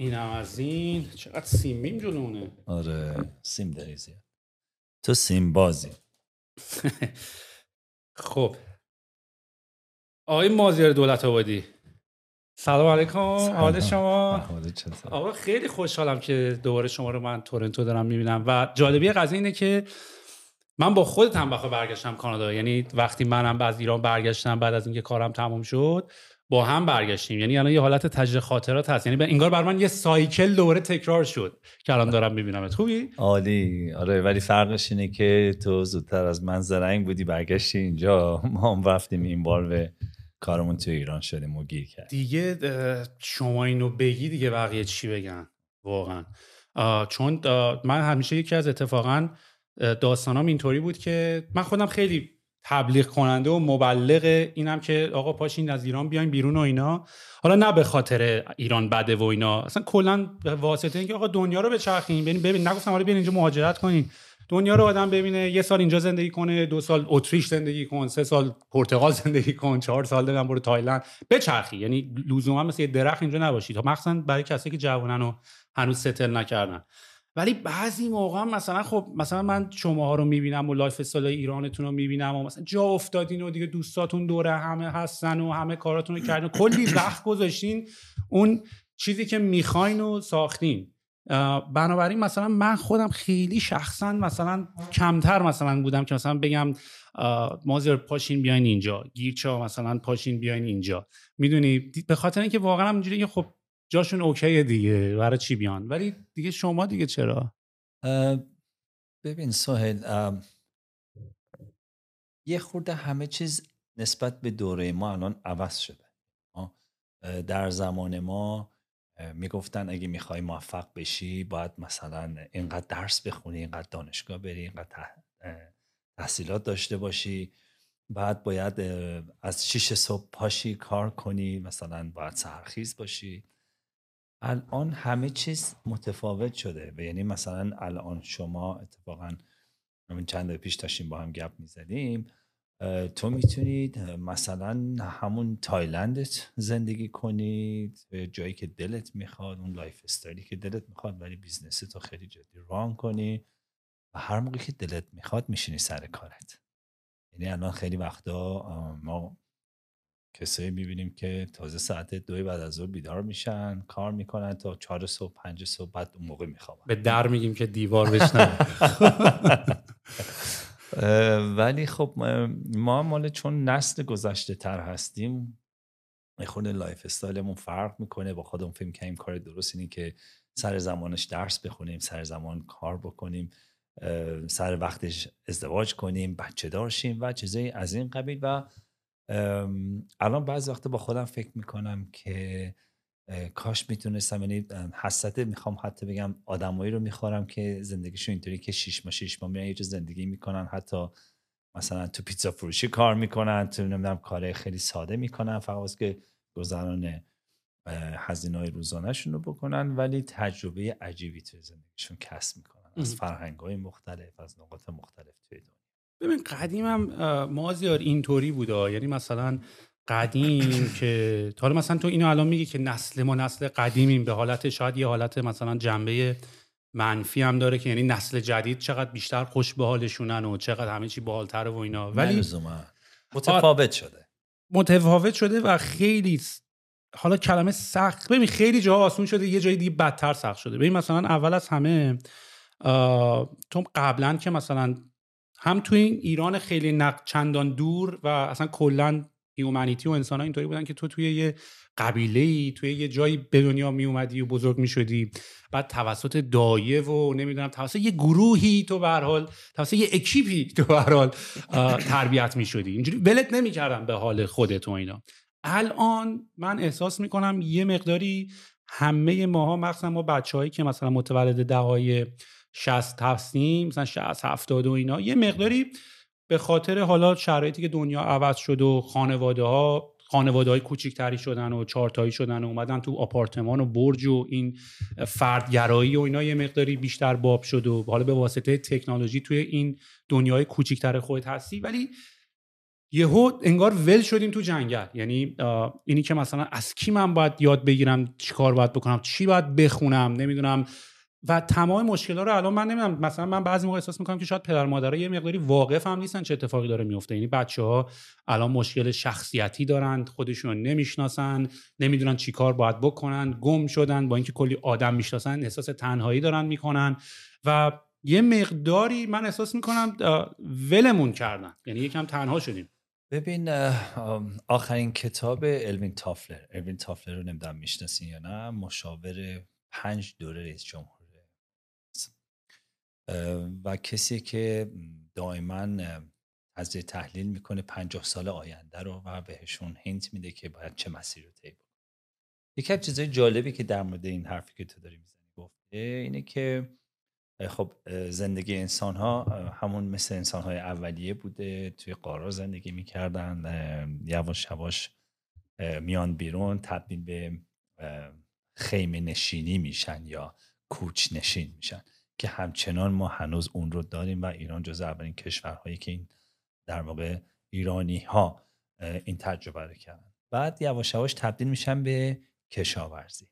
این هم از این. چقدر سیمیم جلوونه آره سیم داری زیاد. تو سیم بازی. خب. آقای مازیار دولت آبادی. سلام علیکم. حال شما؟ آقا خیلی خوشحالم که دوباره شما رو من تورنتو دارم می‌بینم. و جالبی قضیه اینه که من با خودت هم بخواه برگشتم کانادا. یعنی وقتی منم از ایران برگشتم بعد از اینکه کارم تموم شد با هم برگشتیم. یعنی الان یه حالت تجربه خاطرات هست. یعنی انگار بر من یه سایکل دوباره تکرار شد که الان دارم میبینمت. خوبی؟ عالی. آره ولی فرقش اینه که تو زودتر از من زرنگ بودی برگشتی اینجا. ما هم رفتیم این بار به کارمون تو ایران شدیم و گیر کردیم. دیگه شما اینو بگی دیگه بقیه چی بگن؟ واقعا. چون من همیشه یکی از اتفاقا داستانام اینطوری بود که من خودم خیلی تبلیغ کننده و مبلغ اینم که آقا پاشین از ایران بیاین بیرون و اینا. حالا نه به خاطر ایران بده و اینا. اصلا کلا به واسطه اینکه آقا دنیا رو بچرخین. ببین ببین نگفتم حالا بیاین اینجا مهاجرت کنین. دنیا رو آدم ببینه یه سال اینجا زندگی کنه دو سال اتریش زندگی کن سه سال پرتغال زندگی کن چهار سال دیگه برو تایلند. بچرخی. یعنی لزوما مثل یه درخت اینجا نباشی تا مخصوصا برای کسی که جوانن و هنوز settle نکردن. ولی بعضی موقع مثلا خب مثلا من شما رو می‌بینم و lifestyle ایرانتون رو می‌بینم و مثلا جا افتادین و دیگه دوستاتون دوره همه هستن و همه کاراتون رو کردین کلی وقت گذاشتین اون چیزی که می‌خواین و ساختین. بنابراین مثلا من خودم خیلی شخصا مثلا کمتر مثلا بودم که مثلا بگم مازیار پاشین بیاین اینجا گیرچا مثلا پاشین بیاین اینجا. می‌دونی؟ به خاطر اینکه واقعا اینجوری خب جاشون اوکیه دیگه برای چی بیان؟ ولی دیگه شما دیگه چرا؟ ببین سهل یه خورده همه چیز نسبت به دوره ما الان عوض شده. در زمان ما می‌گفتن اگه می‌خوای موفق بشی باید مثلا اینقدر درس بخونی اینقدر دانشگاه بری اینقدر تحصیلات داشته باشی. بعد باید از شیش صبح پاشی کار کنی مثلا باید سحرخیز باشی. الان همه چیز متفاوت شده. و یعنی مثلا الان شما اتفاقا همین چند دقیقه پیش داشتیم با هم گپ می‌زدیم تو می‌تونید مثلا همون تایلندت زندگی کنید جایی که دلت می‌خواد اون lifestyle ی که دلت می‌خواد ولی business تو خیلی جدی run کنی و هر موقع که دلت می‌خواد میشینی سر کارت. یعنی الان خیلی وقتا ما کسایی می‌بینیم که تازه ساعت دوی بعد از ظهر بیدار میشن کار می‌کنن تا چهار صبح پنج صبح بعد اون موقع میخوابن. به در میگیم که دیوار اه، ولی خب ما مال چون نسل گذشته تر هستیم خورده lifestyle مون فرق می‌کنه. با خودمون فکر کنیم کار درست اینه که سر زمانش درس بخونیم سر زمان کار بکنیم سر وقتش ازدواج کنیم بچه دارشیم و چیزایی از این قبیل. و الان بعضی وقتا با خودم فکر می‌کنم که کاش می‌تونستم یعنی حسرت می‌خوام حتی بگم آدمایی رو می‌خورم که زندگیشون اینطوری که شیش ماه شیش ماه میرن یه زندگی می‌کنن. حتی مثلا تو پیتزا فروشی کار می‌کنن تو نمی‌دونم کار خیلی ساده می‌کنن فقط واسه که گذران هزینه های روزانهشون رو بکنن ولی تجربه عجیبی تو زندگیشون کسب می‌کنن. از فرهنگ های مختلف از نقاط مختلف توی دنیا. ببین قدیمم مازیار اینطوری بوده. یعنی مثلا قدیم که حالا مثلا تو اینو الان میگی که نسل ما نسل قدیمیم به حالت شاید یه حالت مثلا جنبه منفی هم داره که یعنی نسل جدید چقدر بیشتر خوش به حالشونن و چقدر همه چی باحالتره و اینا. ولی متفاوت شده. متفاوت شده و خیلی حالا کلمه سخت. ببین خیلی جا آسون شده یه جایی دیگه بدتر سخت شده. ببین مثلا اول از همه تو قبلا که مثلا هم توی این ایران خیلی نق چندان دور و اصلا کلا هیومانیتی و انسان ها اینطوری بودن که تو توی یه قبیله ای توی یه جایی به دنیا می اومدی و بزرگ می شدی بعد توسط دایه و نمی‌دونم توسط یه گروهی تو به حال توسط یه اکیپی تو به حال تربیت می شدی اینجوری ولت نمی‌کردم به حال خودت و اینا. الان من احساس می‌کنم یه مقداری همه ماها مخصوصا ما بچههایی که مثلا متولد دههای 60 هستیم مثلا 60 70 و اینا. یه مقداری به خاطر حالا شرایطی که دنیا عوض شد و خانواده ها خانواده های کوچیکتری شدن و چارتایی شدن و اومدن تو آپارتمان و برج و این فردگرایی و اینا یه مقداری بیشتر باب شد و حالا به واسطه تکنولوژی توی این دنیای کوچیکتر خودت هستی. ولی یهو انگار ول شدیم تو جنگل. یعنی اینی که مثلا از کی من باید یاد بگیرم چیکار باید بکنم چی باید بخونم نمی‌دونم و تمام مشکلات رو الان من نمی‌دونم مثلا من بعضی موقع احساس می‌کنم که شاید پدر مادرها یه مقداری واقف هم نیستن چه اتفاقی داره میفته یعنی بچه ها الان مشکل شخصیتی دارند خودشون نمی‌شناسن نمی‌دونن چیکار باید بکنن گم شدن با اینکه کلی آدم می‌شناسن احساس تنهایی دارن می‌کنن. و یه مقداری من احساس می‌کنم ولمون کردن. یعنی یکم تنها شدیم. ببین آخرین کتاب الوین تافلر الوین تافلر رو نمی‌دونم می‌شناسین یا نه. مشاور پنج دوره رئیس جمهور. و کسی که دائما از تحلیل می‌کنه پنجاه سال آینده رو و بهشون هنت میده که باید چه مسیر رو طی یکی از چیزهای جالبی که در مورد این حرفی که تو داری می‌زنی گفته اینه که خب زندگی انسان ها همون مثل انسان های اولیه بوده. توی قارا زندگی می‌کردن یواش یواش میان بیرون تبدیل به خیمه نشینی میشن یا کوچ نشین میشن. که همچنان ما هنوز اون رو داریم و ایران جز اولین کشورهایی که این در واقع ایرانی ها این تجربه رو کردن. بعد یواش یواش تبدیل میشن به کشاورزی.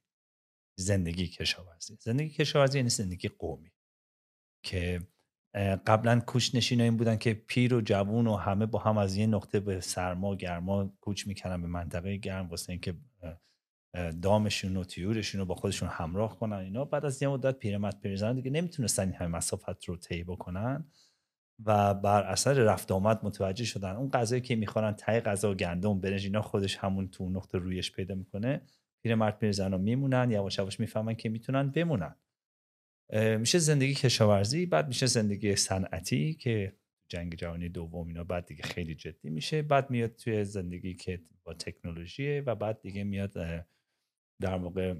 زندگی کشاورزی. زندگی کشاورزی یعنی زندگی قومی. که قبلا کوچ نشین این بودن که پیر و جوون و همه با هم از یه نقطه به سرما گرما کوچ می‌کنن به منطقه گرم واسه اینکه دامشون و تیورشون رو با خودشون همراه کنن اینا. بعد از یه مدت پیرمرد پیرزن دیگه نمی‌تونستن این همه مسافت رو طی بکنن و بر اثر رفت آمد متوجه شدن. اون غذایی که می‌خورن تای غذا و گندم برنج اینا خودش همون تو نقطه رویش پیدا می‌کنه. پیرمرد پیرزن رو میمونن یواش یواش می‌فهمن که می‌تونن بمونن. میشه زندگی کشاورزی بعد میشه زندگی صنعتی که جنگ جهانی دوم اینا بعد دیگه خیلی جدی میشه. بعد میاد توی زندگی که با تکنولوژی و بعد دیگه میاد در واقع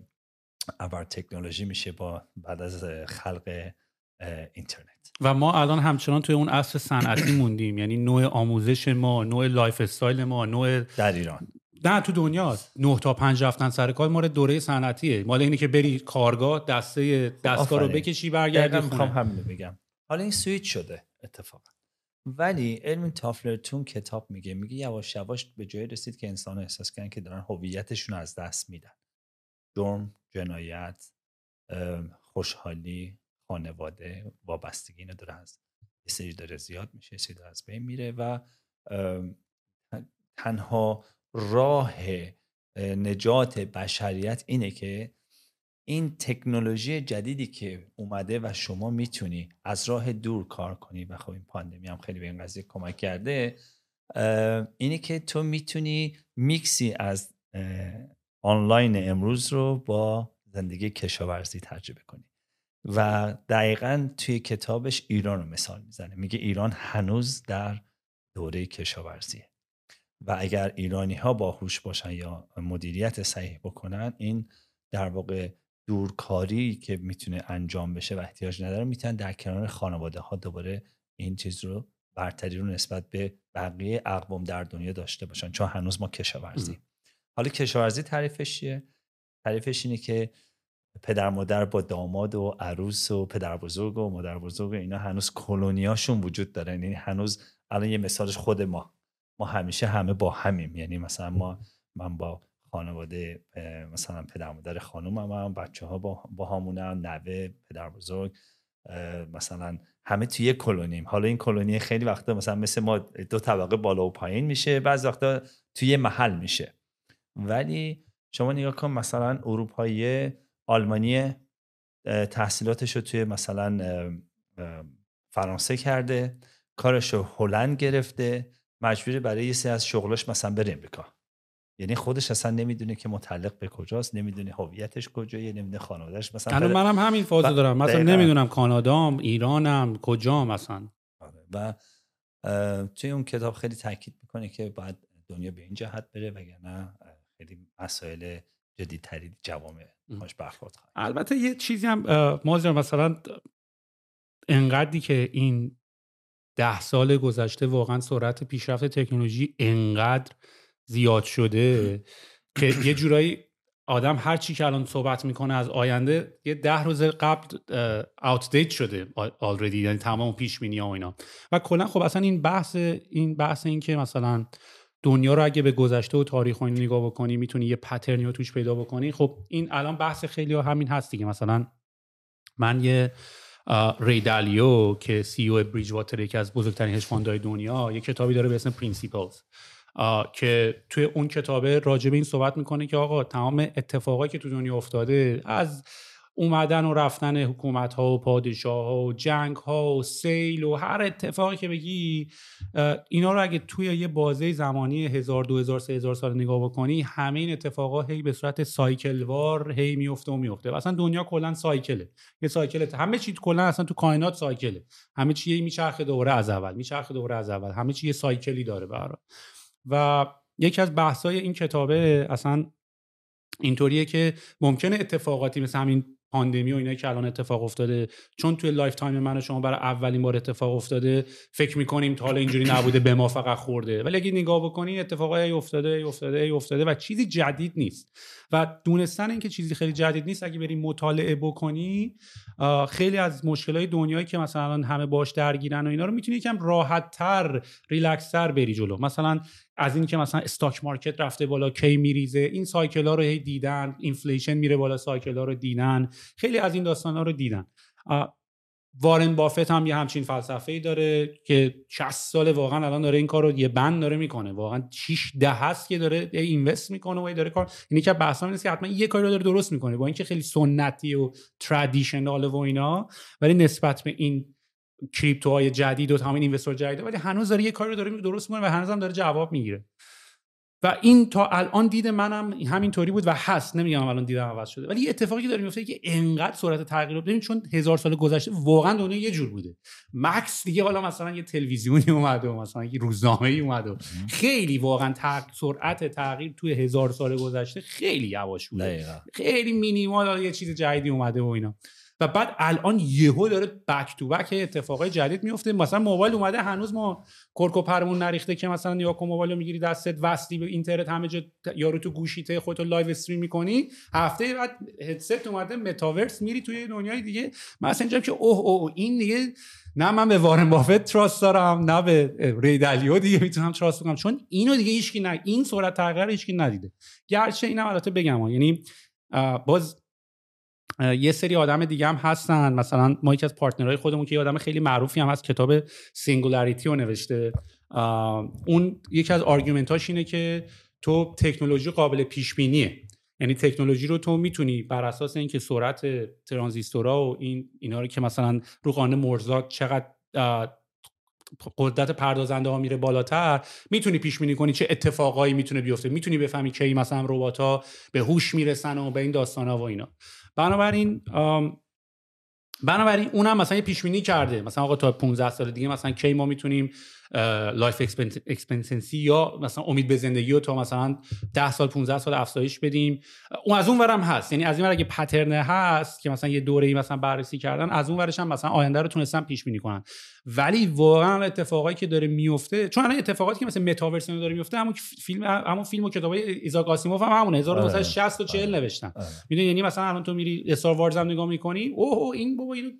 ابر تکنولوژی میشه با بعد از خلق اینترنت. و ما الان همچنان توی اون عصر صنعتی موندیم. یعنی نوع آموزش ما نوع lifestyle ما نوع در ایران. نه تو دنیا نه تا پنج رفتن سر کار مال دوره صنعتیه. مال اینه که بری کارگاه دسته دستگاه رو بکشی برگردی می‌خوام همین بگم. حالا این سویچ شده اتفاقا. ولی الوین تافلر تو اون کتاب میگه. میگه یواش یواش به جای رسید که انسان احساس کردن که دارن هویتشون از دست میدن. جرم جنایت خوشحالی خانواده وابستگی اینا داره از یه سری داره زیاد میشه یه سری داره از بین میره و تنها راه نجات بشریت اینه که این تکنولوژی جدیدی که اومده و شما می‌تونی از راه دور کار کنی و خب این پاندمی هم خیلی به این قضیه کمک کرده اینه که تو می‌تونی میکسی از آنلاین امروز رو با زندگی کشاورزی تجربه کنی. و دقیقا توی کتابش ایران رو مثال می‌زنه. میگه ایران هنوز در دوره کشاورزیه. و اگر ایرانی ها باهوش باشن یا مدیریت صحیح بکنن این در واقع دورکاری که می‌تونه انجام بشه و احتیاج نداره می‌تونن در کنار خانواده ها دوباره این چیز رو برتری رو نسبت به بقیه اقوام در دنیا داشته باشن. چون هنوز ما کشاورزی حالا کشاورزی تعریفش چیه تعریفش اینه که پدر مادر با داماد و عروس و پدر بزرگ و مادر بزرگ و اینا هنوز کلونیاشون وجود داره. یعنی هنوز الان یه مثالش خود ما. ما همیشه همه با همیم. یعنی مثلا ما من با خانواده مثلا پدر مادر خانوم هم بچه ها با, با همونن نوه پدر بزرگ مثلا همه توی یک کلونیم. حالا این کلونی خیلی وقتا مثلا مثل ما دو طبقه بالا و پایین میشه بعض وقتا توی محل میشه. ولی شما نگاه کن مثلا اروپایی آلمانی تحصیلاتش رو توی مثلا فرانسه کرده کارش رو هلند گرفته مجبوری برای یه سری از شغلش مثلا بره امریکا. یعنی خودش اصلا نمی‌دونه که متعلق به کجاست نمی‌دونه هویتش کجایه نمی‌دونه خانوادهش مثلا الان منم همین فازو دارم. مثلا نمی‌دونم کانادام ایرانم کجام مثلا آره. و توی اون کتاب خیلی تاکید می‌کنه که باید دنیا به این جهت بره وگرنه خیلی مسائل جدیدتری جوامع باش برخورد خواهد البته یه چیزی هم مازیار مثلا انقدری که این ده سال گذشته واقعا سرعت پیشرفت تکنولوژی انقدر زیاد شده که یه جورایی آدم هر چی که الان صحبت می‌کنه از آینده یه ده روز قبل date شده already یعنی تمام پیش بینی ها و اینا. و کلا خب اصلا این بحث این بحث این که مثلا دنیا رو اگه به گذشته و تاریخ نگاه بکنی می‌تونی یه pattern ی رو توش پیدا بکنی. خب این الان بحث خیلی ها همین هست دیگه. مثلا من یه ری دالیو که CEO بریج واتر یکی از بزرگترین هج دنیا یه کتابی داره به اسم Principles که توی اون کتابه راجع به این صحبت می‌کنه که آقا تمام اتفاقایی که تو دنیا افتاده از اومدن و رفتن حکومت ها و پادشاه ها و جنگ ها و سیل و هر اتفاقی که بگی اینا رو اگه توی یه بازه زمانی هزار دو هزار سه هزار سال نگاه بکنی همه این اتفاقا هی به صورت سایکل وار هی میفته و میفته. اصلا دنیا کلا سایکله. یه سایکل همه چی کلا اصلا تو کائنات سایکله. همه چی میچرخه دوره از اول میچرخه دوره از اول. همه چی یه سایکلی داره برا و یکی از بحثای این کتابه اصلا اینطوریه که ممکنه اتفاقاتی مثل همین پاندمی و اینا که الان اتفاق افتاده. چون توی lifetime من و شما برای اولین بار اتفاق افتاده فکر می‌کنیم تا حالا اینجوری نبوده به ما فقط خورده. ولی اگه نگاه بکنی اتفاقا هی افتاده هی افتاده هی افتاده و چیزی جدید نیست. و دونستن اینکه چیزی خیلی جدید نیست اگه بریم مطالعه بکنی خیلی از مشکلات دنیایی که مثلا همه باش درگیرن و اینا رو می‌تونی یکم راحت تر ریلکس تر بری جلو. مثلا از این که مثلا stock market رفته بالا کی میریزه این cycle رو دیدن inflation میره بالا cycle رو دیدن خیلی از این داستان رو دیدن. وارن بافت هم یه همچین فلسفه ای داره که 60 سال واقعا الان داره این کار رو یه بند داره می‌کنه. واقعا 6 دهه هست که داره invest می‌کنه و داره کار. اینی که بحث نیست که حتما یه کاری رو داره درست می‌کنه با اینکه خیلی سنتی و traditional و اینا ولی نسبت به این کریپتوهای جدید و تمام اینوستور جدید ولی هنوز داره یه کاری رو داره درست می‌کنه و هنوز هم داره جواب می‌گیره. و این تا الان دید منم همینطوری بود و هست. نمیگم الان دیدم عوض شده. ولی اتفاقی که داره میفته که انقدر سرعت تغییر رو ببین چون هزار سال گذشته واقعا دنیا یه جور بوده. مکس دیگه حالا مثلا یه تلویزیونی اومده و مثلا یه روزنامه‌ای اومده خیلی واقعا سرعت تغییر توی هزار سال گذشته خیلی یواش بوده. خیلی مینیمال یه چیز جدیدی اومده و اینا. و بعد الان یهو داره back to back اتفاقای جدید میفته. مثلا موبایل اومده هنوز ما کرکو پرمون نریخته که مثلا کل موبایل رو می‌گیری دستت وصلی به اینترنت همه جا یارو تو گوشیته خودتو live stream می‌کنی. هفته بعد هدست اومده متاورس میری توی دنیای دیگه. مثلا اینجا که اوه اوه این دیگه نه من به وارن بافت trust دارم نه به ری دالیو دیگه می‌تونم trust کنم. چون اینو دیگه هیچکی نه این سرعت تغییر هیچکی ندیده. گرچه اینم البته بگم یعنی باز یه سری آدم دیگه هم هستن. مثلا ما یکی از partner های خودمون که یه آدم خیلی معروفی هم از کتاب Singularity رو نوشته. اون یکی از argument اش اینه که تو تکنولوژی قابل پیش بینیه یعنی تکنولوژی رو تو می‌تونی بر اساس اینکه سرعت ترانزیستورها و این اینا رو که مثلا رو قانون مور چقدر قدرت پردازنده ها میره بالاتر می‌تونی پیش بینی کنی چه اتفاقایی می‌تونه بیفته. می‌تونی بفهمی کی مثلا ربات ها به هوش می‌رسن و به این داستان ها و اینا. بنابراین بنابراین اونم مثلا یه پیش بینی کرده. مثلا آقا تا 15 سال دیگه مثلا کی ما می‌تونیم life expectancy یا مثلا امید به زندگی رو تا مثلا 10 سال 15 سال افزایش بدیم. اون از اون ورم هست. یعنی از این ور اگه pattern ه هست که مثلا یه دوره‌ای مثلا بررسی کردن از اون ورش هم مثلا آینده رو تونستن پیش بینی کنن. ولی واقعا اتفاقایی که داره میفته چون الان اتفاقاتی که مثل متاورس داره میفته همون فیلم همون فیلم و کتابای ایزاک آسیموف هم همونه. 1960 و 40 نوشتن. می‌دونی؟ یعنی مثلا الان تو میری استار وارز هم نگاه می‌کنی اوه این بابا اینو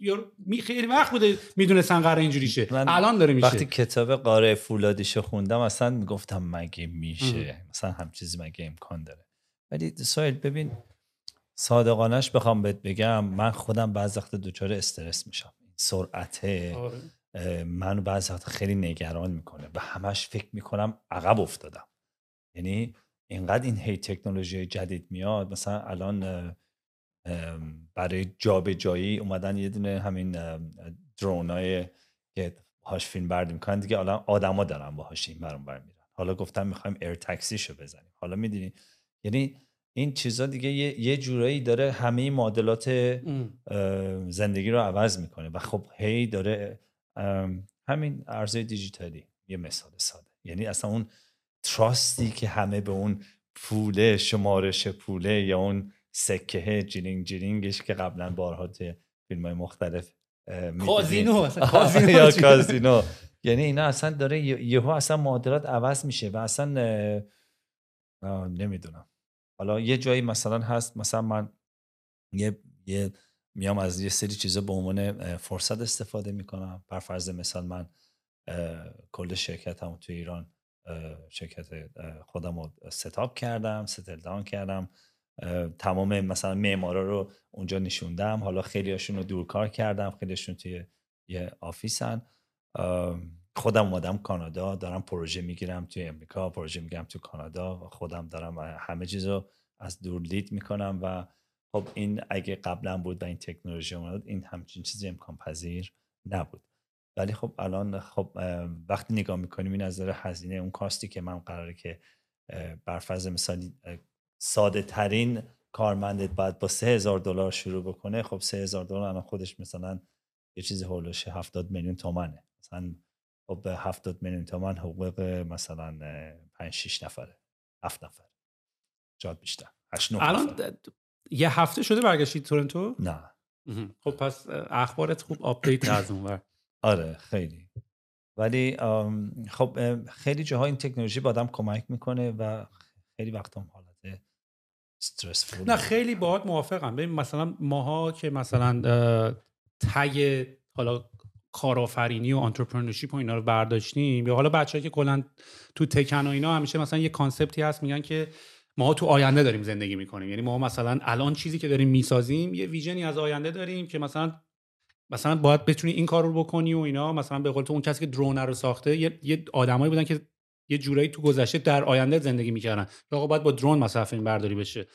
می خیلی وقت بوده می‌دونستن قرار اینجوری شه. الان داره میشه. وقتی کتاب قاره فولادیشو خوندم اصلا می‌گفتم مگه میشه؟ مثلا هم چیزی مگه امکان داره. ولی سوال ببین صادقانش بخوام بهت بگم من خودم بعض وقت دچار استرس میشم. سرعت آره. منو بعض وقت خیلی نگران می‌کنه. و همش فکر می‌کنم عقب افتادم. یعنی اینقدر این هی تکنولوژی جدید میاد مثلا الان برای جابجایی اومدن یه دونه همین درونای که هاش فیلم بردی می‌کنن. دیگه الان آدما دارن باهاش این برون بر میرن. حالا گفتم می‌خوایم ایر تاکسیشو بزنیم. حالا می‌دونی یعنی این چیزا دیگه یه, یه جورایی داره همه معادلات زندگی رو عوض می‌کنه. و خب هی داره همین ارزهای دیجیتالی یه مثال ساده. یعنی اصلا اون تراستی که همه به اون پوله شمارش پوله یا اون سکه جیرینگ جیرینگش که قبلا بارها توی فیلم های مختلف کازینو یا کازینو. یعنی اینا اصلا داره یهو اصلا معادلات عوض میشه و اصلا نمی‌دونم. حالا یه جایی مثلا هست مثلا من یه, یه میام از یه سری چیزا به عنوان فرصت استفاده می‌کنم. بر فرض مثال من کل شرکت هم تو ایران شرکت خودم رو ستاپ کردم ستل کردم. تمام مثلا معمارا رو اونجا نشوندم. حالا خیلی هاشون رو دورکار کردم. خیلیشون توی یه آفیسن. خودم اومدم کانادا. دارم پروژه می‌گیرم توی امریکا. پروژه می‌گیرم توی کانادا. خودم دارم همه چیز رو از دور لید می‌کنم. و خب این اگه قبلا بود و این تکنولوژی اومد این همچین چیزی امکان پذیر نبود. ولی خب الان خب وقتی نگاه می‌کنیم این از هزینه اون کاستی که من قراره که برفرض مثالی ساده ترین کارمندت باید با سه هزار دلار شروع بکنه خب سه هزار دلار الان خودش مثلا یه چیزی هولوش هفتاد میلیون تومنه. مثلا خب 70 میلیون تومن حقوق مثلا 5 6 نفره 7 نفر. شاید بیشتر. 8 9 الان یه هفته شده برگشتید تورنتو؟ نه. خب پس اخبارت خوب آپدیت از اونور آره خیلی. ولی خب خیلی جاها این تکنولوژی به آدم کمک می‌کنه و خیلی وقت هم حالت استرسفول نه خیلی باهات موافقم. ببین مثلا ماها که مثلا تگ حالا کارآفرینی و entrepreneurship و اینا رو برداشتیم یا حالا بچه‌ها که کلا تو tech ان و اینا همیشه مثلا یه concept ی هست میگن که ما تو آینده داریم زندگی می‌کنیم. یعنی ما مثلا الان چیزی که داریم می‌سازیم یه vision ی از آینده داریم که مثلا مثلا باید بتونی این کار رو بکنی و اینا. مثلا به قول تو اون کسی که درون رو ساخته یه, یه آدمایی بودن که یه جورایی تو گذشته در آینده زندگی می‌کردن. آقا باید با drone مثلا فیلم برداری بشه.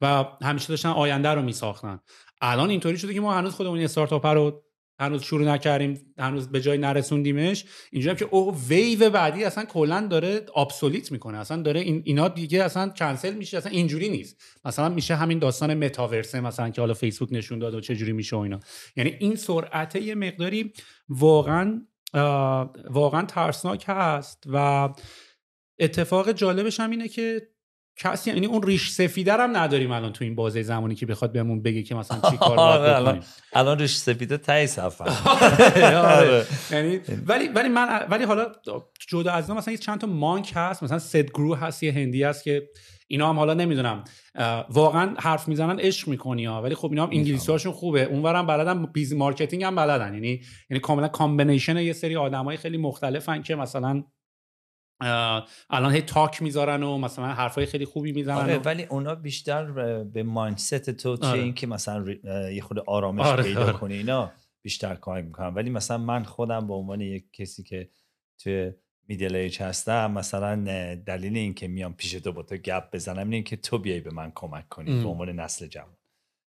و همیشه داشتن آینده رو میساختن. الان اینطوری شده که ما هنوز خودمون استارتاپ رو هنوز شروع نکردیم هنوز به جای نرسوندیمش. اینجوری که او ویو بعدی اصلا کلا داره ابسولیت می‌کنه. اصلا داره این اینا دیگه اصلا کنسل میشه اصلا اینجوری نیست. مثلا میشه همین داستان متاورسه مثلا که حالا فیسبوک نشون داد و چه جوری میشه و اینا. یعنی این سرعت یه مقداری واقعا واقعا ترسناک هست و اتفاق جالبش هم اینه که کسی یعنی اون ریش سفیده هم نداریم الان تو این بازه زمانی که بخواد بهمون بگه که مثلا چی کار باید آره، الان الان ریش سفیده تای صفحه. آره. یعنی ولی ولی من ولی حالا جدا از مثلا چند تا مانک هست مثلا سد گرو هست یه هندی هست که اینا هم حالا نمی‌دونم واقعا حرف می‌زنن عشق می‌کنی ها ولی خب اینا هم انگلیسی هاشون خوبه اونورم بلدن بیز مارکتینگ هم بلدن یعنی یعنی کاملا کامبینیشن یه سری آدمای خیلی مختلفن که مثلا الان هی تاک می‌ذارن و مثلا حرفای خیلی خوبی می‌زنن آره ولی اونا بیشتر به مایندست تو چه آره. اینکه مثلا یه خود آرامش آره. پیدا آره. کنی اینا بیشتر کار می‌کنم ولی مثلا من خودم به عنوان یک کسی که توی میدل ایج هستم مثلا دلیل این که میام پیش تو با تو گپ بزنم این که تو بیای به من کمک کنی به عنوان نسل جوان.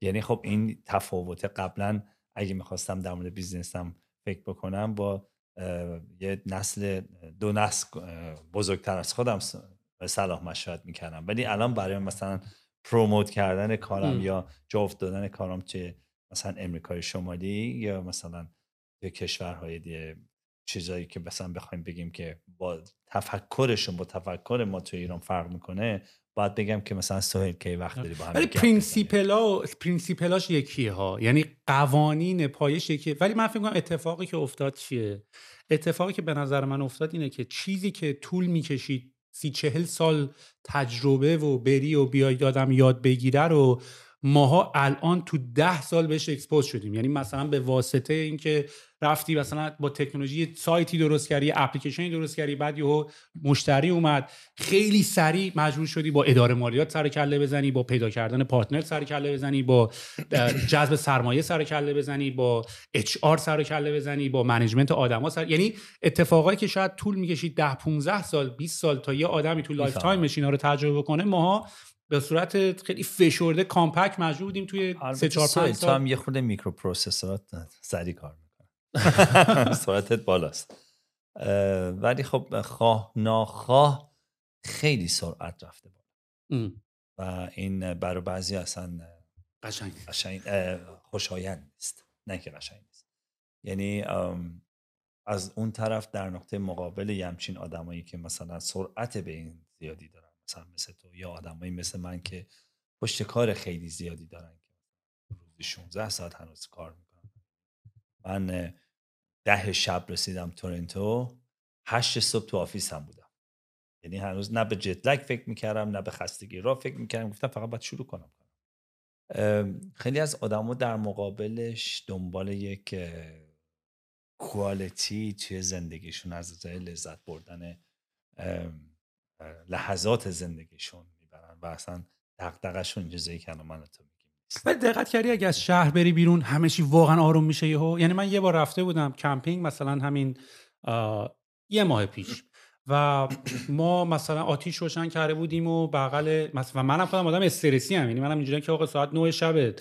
یعنی خب این تفاوت قبلا اگه می‌خواستم در مورد بیزنسم فکر بکنم با یه نسل دو نسل بزرگتر از خودم صلاح مشورت می‌کردم. ولی الان برای مثلا promote کردن کارم یا جفت دادن کارم توی مثلا امریکای شمالی یا مثلا توی کشورهای دیگه چیزایی که مثلا بخوایم بگیم که با تفکرشون با تفکر ما تو ایران فرق می‌کنه باید بگم که مثلا سهیل کی وقت داری با هم ولی principle ا principle اش یکیه ها یعنی قوانین پایش یکیه ولی من فکر کنم اتفاقی که افتاد چیه؟ اتفاقی که به نظر من افتاد اینه که چیزی که طول می‌کشید سی چهل سال تجربه و بری و بیای دادم یاد بگیره رو ماها الان تو ده سال بهش expose شدیم. یعنی مثلا به واسطه اینکه رفتی مثلا با تکنولوژی سایتی درست کردی اپلیکیشنی درست کردی بعد یهو مشتری اومد. خیلی سریع مجبور شدی با اداره مالیات سر کله بزنی با پیدا کردن partner سر کله بزنی با جذب سرمایه سر کله بزنی با HR سر کله بزنی با management آدما سر. یعنی اتفاقایی که شاید طول می‌کشید 10 15 سال 20 سال تا یه آدمی تو lifetime اینا رو تجربه کنه ماها به صورت خیلی فشرده compact مجبور بودیم توی 3 4 5 سال. هم یه خود microprocessor ات سری کار سرعتت بالاست. ولی خب خواه ناخواه خیلی سرعت رفته بالا. و این برای بعضی اصلا قشنگ. قشنگ خوشایند نیست. نه که قشنگ نیست. یعنی از اون طرف در نقطه مقابل یه همچین آدمایی که مثلا سرعت به این زیادی دارن مثلا مثل تو یا آدمایی مثل من که پشتکار خیلی زیادی دارن که روزی 16 ساعت هنوز کار می‌کنن. من ده شب رسیدم تورنتو هشت صبح تو office هم بودم. یعنی هنوز نه به jet lag فکر می‌کردم نه به خستگی راه فکر می‌کردم. گفتم فقط باید شروع کنم خیلی از آدما در مقابلش دنبال یک کوالیتی توی زندگیشون از لذت بردن لحظات زندگیشون می‌برن و اصلا دقدقشون چیزایی که من تو ولی دقت کردی اگه از شهر بری بیرون همه چی واقعا آروم میشه یهو؟ یعنی من یه بار رفته بودم کمپینگ مثلا همین یه ماه پیش. و ما مثلا آتیش روشن کرده بودیم و بغل مثلا منم خودم آدم استرسی ام. یعنی منم اینجوریه که آقا ساعت 9 شب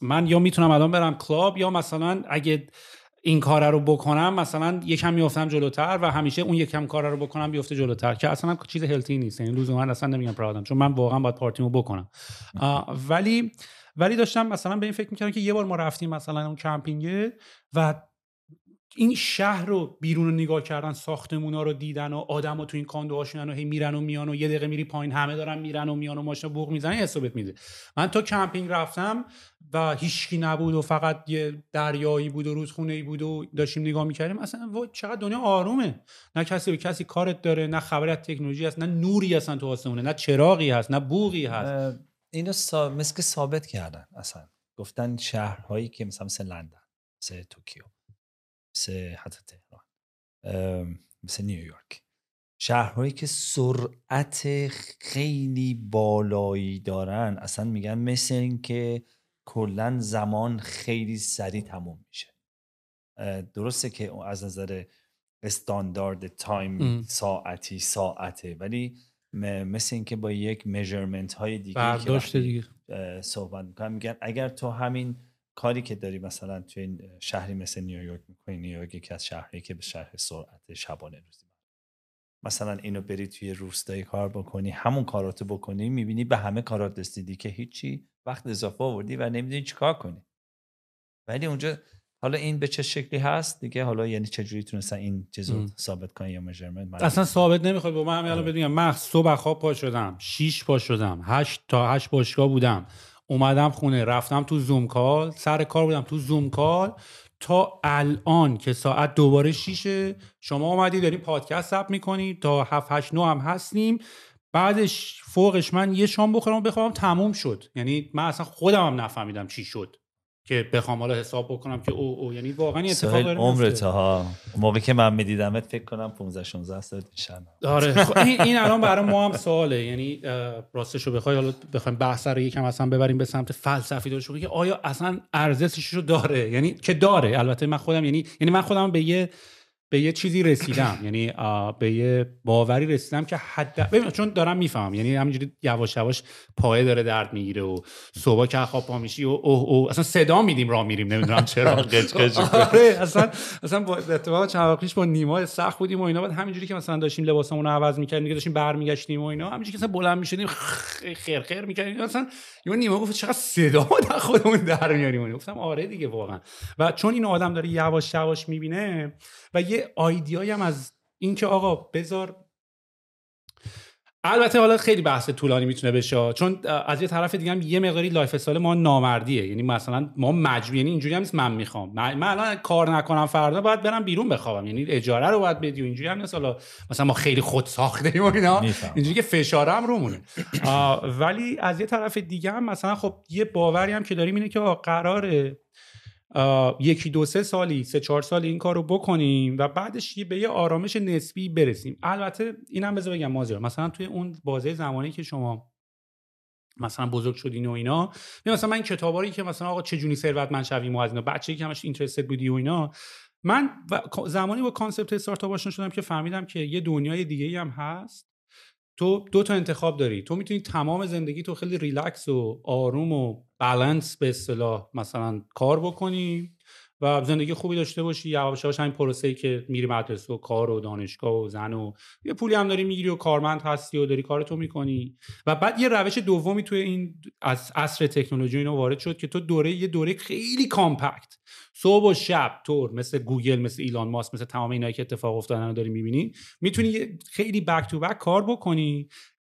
من یا می‌تونم الان برم club یا مثلا اگه این کار رو بکنم مثلا یکم میافتم جلوتر و همیشه اون یکم کار رو بکنم بیفته جلوتر که اصلا چیز healthy نیست. یعنی لزوما اصلا نمیگم proud ام چون من واقعا باید party مو بکنم. ولی ولی داشتم مثلا به این فکر می‌کردم که یه بار ما رفتیم مثلا اون کمپینگ و این شهر رو بیرون رو نگاه کردن ساختمونا رو دیدن و آدم تو این condo هاشونن و هی میرن و میان و یه دقیقه میری پایین همه دارن میرن و میان و ماشین بوق می‌زنن حسابت میده. من تا کمپینگ رفتم و هیچکی نبود و فقط یه دریایی بود و رودخونه ای بود و داشتیم نگاه می‌کردیم اصلا چقدر دنیا آرومه. نه کسی به کسی کارت داره نه خبر از تکنولوژی هست نه نوری اصلا تو آسمونه نه چراغی هست نه بوقی هست. اینو سا... مثل ثابت کردن اصلا. گفتن شهرهایی که مثلا مثل لندن مثل توکیو. مثل حتی تهران مثل نیویورک. شهرهایی که سرعت خیلی بالایی دارن اصلا میگن مثل اینکه کلا زمان خیلی سریع تموم میشه. درسته که از نظر استاندارد تایم ساعتی ساعته ولی مثل اینکه با یک measurement های دیگه که دیگه. صحبت می‌کنم میگن اگر تو همین کاری که داری مثلا توی این شهری مثل نیویورک می‌کنی؟ نیویورک یکی از شهری که به شهر سرعت شبانه روزی مثلا اینو بری توی روستایی کار بکنی همون کاراتو بکنی می‌بینی به همه کارات رسیدی که هیچی وقت اضافه آوردی و نمی‌دونی چیکار کنی. ولی اونجا حالا این به چه شکلی هست دیگه؟ حالا یعنی چه جوری تونستن این چیزو ثابت کنن یا میجرمنت اصلا ثابت نمی‌خواد با من الان آره. بدونم من صبح خواب پا شدم. 6 پا شدم. 8 تا 8 باشگاه بودم. اومدم خونه رفتم تو زوم کال سر کار بودم تو زوم کال تا الان که ساعت دوباره شیشه شما اومدی داریم پادکست ثبت می‌کنی. تا 7 8 9 هم هستیم. بعدش فوقش من یه شام بخورم بخوام تموم شد. یعنی من اصلا خودم هم نفهمیدم چی شد. که بخوام حالا حساب بکنم که او او. یعنی واقعا این اتفاق داره عمرت ها موقعی که من میدیدمت فکر کنم 15 16 سال میشن آره. این, این الان برای ما هم سواله. یعنی راستش رو بخوای حالا بخوایم بحث رو یکم اصلا ببریم به سمت فلسفی داشته که آیا اصلا ارزشش رو داره؟ یعنی که داره. البته من خودم یعنی یعنی من خودم به یه به یه چیزی رسیدم. یعنی به یه باوری رسیدم که حد ببین چون دارم می‌فهمم. یعنی همینجوری یواش یواش پایه داره درد می‌گیره و صبح که خواب پا میشی و اوه اوه. اصلا صدا میدیم راه میریم. نمی‌دونم چرا. قچ قچ. آره اصلا اصلا با اتفاق چند پیش با نیما سخت بودیم و اینا. بعد همینجوری که مثلا داشتیم لباسمون رو عوض می‌کردیم دیگه داشتیم برمیگشتیم و اینا. همینجوری که مثلا بلند می‌شدیم خیر خیر می‌کردیم. مثلا یه نیما گفت چقدر صدا در خودمون در میاریم گفتم آره دیگه واقعا. و چون این آدم داره یواش یواش می‌بینه و یه idea یی هم از اینکه آقا بذار البته حالا خیلی بحث طولانی می‌تونه بشه چون از یه طرف دیگه هم یه مقداری lifestyle ما نامردیه. یعنی مثلا ما مجبور یعنی اینجوری هم نیست من می‌خوام. من, الان کار نکنم فردا باید برم بیرون بخوابم. یعنی اجاره رو باید بدی و اینجوری هم نیست. حالا مثلا ما خیلی خود ساخته ایم و اینا. اینجوری که فشارم رومونه ولی از یه طرف دیگه هم مثلا خب یه باوری هم که داریم اینه که قراره یکی دو سه سالی سه چهار سالی این کار رو بکنیم و بعدش به یه آرامش نسبی برسیم. البته اینم بذار بگم مازیار مثلا توی اون بازه زمانی که شما مثلا بزرگ شدین و اینا مثلا من کتابای که مثلا آقا چگونه ثروتمند شویم و از اینا بچه‌ای که همش interested بودی و اینا من زمانی با concept استارتاپ آشنا شدم که فهمیدم که یه دنیای دیگه هم هست. تو دو تا انتخاب داری. تو می‌تونی تمام زندگی تو خیلی ریلکس و آروم و بالانس به اصطلاح مثلا کار بکنی. و زندگی خوبی داشته باشی. یواش همین پروسه‌ای که میری مدرسه و کار و دانشگاه و زن و یه پولی هم داری می‌گیری و کارمند هستی و داری کارتو می‌کنی. و بعد یه روش دومی توی این از عصر تکنولوژی اینو وارد شد که تو دوره یه دوره خیلی compact. صبح و شب طور مثل گوگل مثل ایلان ماسک مثل تمام اینایی که اتفاق افتادن رو داری می‌بینی. می‌تونی خیلی back to back کار بکنی.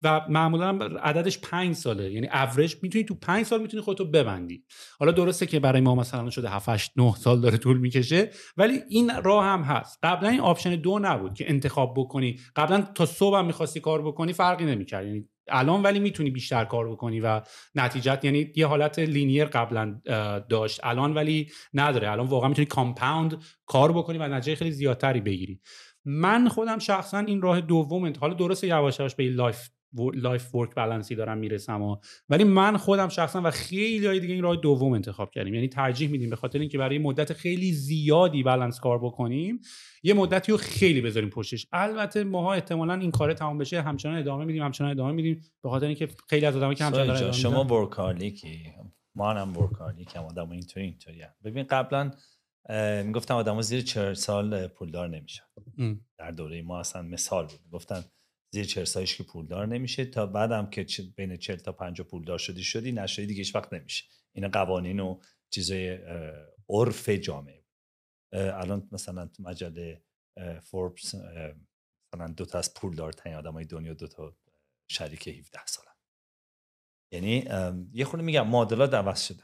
و معمولا عددش پنج ساله. یعنی اوریج می‌تونی تو پنج سال می‌تونی خودتو ببندی. حالا درسته که برای ما مثلا شده 7 8 9 سال داره طول می‌کشه ولی این راه هم هست. قبلا این option دو نبود که انتخاب بکنی. قبلا تا صبح هم می‌خواستی کار بکنی فرقی نمی‌کرد. یعنی الان ولی می‌تونی بیشتر کار بکنی و نتیجت یعنی یه حالت linear قبلا داشت. الان ولی نداره. الان واقعا می‌تونی compound کار بکنی و نتیجه خیلی زیادتری بگیری. من خودم شخصا این راه دوم حالا درسته یواش یواش به life life work balance ی دارم می‌رسم و ولی من خودم شخصا و خیلی های دیگه این راه دوم انتخاب کردیم. یعنی ترجیح میدیم به خاطر اینکه برای مدت خیلی زیادی بالانس کار بکنیم یه مدتی رو خیلی بذاریم پشتش. البته ماها احتمالا این کار تمام بشه همچنان ادامه میدیم همچنان ادامه میدیم به خاطر اینکه خیلی از آدمایی که همچنان دارن شما workaholic ی؟ ما هم workaholic هم آدم اینطوری اینطوری ببین قبلا می‌گفتم آدم زیر 40 سال پولدار نمیشن. در دوره ما اصلا مثال بود. گفتن زیر 40 سالش که پولدار نمیشه. تا بعدم که بین 40 تا 50 پولدار شدی شدی نشدی دیگه هیچ وقت نمیشه. این قوانین و چیزای عرف جامعه. الان مثلا تو مجله فوربس مثلا دو تا از پولدارترین آدمای دنیا دو تا شریک 17 سالن. یعنی یه خورده میگم معادلات عوض شده.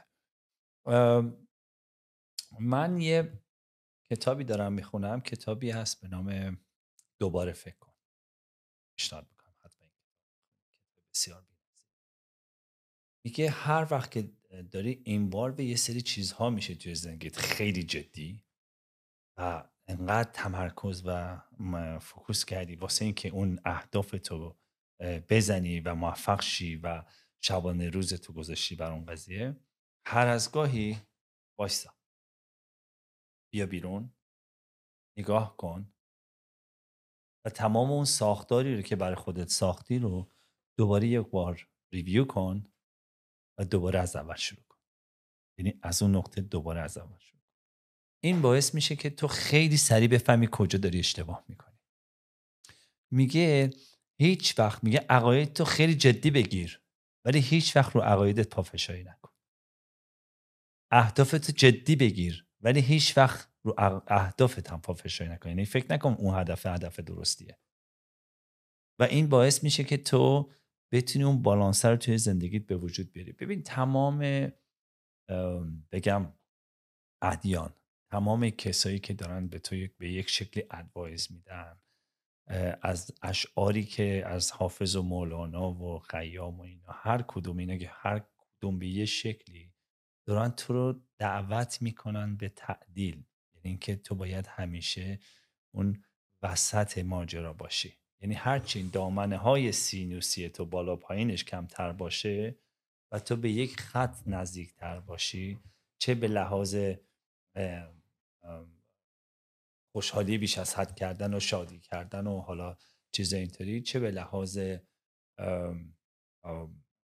من یه کتابی دارم می‌خونم. کتابی هست به نام دوباره فکر کن. پیشنهاد می‌کنم حتما این بسیار میگه هر وقت که داری به یه سری چیزها میشه توی زندگیت خیلی جدی و انقدر تمرکز و فوکوس کردی واسه اینکه اون اهداف تو بزنی و موفق شی و شبانه روز تو گذاشتی بر اون قضیه هر از گاهی وایسا بیا بیرون. نگاه کن. و تمام اون ساختاری رو که برای خودت ساختی رو دوباره یک بار ریویو کن و دوباره از اول شروع کن. یعنی از اون نقطه دوباره از اول شروع کن. این باعث میشه که تو خیلی سریع بفهمی کجا داری اشتباه می‌کنی. میگه هیچ وقت میگه عقاید تو خیلی جدی بگیر ولی هیچ وقت رو عقایدت پافشایی نکن. اهدافتو جدی بگیر ولی هیچ وقت رو اهدافت هم پافشاری نکن یعنی فکر نکن اون هدف هدف درستیه. و این باعث میشه که تو بتونی اون بالانس رو توی زندگیت به وجود بیاری. ببین تمام بگم ادیان تمام کسایی که دارن به تو به یک شکلی ادوایز میدن از اشعاری که از حافظ و مولانا و خیام و اینا هر کدوم اینا که هر کدوم به یه شکلی دارن تو رو دعوت می‌کنن به تعدیل. اینکه تو باید همیشه اون وسط ماجرا باشی. یعنی هرچی دامنه های سینوسی تو بالا پایینش کمتر باشه و تو به یک خط نزدیکتر باشی چه به لحاظ خوشحالی بیش از حد کردن و شادی کردن و حالا چیز اینطوری چه به لحاظ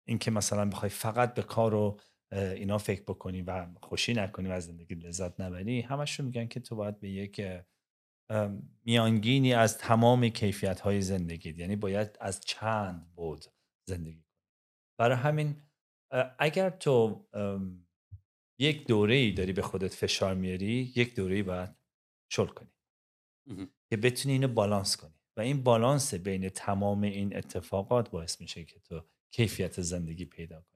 اینکه مثلا بخوای فقط به کار و اینا فکر بکنی و خوشی نکنی و از زندگی لذت نبری همشون میگن که تو باید به یک میانگینی از تمام کیفیت های زندگی یعنی باید از چند بود زندگی کنی. برای همین اگر تو یک دوره ای داری به خودت فشار میاری یک دوره ای باید شل کنی. که بتونی اینو بالانس کنی. و این بالانس بین تمام این اتفاقات باعث میشه که تو کیفیت زندگی پیدا کنی.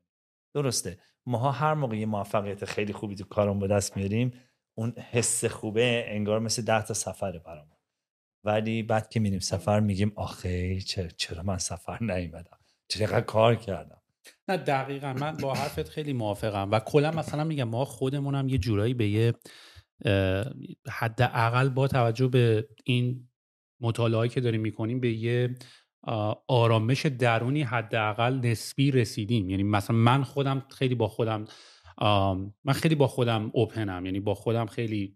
درسته. ماها هر موقع یه موفقیت خیلی خوبی تو کارم به دست میاریم اون حس خوبه انگار مثل ده تا سفر برامون. ولی بعد که میریم سفر میگیم آخه چرا من سفر نیومدم؟ چرا کار کردم؟ نه دقیقا. من با حرفت خیلی موافقم. و کلا مثلا میگم ما خودمونم یه جورایی به یه حداقل با توجه به این مطالعاتی که داریم می‌کنیم به یه آرامش درونی حداقل نسبی رسیدیم. یعنی مثلا من خودم خیلی با خودم من خیلی با خودم اوپنم یعنی با خودم خیلی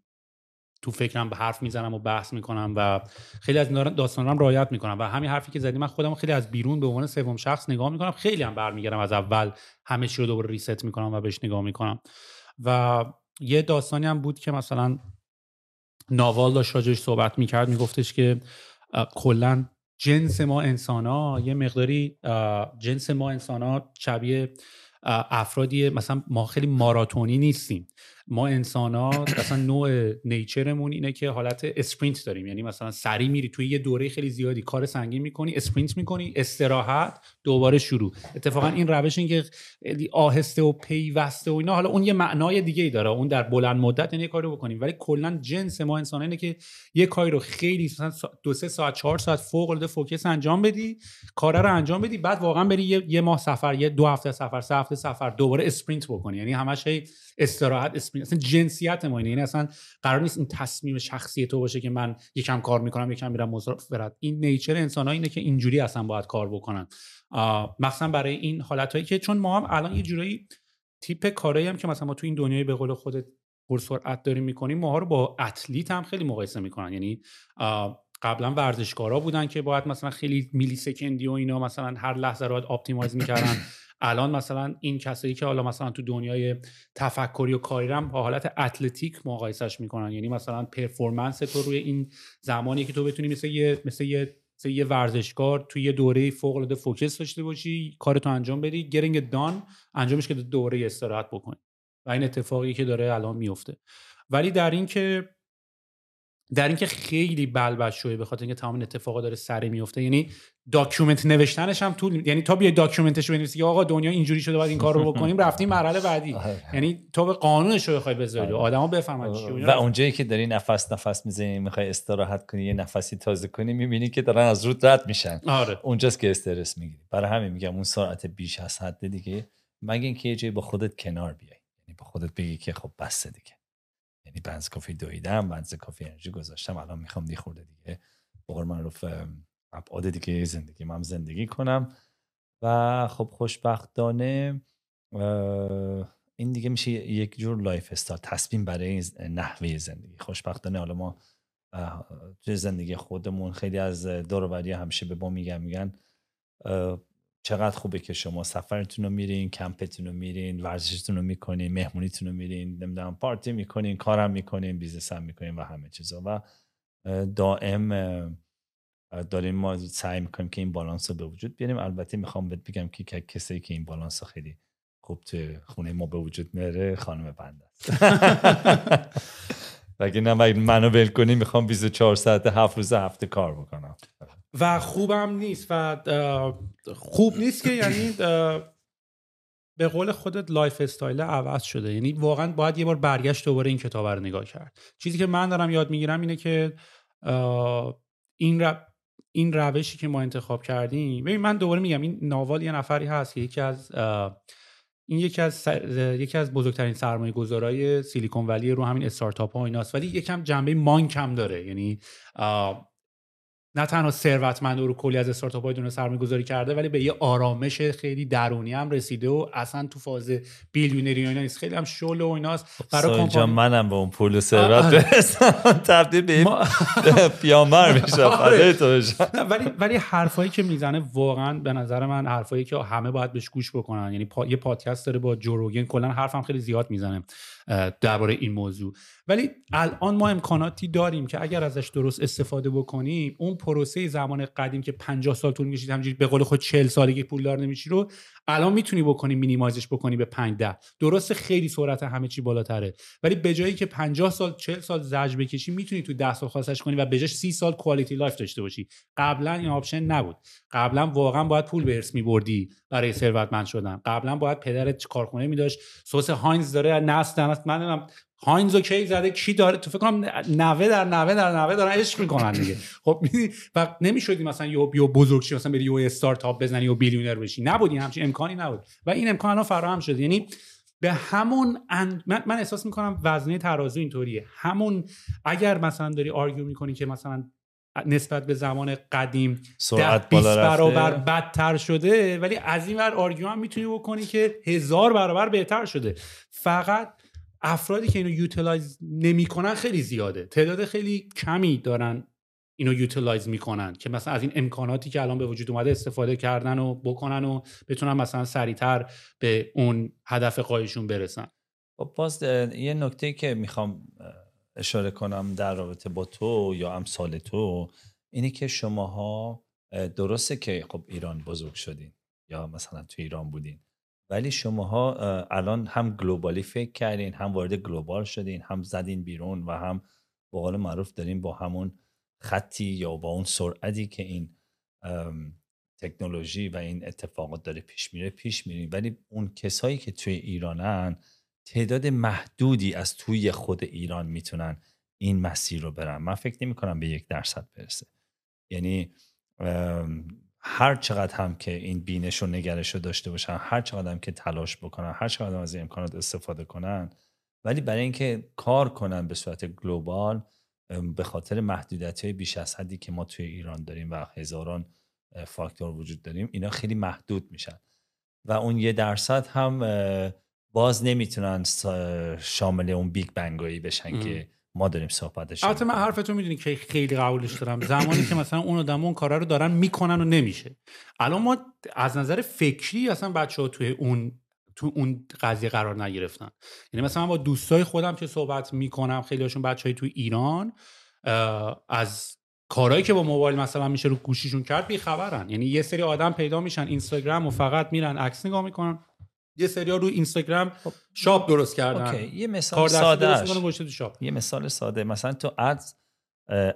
تو فکرم به حرف می‌زنم و بحث می‌کنم و خیلی از داستانم write می‌کنم. و همین حرفی که زدی من خودم خیلی از بیرون به عنوان سوم شخص نگاه می‌کنم. خیلی هم برمیگردم از اول همه چی رو دوباره reset می‌کنم و بهش نگاه می‌کنم. و یه داستانی هم بود که مثلا ناوال داشت راجبش صحبت می‌کرد. میگفتش که کلا جنس ما انسان ها یه مقداری جنس ما انسان ها شبیه افرادی مثلا ما خیلی ماراتونی نیستیم. ما انسان ها مثلا نوع nature مون اینه که حالت sprint داریم. یعنی مثلا سری میری توی یه دوره خیلی زیادی کار سنگین می‌کنی sprint می‌کنی استراحت دوباره شروع. اتفاقا این روش این که آهسته و پیوسته و اینا حالا اون یه معنای دیگه ای داره. اون در بلند مدت یعنی کاری بکنیم. ولی کلا جنس ما انسان اینه که یه کاری رو خیلی مثلا دو سه ساعت چهار ساعت فوق العاده focus انجام بدی کار رو انجام بدی بعد واقعا بری یه, یه ماه سفر یه دو هفته سفر سه هفته سفر دوباره sprint بکنی. یعنی همش استراحت sprint اصلا جنسیت ما اینه. یعنی اصلا قرار نیست این تصمیم شخصی تو باشه که من یکم کار می‌کنم یکم میرم مسافرت این nature انسان اینه که اینجوری اصلا باید کار بکنن. مثلا برای این حالت هایی که چون ما هم الان یه جورایی تیپ کاری هم که مثلا ما تو این دنیای به قول خودت پرسرعت داریم می‌کنیم ماها رو با athlete هم خیلی مقایسه می‌کنن. یعنی قبلا ورزشکارا بودن که باید مثلا خیلی millisecond ی و اینا مثلا هر لحظه رو optimize می‌کردن. الان مثلا این کسایی که حالا مثلا تو دنیای تفکری و کاری با حالت athletic مقایسش می‌کنن. یعنی مثلا performance تو روی این زمانی که تو بتونی مثل یه مثل یه مثل یه ورزشکار توی یه دوره فوق العاده focus داشته باشی کارتو انجام بدی grind down انجامش که دوره استراحت بکنی. و این اتفاقی که داره الان میفته ولی در این که در اینکه خیلی بلبشویی به خاطر اینکه تمام اتفاقا داره سری میفته یعنی document نوشتنش هم طول یعنی تا بیای document ش بنویسی که آقا دنیا اینجوری شده باید این کار رو بکنیم رفتیم مرحله بعدی. یعنی تو به قانونش رو بخوای بذاری. آره. آدما بفهمن چی و اونجایی که داری نفس نفس می‌زنی می‌خوای استراحت کنی یه نفسی تازه کنی می‌بینی که دارن از روت رد میشن. آره. اونجاست که استرس می‌گیری. برای همین میگم اون سرعت بیش از حد دیگه مگه اینکه یه جایی با خودت کنار بیای. یعنی با خودت بگی که خب بس دیگه. یعنی بنز کافی دویدم بنز کافی انرژی گذاشتم الان می‌خوام یه خورده دیگه بقول معروف ابعاد دیگه زندگی من زندگی کنم. و خب خوشبختانه این دیگه میشه یک جور lifestyle تصمیم برای نحوه زندگی. خوشبختانه حالا ما توی زندگی خودمون خیلی از دوروبری همیشه به ما میگن میگن چقدر خوبه که شما سفرتون رو میرین کمپتون رو میرین ورزشتون رو می‌کنین مهمونیتون رو میرین نمی‌دونم پارتی می‌کنین کارم می‌کنین business هم می‌کنین و همه چیزا. و دائم داریم ما سعی می‌کنیم که این بالانس رو به وجود بیاریم. البته می‌خوام بهت بگم که کسی که این بالانس رو خیلی خوب تو خونه ما به وجود میاره خانم بنده است. وگه نه منو ول کنی می‌خوام 24 ساعت هفت روز هفته کار بکنم. و خوبم نیست و خوب نیست که یعنی به قول خودت lifestyle عوض شده. یعنی واقعا باید یه بار برگشت دوباره این کتاب رو نگاه کرد. چیزی که من دارم یاد می‌گیرم اینه که این رو... این روشی که ما انتخاب کردیم ببین من دوباره میگم این Naval یه نفری هست که یکی از این یکی از یکی از بزرگترین سرمایه گذارای Silicon Valley رو همین استارتاپ ها ایناست ولی یکم جنبه monk هم داره. یعنی نه تنها ثروتمند رو کلی از استارتاپ های دنیا سرمایه گذاری کرده ولی به یه آرامش خیلی درونی هم رسیده و اصلا تو فاز بیلیونری اینا نیست. خیلی هم شل و ایناست. برای کمپانی منم به اون پول و ثروت برسم. تبدیل به. پیامبر میشم آره. ولی ولی حرفایی که می‌زنه واقعا به نظر من حرفایی که همه باید بهش گوش بکنن. یعنی پا... یه پادکست داره با جوروگن کلا حرفم خیلی زیاد می‌زنه درباره این موضوع. ولی الان ما امکاناتی داریم که اگر ازش درست استفاده بکنیم اون پروسه زمان قدیم که 50 سال طول می‌کشید همینجوری به قول خودت 40 سالگی پولدار نمیشی رو الان می‌تونی بکنی minimize ش بکنی به 5 10 درست خیلی سرعت همه چی بالاتره. ولی به جایی که 50 سال 40 سال زجر بکشی می‌تونی تو 10 سال خلاصش کنی و بجاش 30 سال quality life داشته باشی. قبلا این option نبود. قبلا واقعا باید پول به ارث میبردی برای ثروتمند شدن. قبلا باید پدرت کارخونه میداشت. سس هاینز داره نسل من هاینز و کی زده کی داره؟ تو فکر کنم نوه در نوه در نوه دارن عشق می‌کنن دیگه. خب و نمی‌شدی مثلا یهو بیای بزرگ شی مثلا بری یو استارتاپ بزنی و billionaire بشی. نبودی همچین امکانی نبود. و این امکان الان فراهم شده. یعنی به همون من, من احساس می‌کنم وزنه ترازو اینطوریه. همون اگر مثلا داری argue می‌کنی که مثلا نسبت به زمان قدیم سرعت بالا برابر بدتر شده ولی از این ور argue هم می‌تونی بکنی که هزار برابر بهتر شده. فقط افرادی که اینو utilize نمی‌کنن خیلی زیاده. تعداد خیلی کمی دارن اینو utilize می‌کنن که مثلا از این امکاناتی که الان به وجود اومده استفاده کردن و بکنن و بتونن مثلا سریعتر به اون هدف غاییشون برسن. خب باز یه نکته که می‌خوام اشاره کنم در رابطه با تو یا امثال تو اینه که شماها درسته که خب ایران بزرگ شدین یا مثلا تو ایران بودین. ولی شماها الان هم گلوبالی فکر کردین هم وارد گلوبال شدین هم زدین بیرون و هم به قول معروف دارین با همون خطی یا با اون سرعتی که این تکنولوژی و این اتفاقات داره پیش میره پیش میرین. ولی اون کسایی که توی ایرانن تعداد محدودی از توی خود ایران می‌تونن این مسیر رو برن. من فکر نمی کنم به یک درصد برسه. یعنی هر چقدر هم که این بینش و نگرش رو داشته باشن هر چقدر هم که تلاش بکنن هر چقدر هم از این امکانات استفاده کنن ولی برای اینکه کار کنن به صورت global به خاطر محدودیت های بیش از حدی که ما توی ایران داریم و هزاران فاکتور وجود داره اینا خیلی محدود میشن. و اون یه درصد هم باز نمی‌تونن شامل اون big bang ایی بشن که ما داریم صحبتش البته من حرفتون می‌دونی که خیلی قبولش دارم. زمانی که مثلا اون آدم اون کارا رو دارن می‌کنن و نمیشه. الان ما از نظر فکری اصلا بچه ها توی اون تو اون قضیه قرار نگرفتن. یعنی مثلا من با دوستای خودم که صحبت می‌کنم خیلی هاشون بچه های تو ایران از کارهایی که با موبایل مثلا میشه رو گوشیشون کرد بیخبرن. یعنی یه سری آدم پیدا میشن اینستاگرام و فقط میرن عکس نگاه می‌کنن. یه سریا رو اینستاگرام خب، شاپ درست کردن. اوکی. یه مثال ساده یه مثال ساده. مثلا تو ادز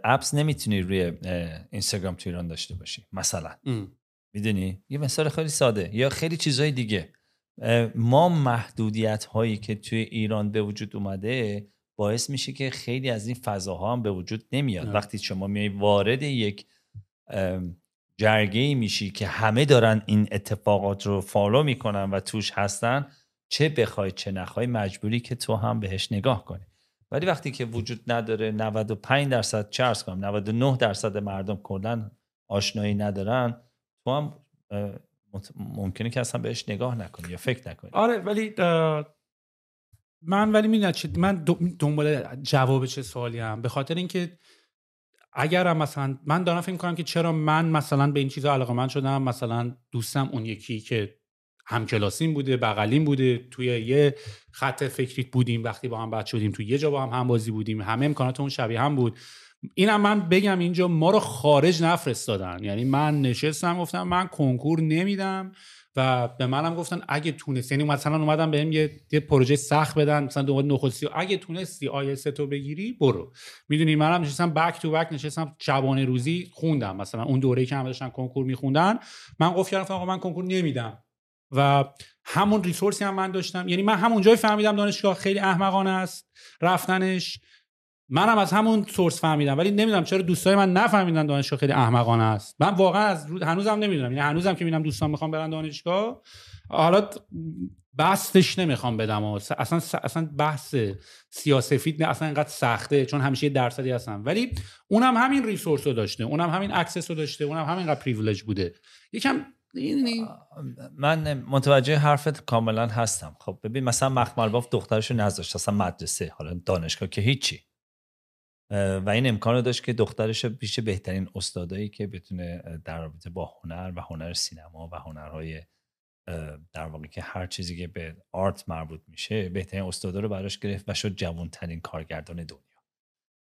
اپس نمی‌تونی روی اینستاگرام تو ایران داشته باشی مثلا. می‌دونی؟ یه مثال خیلی ساده. یا خیلی چیزهای دیگه. ما محدودیت هایی که توی ایران به وجود اومده باعث میشه که خیلی از این فضاها هم به وجود نمیاد. وقتی شما میای وارد یک جرگه میشی که همه دارن این اتفاقات رو فالو می‌کنن و توش هستن چه بخوای چه نخوای مجبوری که تو هم بهش نگاه کنی. ولی وقتی که وجود نداره 95 درصد چه ارز کنم 99 درصد مردم کلا آشنایی ندارن تو هم ممکنه که اصلا بهش نگاه نکنی یا فکر نکنی. آره ولی من ولی می‌دونم من دنبال جواب چه سوالی هم به خاطر اینکه اگر مثلا من دارم فکر کنم که چرا من مثلا به این چیزا علاقه من شدم مثلا دوستم اون یکی که همکلاسیم بوده بغلیم بوده توی یه خط فکری بودیم وقتی با هم بچه شدیم توی یه جا با هم هم بازی بودیم همه امکانات اون شبیه هم بود. اینم من بگم اینجا ما رو خارج نفرستادن. یعنی من نشستم گفتم من کنکور نمیدم. و به منم گفتن اگه تونستی یعنی مثلا اومدم بهم یه, یه پروژه سخت بدن مثلا دو نخستی اگه تونستی آی تو بگیری برو. می‌دونی منم نشستم بک تو بک نشستم شبانه روزی خوندم. مثلا اون دوره‌ای که هم داشتن کنکور میخوندن من گفت کردم آقا من کنکور نمیدم. و همون ریسورسی هم من داشتم. یعنی من همونجای فهمیدم دانشگاه خیلی احمقانه است رفتنش منم از همون سورس فهمیدم ولی نمی‌دونم چرا دوستای من نفهمیدن دانشگاه خیلی احمقانه است. من واقعا از هنوزم نمی‌دونم یعنی هنوزم که می‌بینم دوستان می‌خوام برن دانشگاه حالا بستش نمی‌خوام بدم اصلا اصلا بحث سیاسفید نه اصلا اینقدر سخته چون همیشه یه درصدی هستم. ولی اونم همین resource رو داشته اونم همین access رو داشته اونم همینقدر پریویلج بوده. یکم من متوجه حرفت کاملا هستم. خب ببین مثلا مخملباف دخترشو نذاشت اصلا مدرسه حالا دانشگاه که هیچی. و این امکان رو داشت که دخترش پیش بهترین استادایی که بتونه در رابطه با هنر و هنر سینما و هنرهای در واقع که هر چیزی که به art مربوط میشه بهترین استادا رو براش گرفت و شد جوانترین کارگردان دنیا.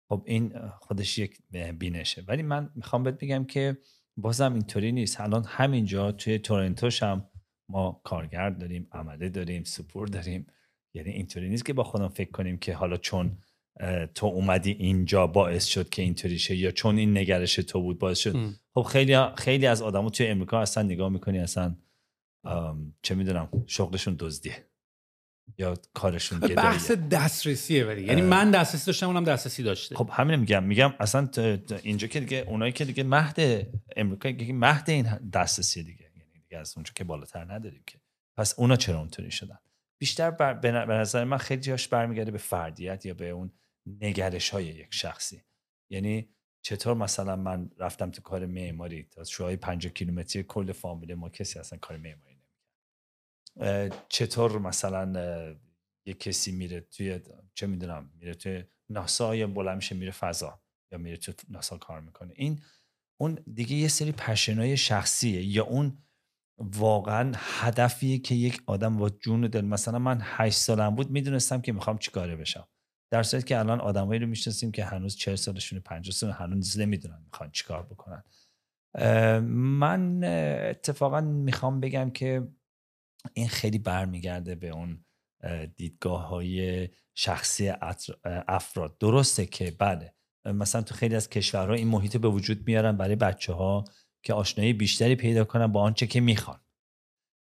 خب این خودش یک بینشه. ولی من می‌خوام بهت بگم که بازم اینطوری نیست. الان همینجا توی تورنتوش هم ما کارگرد داریم عمله داریم سپور داریم. یعنی اینطوری نیست که با خودم فکر کنیم که حالا چون تو اومدی اینجا باعث شد که اینطوری شه یا چون این نگرش تو بود باعث شد. خب خیلی خیلی از آدما توی امریکا اصلا نگاه می‌کنی اصلا چه می‌دونم شغلشون دزدیه. یا کارشون گداییه. بحث دسترسیه ولی. یعنی من دسترسی داشتم اونم دسترسی داشته. خب همین میگم. میگم اصلا اینجا که دیگه اونایی که دیگه مهد امریکا که مهد این دسترسی دیگه. یعنی دیگه از اونجا که بالاتر نداریم که. پس اونا چرا اونطوری شدن؟ بیشتر بر... به نظر من خیلی جاش برمیگرده به فردیت یا به اون نگرش های یک شخصی. یعنی چطور مثلا من رفتم تو کار معماری تا شوهای 5 کیلومتری کل فامیل ما کسی اصلا کار معماری نمی‌کرد. چطور مثلا یه کسی میره توی چه می‌دونم میره توی ناسا یا بلند میره فضا یا میره تو ناسا کار می‌کنه. این اون دیگه یه سری پشنای شخصیه یا اون واقعا هدفیه که یک آدم با جون دل مثلا من هشت سالم بود می‌دونستم که می‌خوام چیکاره بشم. در صورتی که الان آدمایی رو می‌شناسیم که هنوز 40 سالشون 50 سال هنوز نمی‌دونن می‌خوان چیکار بکنن. من اتفاقا می‌خوام بگم که این خیلی برمیگرده به اون دیدگاه های شخصی افراد. درسته که بله مثلا تو خیلی از کشورها این محیط به وجود میارن برای بچه ها که آشنایی بیشتری پیدا کنن با آنچه که می‌خوان.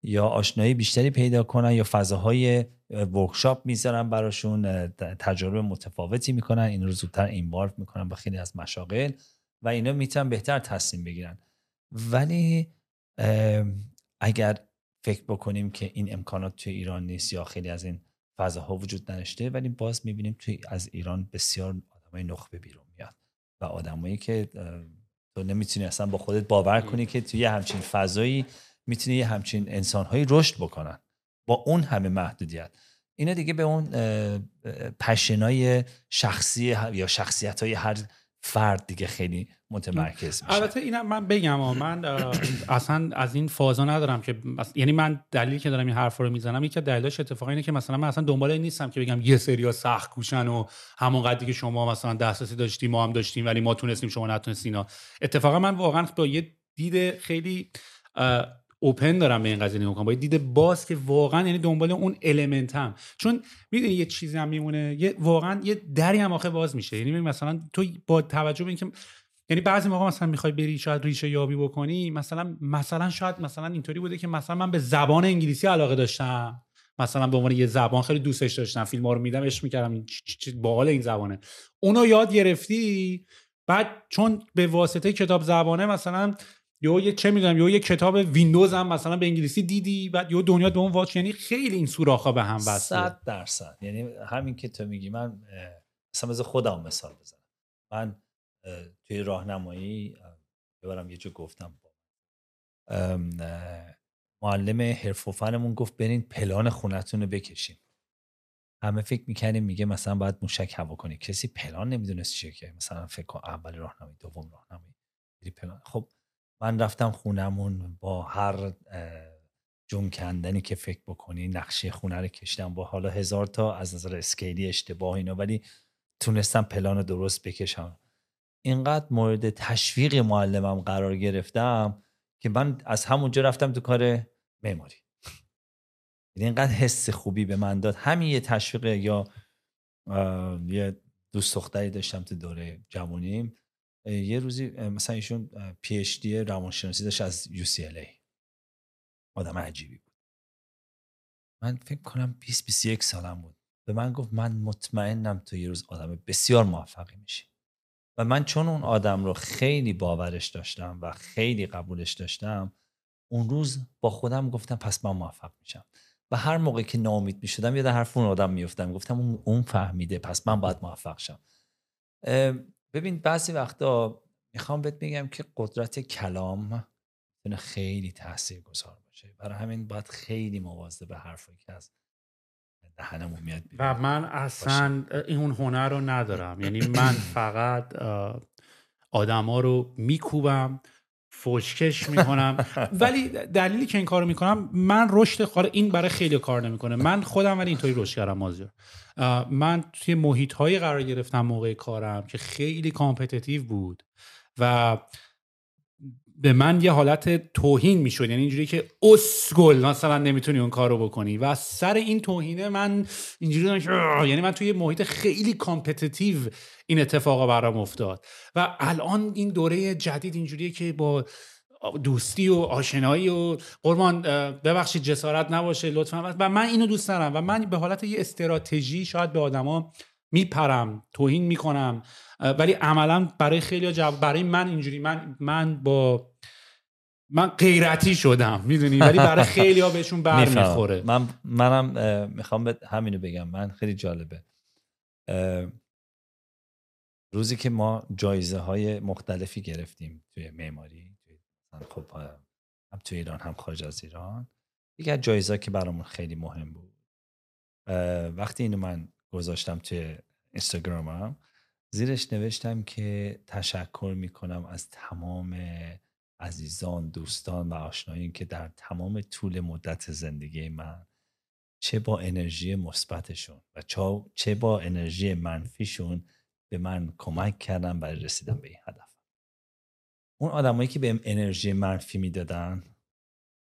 یا آشنایی بیشتری پیدا کنن یا فضاهای ورکشاپ می‌ذارن براشون تجربه متفاوتی می‌کنن این رو زودتر اینوالو می‌کنن با خیلی از مشاغل و اینا می‌تونن بهتر تصمیم بگیرن. ولی اگر فکر بکنیم که این امکانات توی ایران نیست یا خیلی از این فضاها وجود نداشته ولی باز می‌بینیم توی از ایران بسیار آدمای نخبه بیرون میاد و آدمایی که تو نمی‌تونی اصلا با خودت باور کنی که توی همچین فضایی می‌تونی یه همچین انسانهایی رشد بکنن با اون همه محدودیت. اینا دیگه به اون پشنای شخصی یا شخصیت های هر فرد دیگه خیلی متمرکز میشه. البته اینم من بگم من اصلا از این فازا ندارم که یعنی من دلیلی که دارم این حرف رو می‌زنم یکی دلیلش اتفاقا اینه که مثلا من اصلا دنبال این نیستم که بگم یه سریا سخت کوشن و همون قدری که شما مثلا دسترسی داشتیم ما هم داشتیم ولی ما تونستیم شما نتونستین اتفاقا من واقعا با یه دید خیلی اوپن دارم به این قضیه نگاه کنم. با دید باز که واقعا یعنی دنبال اون المنت هم. چون می‌دونی یه چیزی هم میمونه یه واقعا یه دری هم آخه باز میشه. یعنی مثلا تو با توجه به اینکه یعنی بعضی موقع مثلا می‌خوای بری شاید ریشه یابی بکنی مثلا مثلا شاید مثلا اینطوری بوده که مثلا من به زبان انگلیسی علاقه داشتم. مثلا به عنوان یه زبان خیلی دوستش داشتم فیلم ها رو میدم عشق می‌کردم باحال این زبانه. اونو یاد گرفتی بعد چون به واسطه کتاب زبانه مثلا یا یه چه می‌دونم یا یه کتاب ویندوز هم مثلا به انگلیسی دیدی بعد یا دنیا به اون واچ یعنی خیلی این سوراخا به هم وصله 100 درصد. یعنی همین که تو میگی من مثلا از خودم مثال بزنم. من توی راهنمایی ببرم یه جا گفتم معلم حرف گفت برین پلان خونتون رو بکشین. همه فکر می‌کنیم میگه مثلا باید موشک هوا کنی. کسی پلان نمی‌دونست چیه که. مثلا فکر کن اول راهنمایی دوم راهنمایی. خب من رفتم خونمون با هر جون کندنی که فکر بکنی نقشه خونه رو کشیدم با حالا هزار تا از نظر اسکیلی اشتباه اینا ولی تونستم پلان درست بکشم. اینقدر مورد تشویق معلمم قرار گرفتم که من از همونجا رفتم تو کار معماری. یعنی اینقدر حس خوبی به من داد. همین یه تشویق یا یه دوست دختری داشتم تو دوره جوانیم یه روزی مثلا ایشون پی اچ دی روانشناسی داشت از یو سی ال ای آدم عجیبی بود. من فکر کنم 20 21 سالم بود. به من گفت من مطمئنم تو یه روز آدم بسیار موفقی میشی. و من چون اون آدم رو خیلی باورش داشتم و خیلی قبولش داشتم اون روز با خودم گفتم پس من موفق میشم. و هر موقع که ناامید می‌شدم یاد حرف اون آدم میفتم گفتم اون فهمیده پس من باید موفق شم. ببین بعضی وقتا می‌خوام بهت بگم که قدرت کلام می‌تونه خیلی تاثیر گذار باشه. برای همین باید خیلی مواظب به حرفی که از دهنمون میاد و من اصلا این اون هنر رو ندارم. یعنی من فقط آدما رو میکوبم فوشکش می‌کنم. ولی دلیلی که این کارو می‌کنم من رشد خاره این برای خیلی کار نمی‌کنه. من خودم ولی اینطوری رشد کردم مازیار. من توی محیط هایی قرار گرفتم موقع کارم که خیلی competitive بود و به من یه حالت توهین می‌شد. یعنی اینجوری که اسگل مثلا نمی‌تونی اون کارو بکنی. و سر این توهینه من اینجوری یعنی من توی محیط خیلی competitive این اتفاقا برام افتاد. و الان این دوره جدید اینجوریه که با دوستی و آشنایی و قربان ببخشید جسارت نباشه لطفا. و من اینو دوست دارم و من به حالت یه استراتژی شاید به آدما میپرم توهین می‌کنم. ولی عملا برای خیلی جواب برای من اینجوری من من با من غیرتی شدم می‌دونی؟ ولی برای خیلی ها بهشون بر می‌خوره من منم می‌خوام به همینو بگم. من خیلی جالبه. روزی که ما جایزه های مختلفی گرفتیم توی معماری خب هم توی ایران هم خارج از ایران یکی از جایزه که برامون خیلی مهم بود. وقتی اینو من گذاشتم توی اینستاگرامم زیرش نوشتم که تشکر می‌کنم از تمام عزیزان دوستان و آشنایان که در تمام طول مدت زندگی من چه با انرژی مثبتشون و چه با انرژی منفیشون به من کمک کردن برای رسیدن به این هدف. اون آدمایی که بهم انرژی منفی می‌دادن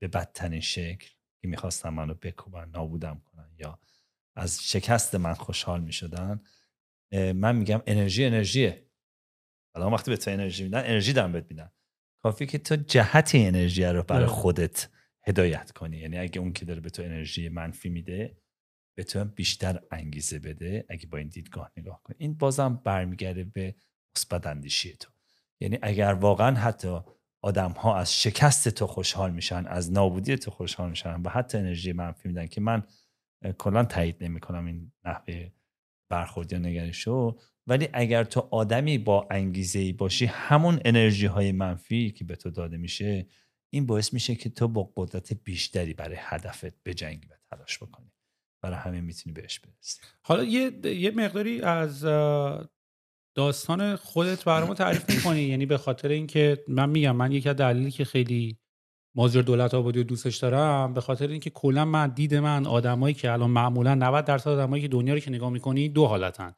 به بدترین شکل که می‌خواستن منو بکوبن نابودم کنن یا از شکست من خوشحال می‌شدن من میگم انرژی انرژیه. حالا وقتی به تو انرژی میدن انرژی دارم بهت میدن. کافی که تو جهت انرژی رو برای خودت هدایت کنی. یعنی اگه اون که داره به تو انرژی منفی میده به تو بیشتر انگیزه بده اگه با این دیدگاه نگاه کنی. این بازم برمیگرده به مثبت اندیشی تو. یعنی اگر واقعا حتی آدم ها از شکست تو خوشحال میشن از نابودی تو خوشحال میشن و حتی انرژی منفی میدن که من کلا تایید نمی‌کنم این نحوه برخورد یا نگرشو ولی اگر تو آدمی با انگیزه ای باشی همون انرژی های منفی که به تو داده میشه این باعث میشه که تو با قدرت بیشتری برای هدفت بجنگی و تلاش بکنی. برای همین می‌تونی بهش برسی. حالا یه, یه مقداری از داستان خودت برامو تعریف می‌کنی؟ یعنی به خاطر اینکه من میگم من یکی از دلیلی که خیلی مازر دولت آبادی رو دوستش دارم. به خاطر اینکه کلا من دید من آدمایی که الان معمولا 90 درصد آدمایی که دنیا رو که نگاه می‌کنی دو حالتن.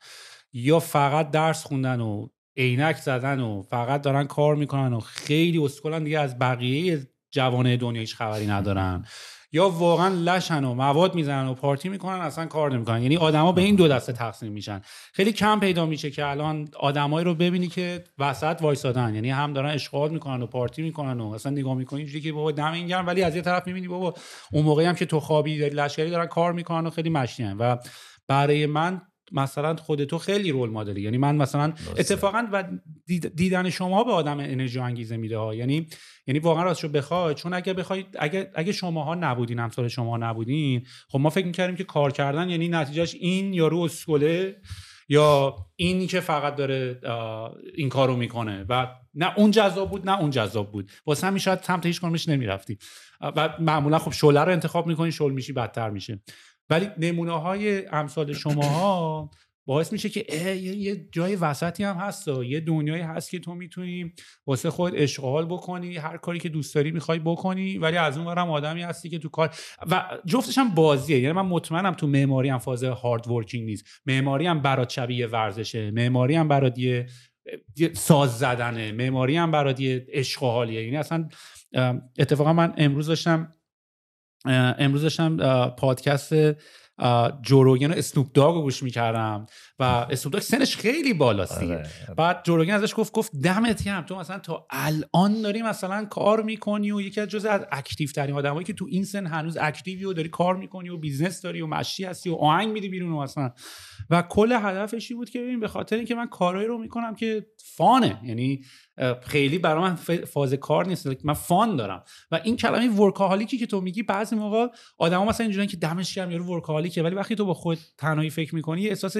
یا فقط درس خوندن و عینک زدن و فقط دارن کار می‌کنن و خیلی اسکلن دیگه از بقیه جوانه دنیا هیچ خبری ندارن. یا واقعا لشن و مواد می‌زنن و پارتی می‌کنن اصلا کار نمی‌کنن. یعنی آدما به این دو دسته تقسیم میشن. خیلی کم پیدا میشه که الان آدمایی رو ببینی که وسط وایسادن. یعنی هم دارن اشغال می‌کنن و پارتی می‌کنن و اصلا نگاه می‌کنی اینجوری که بابا دم این گرم ولی از یه طرف می‌بینی بابا اون موقعی هم که تو خوابی لشکری دارن کار می‌کنن و خیلی مشتی و برای من مثلا خودتو خیلی رول مدلی. یعنی من مثلا اتفاقا و دیدن شما به آدم انرژی انگیزه میده ها. یعنی یعنی واقعا راستشو بخوای چون اگه بخوای اگه اگه شماها نبودین امثال شما نبودین خب ما فکر می‌کردیم که کار کردن یعنی نتیجهش این یا رو اسکله یا این که فقط داره این کارو می‌کنه. و نه اون جذاب بود نه اون جذاب بود. واسه همین شاید سمت هیچ کارمش نمی‌رفتی و معمولا خب شعله رو انتخاب می‌کنی شل میشی بدتر میشه. ولی نمونه های امثال شماها باعث میشه که یه جای وسطی هم هست و یه دنیایی هست که تو می‌تونی واسه خود اشغال بکنی هر کاری که دوست داری می‌خوای بکنی ولی از اون هم آدمی هستی که تو کار. و جفتش هم بازیه. یعنی من مطمئنم تو معماری هم فاز هارد ورکینگ نیست. معماری هم برات شبیه ورزشه. معماری هم برات یه ساز زدنه. معماری هم برات یه حالیه یعنی اصلا اتفاقا من امروز داشتم امروز داشتم پادکست جوروگن اسنوپ داگ رو گوش می‌کردم. و Snoop Dogg سنش خیلی بالاست دیگه. آره، آره. بعد Joe Rogan ازش گفت گفت دمت گرم تو مثلا تا الان داری مثلا کار می‌کنی و یکی از جز از active ترین آدمایی که تو این سن هنوز active ی و داری کار می‌کنی و business داری و مشی هستی و آهنگ میدی بیرون و مثلا. و کل حرفش این بود که ببین به خاطر اینکه من کارهایی رو می‌کنم که fun ه. یعنی خیلی برای من فاز کار نیست. من fun دارم. و این کلمه workaholic ی که تو میگی بعضی موقع آدما مثلا اینجوریان که دمش گرم یارو ورکاهالیکه ولی وقتی تو با خود تنهایی فکر می‌کنی احساس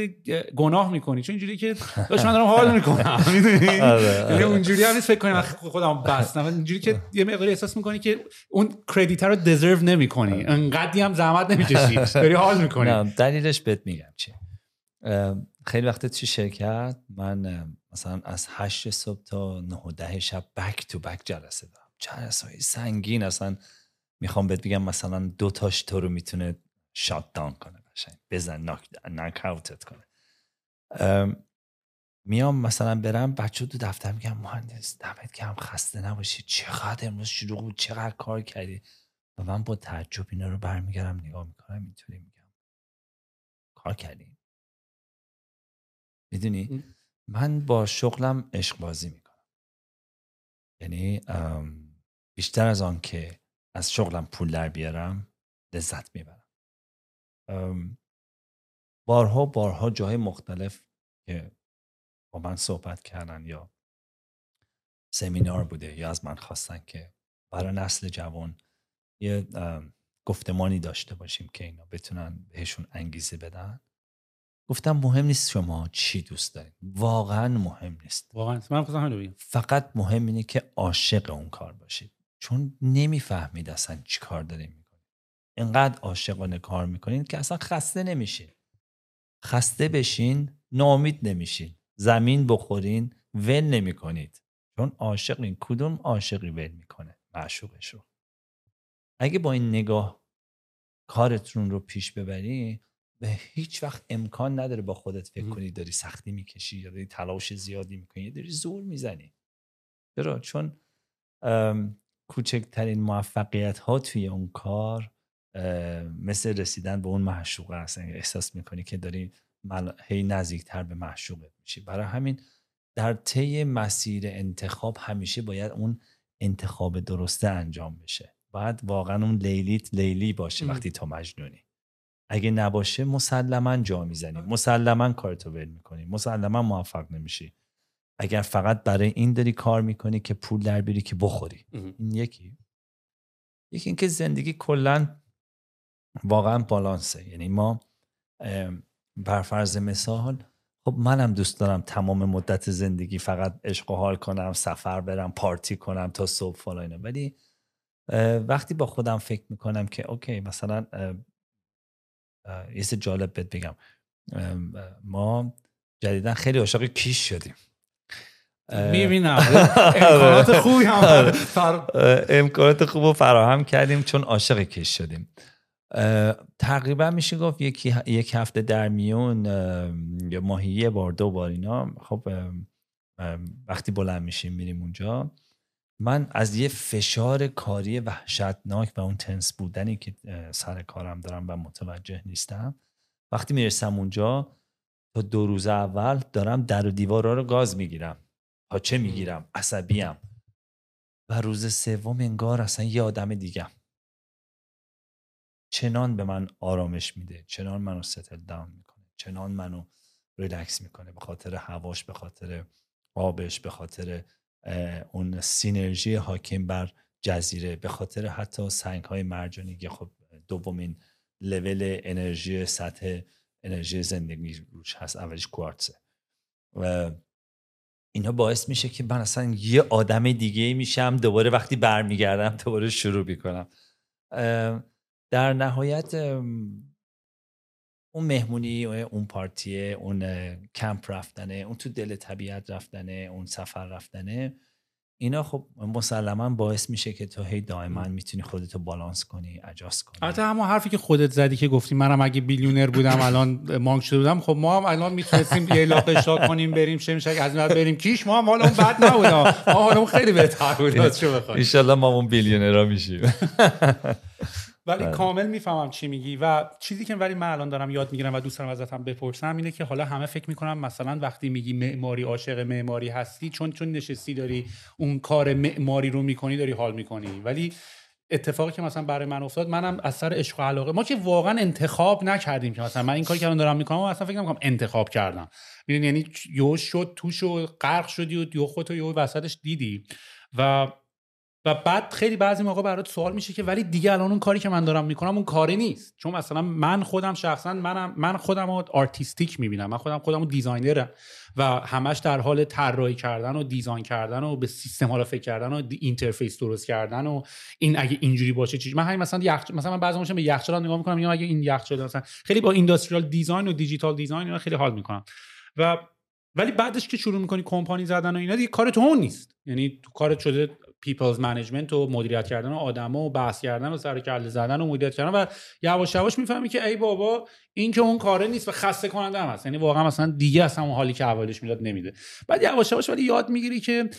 گناه می‌کنی. چون اینجوری که داشت من دارم حال می‌کنم. می‌دونی آره، یعنی آره. اونجوری هم نیست فکر کنی من خودم بستم. اینجوری که یه مقداری احساس می‌کنی که اون کردیت رو دزرو نمی‌کنی. انقدی هم زحمت نمی‌کشی. داری حال می‌کنی. دلیلش بهت میگم چی. خیلی وقت توی شرکت؟ من مثلا از هشت صبح تا نه و ده شب بک تو بک جلسه دارم. جلسه های سنگین اصلا می‌خوام بهت بگم مثلا دو تاش تو رو می‌تونه شات داون کنه قشنگ. بزن ناک ناک اوتت کنه. میام مثلا برم بچه تو دفتر میگم مهندس دمت گرم خسته نباشی. چقدر امروز شروع بود چقدر کار کردی. و من با تعجب اینا رو برمیگردم نگاه می‌کنم اینطوری میگم. کار کردیم می‌دونی؟ من با شغلم عشق بازی می‌کنم. یعنی بیشتر از آن که از شغلم پول در بیارم لذت می‌برم. بارها بارها جاهای مختلف که با من صحبت کردن یا سمینار بوده یا از من خواستن که برای نسل جوان یه گفتمانی داشته باشیم که اینا بتونن بهشون انگیزه بدن. گفتم مهم نیست شما چی دوست دارید واقعا مهم نیست. واقعا من فقط مهم اینه که عاشق اون کار باشید. چون نمی‌فهمید اصلا چی کار داریم می‌کنید اینقدر عاشقانه کار می‌کنید که اصلا خسته نمیشین. خسته بشین ناامید نمیشین. زمین بخورین ول نمی‌کنید. چون عاشقین کدوم عاشقی ول می‌کنه؟ معشوقش رو اگه با این نگاه کارتون رو پیش ببری به هیچ وقت امکان نداره با خودت فکر. کنی داری سختی می‌کشی یا داری تلاش زیادی می‌کنی یا داری زور می‌زنی. چرا؟ چون کوچکترین موفقیت ها توی اون کار مثل رسیدن به اون معشوقه هست یعنی احساس می‌کنی که داری مل- هی نزدیکتر به معشوقت میشی. برای همین در طی مسیر انتخاب همیشه باید اون انتخاب درسته انجام بشه. باید واقعا اون لیلیت لیلی باشه ام. وقتی تو مجنونی. اگه نباشه مسلما جا می‌زنی. مسلما کارتو ول می‌کنی. مسلما موفق نمیشی. اگر فقط برای این داری کار می‌کنی که پول در بیاری که بخوری. این یکی. یکی اینکه زندگی کلا واقعا بالانسه. یعنی ما بر فرض مثال خب منم دوست دارم تمام مدت زندگی فقط عشق و حال کنم سفر برم پارتی کنم تا صبح فلان اینا. ولی وقتی با خودم فکر می‌کنم که اوکی مثلا یه جالب بهت بگم. ما جدیدا خیلی عاشق کیش شدیم. می‌بینم. امکانات خوبی هم آره. امکانات خوب رو فراهم کردیم چون عاشق کش شدیم. تقریبا میشه گفت یکی یک هفته در میون یا ماهی یه بار دو بار اینا. خب وقتی بلند میشیم میریم اونجا. من از یه فشار کاری وحشتناک و اون تنس بودنی که سر کارم دارم و متوجه نیستم وقتی می‌رسم اونجا تا دو روز اول دارم در و دیوارا رو گاز می‌گیرم. پاچه می‌گیرم؟ عصبیم. و روز سوم انگار اصلا یه آدم دیگم. چنان به من آرامش میده چنان منو ستل داون می‌کنه چنان منو ریلکس می‌کنه به خاطر هواش به خاطر آبش به خاطر اون سینرژی حاکم بر جزیره به خاطر حتی سنگ های مرجانی که خب دومین لول انرژی سطح انرژی زندگی روش هست اولش کوارتزه. و اینا باعث میشه که من اصلا یه آدم دیگه میشم دوباره وقتی برمیگردم دوباره شروع می‌کنم. در نهایت اون مهمونی اون پارتیه اون کمپ رفتنه اون تو دل طبیعت رفتنه اون سفر رفتنه اینا خب مسلما باعث میشه که تو هی دائما می‌تونی خودتو بالانس کنی اجاست کنی. البته همون حرفی که خودت زدی که گفتی منم اگه بیلیونر بودم الان مانک شده بودم خب ما هم الان می‌تونستیم یه لاق اشتراک کنیم بریم شیم شک از ور بریم کیش ما هم حالا اون بد نبود ما حالا اون خیلی بهتر بود ایشالله ما اون بیلیونرها میشیم. ولی بله. کامل می‌فهمم چی میگی و چیزی که ولی من الان دارم یاد می‌گیرم و دوست دارم ازتم بپرسم اینه که حالا همه فکر می‌کنم مثلا وقتی میگی معماری عاشق معماری هستی چون چون نشستی داری اون کار معماری رو می‌کنی داری حال می‌کنی. ولی اتفاقی که مثلا برای من افتاد منم از سر عشق و علاقه ما که واقعا انتخاب نکردیم که مثلا من این کاری که الان دارم می‌کنم اصلا فکر نمی‌کنم انتخاب کردم. می‌دونی؟ یعنی یهو شد توش و غرق شدی و یهو خودتو یهو وسطش دیدی. و و بعد خیلی بعضی موقع برات سوال میشه که ولی دیگه الان اون کاری که من دارم می‌کنم اون کاری نیست. چون مثلا من خودم شخصا منم من خودم رو artistic می‌بینم. من خودم خودم رو designer م. و همش در حال طراحی کردن و design کردن و به سیستم ها فکر کردن و interface درست کردن و این اگه اینجوری باشه چیز من همین مثلا یخ مثلا من بعضی موقع به یخچال نگاه می‌کنم میگم اگه این یخچال مثلا خیلی با industrial design و digital design اینا خیلی حال می‌کنم. و ولی بعدش که شروع می‌کنی کمپانی زدن و اینا دیگه کار تو اون نیست. یعنی تو کارت شده people's management و مدیریت کردن و آدما و بحث کردن و سر کله زدن و مدیریت کردن و یواش یواش می‌فهمی که ای بابا این که اون کاره نیست و خسته کننده هم هست. یعنی واقعا مثلا دیگه اصلا اون حالی که اولش می‌داد نمیده. بعد یواش یواش ولی یاد می‌گیری که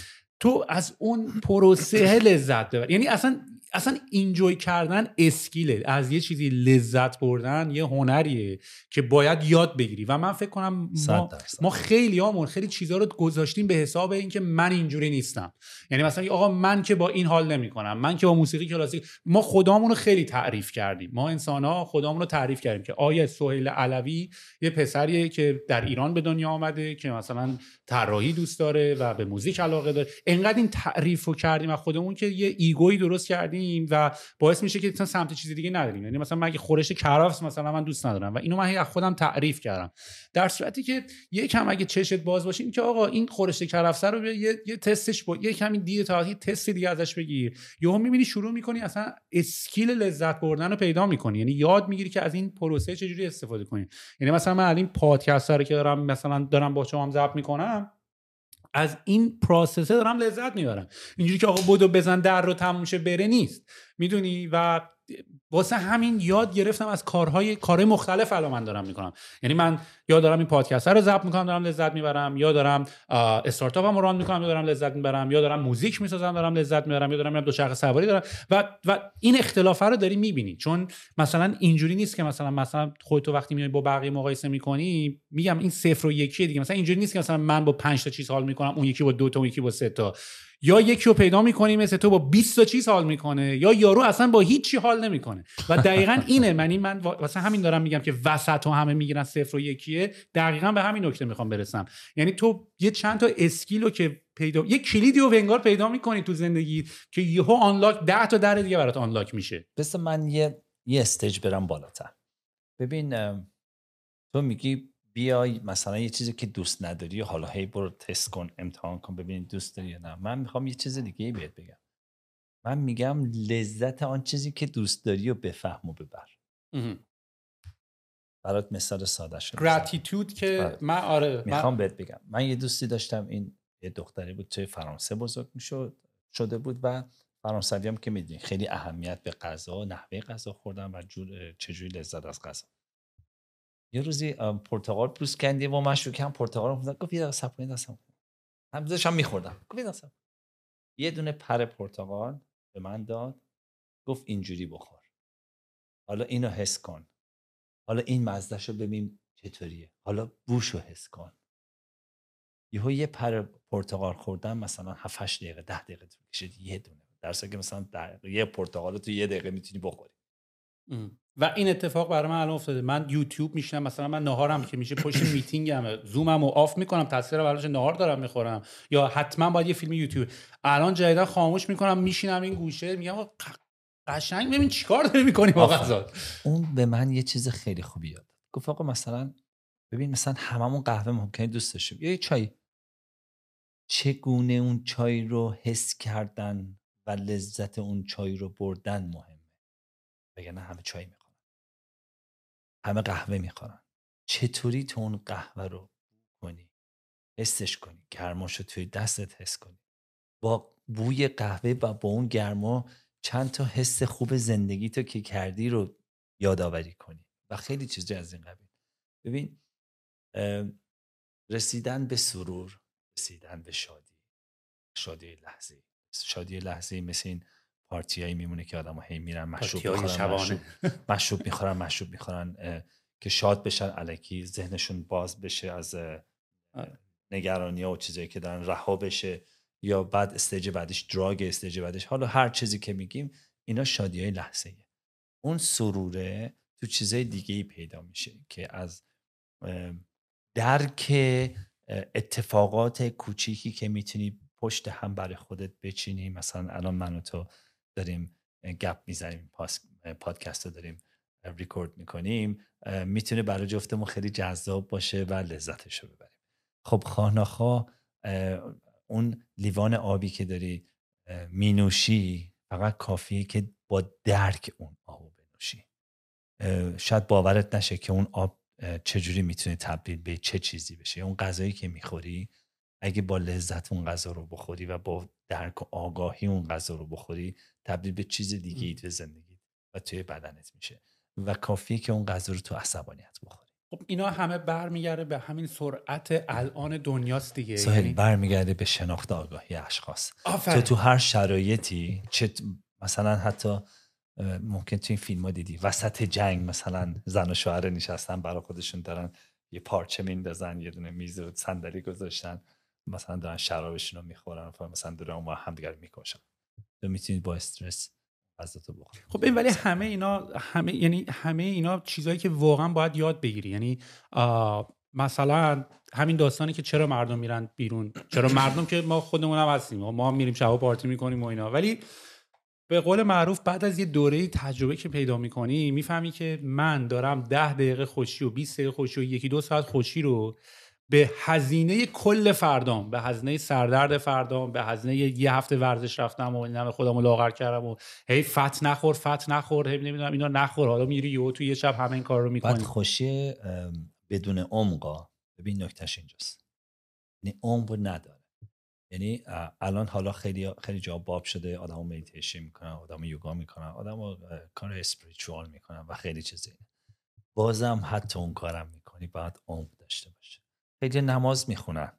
تو از اون پروسه لذت ببر یعنی اصلا اصلا اینجوی کردن اسکیله. از یه چیزی لذت بردن یه هنریه که باید یاد بگیری. و من فکر کنم ما, ما خیلی همون خیلی چیزها رو گذاشتیم به حساب اینکه من اینجوری نیستم. یعنی مثلا آقا من که با این حال نمی‌کنم من که با موسیقی کلاسیک ما خدامون رو خیلی تعریف کردیم. ما انسان ها خدامون رو تعریف کردیم که آیا سهیل علوی یه پسریه که در ایران به دنیا آمده که مثلا طراحی دوست داره و به موزیک علاقه داره. انقدر این تعریف رو کردیم از خودمون که یه ایگویی درست کردیم و باعث میشه که مثلا سمت چیزی دیگه نداریم. یعنی مثلا مگه خورش کرافس مثلا من دوست ندارم و اینو من از خودم تعریف کردم. در صورتی که یکم اگه چشت باز باشیم که آقا این خورش کرفس رو یه, یه تستش با یه کمی تا تست دیگه ازش بگیر. یهو می‌بینی شروع می‌کنی اصلا اسکیل لذت بردن رو پیدا می‌کنی. یعنی یاد می‌گیری که از این پروسه چجوری استفاده کنی. یعنی مثلا من این پادکست که دارم مثلا دارم با شما ضبط می‌کنم از این پروسسه دارم لذت می‌برم. اینجوری که آقا بودو بزن در رو تموم بره نیست. می‌دونی؟ و واسه همین یاد گرفتم از کارهای کارهای مختلف الان من دارم می‌کنم. یعنی من یا دارم این پادکست رو ضبط می‌کنم دارم لذت می‌برم یا دارم استارتاپم ران می‌کنم یا دارم لذت می‌برم یا دارم موزیک می‌سازم دارم لذت می‌برم یا دارم چرخ سواری دارم. و و این اختلاف رو داری می‌بینی. چون مثلا اینجوری نیست که مثلا مثلا خودتو وقتی میای با بقیه مقایسه می‌کنی میگم این صفر و یکی دیگه. مثلا اینجوری نیست که مثلا من با 5 تا چیز حال می‌کنم اون یکی با دو تا اون یکی با سه تا. یا یکی رو پیدا می‌کنی مثل تو با 20 تا چیز حال می‌کنه یا یارو اصلا با هیچی حال نمی‌کنه. و دقیقا اینه. منی من واسه همین دارم میگم که وسط همه می‌گیرن صفر و یکیه دقیقا به همین نکته می‌خوام برسم. یعنی تو یه چند تا اسکیلو که پیدا یه کلیدی رو انگار پیدا می‌کنی تو زندگی که یهو آنلاک 10 تا در دیگه برات آنلاک میشه. بس من یه یه استیج برم بالاتر. ببین تو میگی بیای مثلا یه چیزی که دوست نداری حالا هی برو تست کن امتحان کن ببین دوست داری یا نه. من می‌خوام یه چیز دیگه بهت بگم. من میگم لذت آن چیزی که دوست داری و بفهم و ببر. برات مثال ساده شد گراتیتود که آره. من آره می‌خوام بهت بگم. من یه دوستی داشتم این یه دختری بود توی فرانسه بزرگ می‌شد شده بود و فرانسوی هم که می‌دونی خیلی اهمیت به غذا نحوه غذا خوردن و جور چجوری لذت از غذا. یه روزی پرتقال پوست کندیم و من شروع پرتقال رو گفت یه دقیقه صبر کنید دستم هم داشتم میخوردم. گفت یه دستم یه دونه پر پرتقال به من داد. گفت اینجوری بخور. حالا اینو حس کن. حالا این مزدش رو ببین چطوریه. حالا بوش رو حس کن. یهو یه پر پرتقال خوردن مثلا 7 8 دقیقه 10 دقیقه طول کشید یه دونه. در که مثلا یه پرتقال تو یه دقیقه می‌تونی بخوری. و این اتفاق برای من الان افتاده. من یوتیوب میشنم مثلا من نهارم که میشه پشت میتینگم زومم رو آف می‌کنم تصویر براش نهار دارم می‌خورم. یا حتما باید یه فیلم یوتیوب. الان جدیدا خاموش می‌کنم میشینم این گوشه میگم قشنگ ببین چیکار داری می‌کنی با غذا؟ اون به من یه چیز خیلی خوبی یاد گفت آقا مثلا ببین مثلا هممون قهوه ممکنه دوست داشتیم. یا یه چای. چگونه اون چای رو حس کردن و لذت اون چای رو بردن مهم وگرنه همه چای می‌خورن. همه قهوه می‌خورن. چطوری تو اون قهوه رو کنی؟ حسش کنی. گرماش رو توی دستت حس کنی. با بوی قهوه و با اون گرما چند تا حس خوب زندگی تو که کردی رو یادآوری کنی و خیلی چیزی از این قبیل ببین رسیدن به سرور رسیدن به شادی شادی لحظه شادی لحظه مثل این party هایی میمونه که آدم هی میرن مشروب می‌خورن. مشروب, می‌خورن مشروب می‌خورن که شاد بشن الکی ذهنشون باز بشه از آره. نگرانی و چیزایی که دارن رها بشه یا بعد stage بعدش drug stage بعدش حالا هر چیزی که میگیم اینا شادی های لحظه اون سروره تو چیزای دیگه ای پیدا میشه که از درک اتفاقات کوچیکی که می‌تونی پشت هم برای خودت بچینی. مثلا الان من و تو داریم گپ می‌زنیم پادکست رو داریم ریکورد می‌کنیم می‌تونه برای جفتمون خیلی جذاب باشه و لذتش رو ببریم. خب خواه اون لیوان آبی که داری مینوشی فقط کافیه که با درک اون آب بنوشی. شاید باورت نشه که اون آب چجوری می‌تونه تبدیل به چه چیزی بشه. اون غذایی که می‌خوری اگه با لذت اون غذا رو بخوری و با درک و آگاهی اون غذا رو بخوری تبدیل به چیز دیگه ای تو زندگی و توی بدنت میشه. و کافیه که اون غذا رو تو عصبانیت بخوری. خب اینا همه برمیگرده به همین سرعت الان دنیاست دیگه. سهل یعنی- برمیگرده به شناخت آگاهی اشخاص. تو آفرین. تو هر شرایطی چه مثلا حتی ممکن تو این فیلم ها دیدی وسط جنگ مثلا زن و شوهر نشستن برای خودشون دارن یه پارچه میندازن یه دونه میز و صندلی گذاشتن مثلا دارن شرابشون رو می‌خورن مثلا دارن اون همدیگر رو می‌کشن. تو می‌تونید با استرس غذاتو بخوری. خب این ولی همه اینا همه یعنی همه اینا چیزایی که واقعا باید یاد بگیری. یعنی مثلا همین داستانی که چرا مردم میرن بیرون چرا مردم که ما خودمون هم هستیم ما هم میریم شبا پارتی می‌کنیم و اینا. ولی به قول معروف بعد از یه دوره تجربه که پیدا می‌کنی می‌فهمی که من دارم ده دقیقه خوشی و 20 دقیقه خوشی و یکی دو ساعت خوشی رو به هزینه کل فردام به هزینه سردرد فردام به هزینه یه هفته ورزش رفتم و این خودمو لاغر کردم و هی فت نخور فت نخور هی نمی‌دونم اینا نخور. حالا میری یهو تو یه شب همه این کار رو بعد می‌کنی. خوشی ام، بدون عمقا ببین نکتهش اینجاست. یعنی عمق نداره. یعنی الان حالا خیلی خیلی جا باب شده آدم مدیتیشن می‌کنن آدم یوگا می‌کنن آدم کار spiritual می‌کنن و خیلی چیزی بازم حتی اون کارم می‌کنی باید عمق داشته باشه خیلی نماز می‌خونن.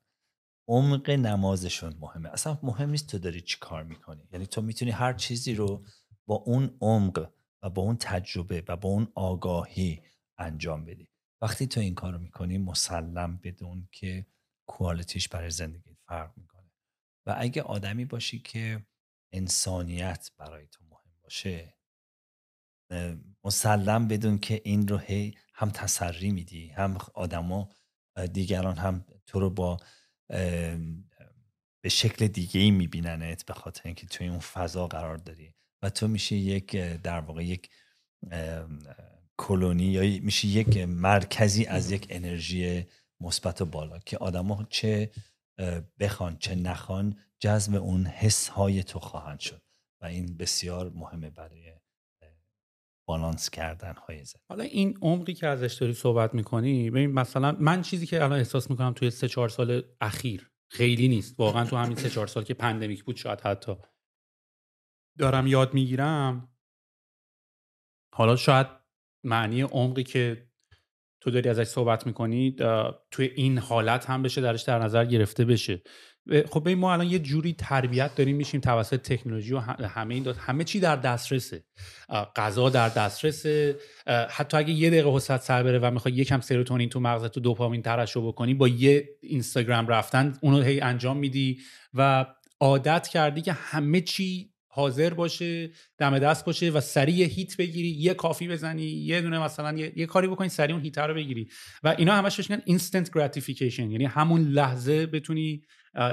عمق نمازشون مهمه. اصلا مهم نیست تو داری چی کار می‌کنی. یعنی تو می‌تونی هر چیزی رو با اون عمق و با اون تجربه و با اون آگاهی انجام بدی. وقتی تو این کار رو می‌کنی مسلم بدون که کوالیتیش برای زندگی فرق می‌کنه. و اگه آدمی باشی که انسانیت برای تو مهم باشه مسلم بدون که این رو هی هم تسری میدی هم آدما دیگران هم تو رو با به شکل دیگه ای میبیننت به خاطر اینکه توی اون فضا قرار داری و تو میشه یک در واقع یک کلونی یا میشه یک مرکزی از یک انرژی مثبت و بالا که آدما چه بخوان چه نخوان جذب اون حس های تو خواهند شد و این بسیار مهمه برای بالانس کردن های زندگی. حالا این عمقی که ازش داری صحبت می‌کنی ببین مثلا من چیزی که الان احساس می‌کنم توی سه چهار سال اخیر خیلی نیست. واقعا تو همین سه چهار سال که پندمیک بود شاید حتی دارم یاد می‌گیرم. حالا شاید معنی عمقی که تو داری ازش صحبت می‌کنی توی این حالت هم بشه درش در نظر گرفته بشه. خب ما الان یه جوری تربیت داریم میشیم توسط تکنولوژی و هم- همه این داد همه چی در دسترسه. غذا در دسترسه. اه، حتی اگه یه دقیقه حسرت سر بره و می‌خوای یکم سروتونین تو مغزت و دوپامین ترشح بکنی با یه اینستاگرام رفتن اونو هی انجام میدی و عادت کردی که همه چی حاضر باشه دم دست باشه و سریع hit بگیری یه coffee بزنی یه دونه مثلا یه, یه کاری بکنی سریع اون hit رو بگیری. و اینا همش بهش میگن instant gratification یعنی همون لحظه بتونی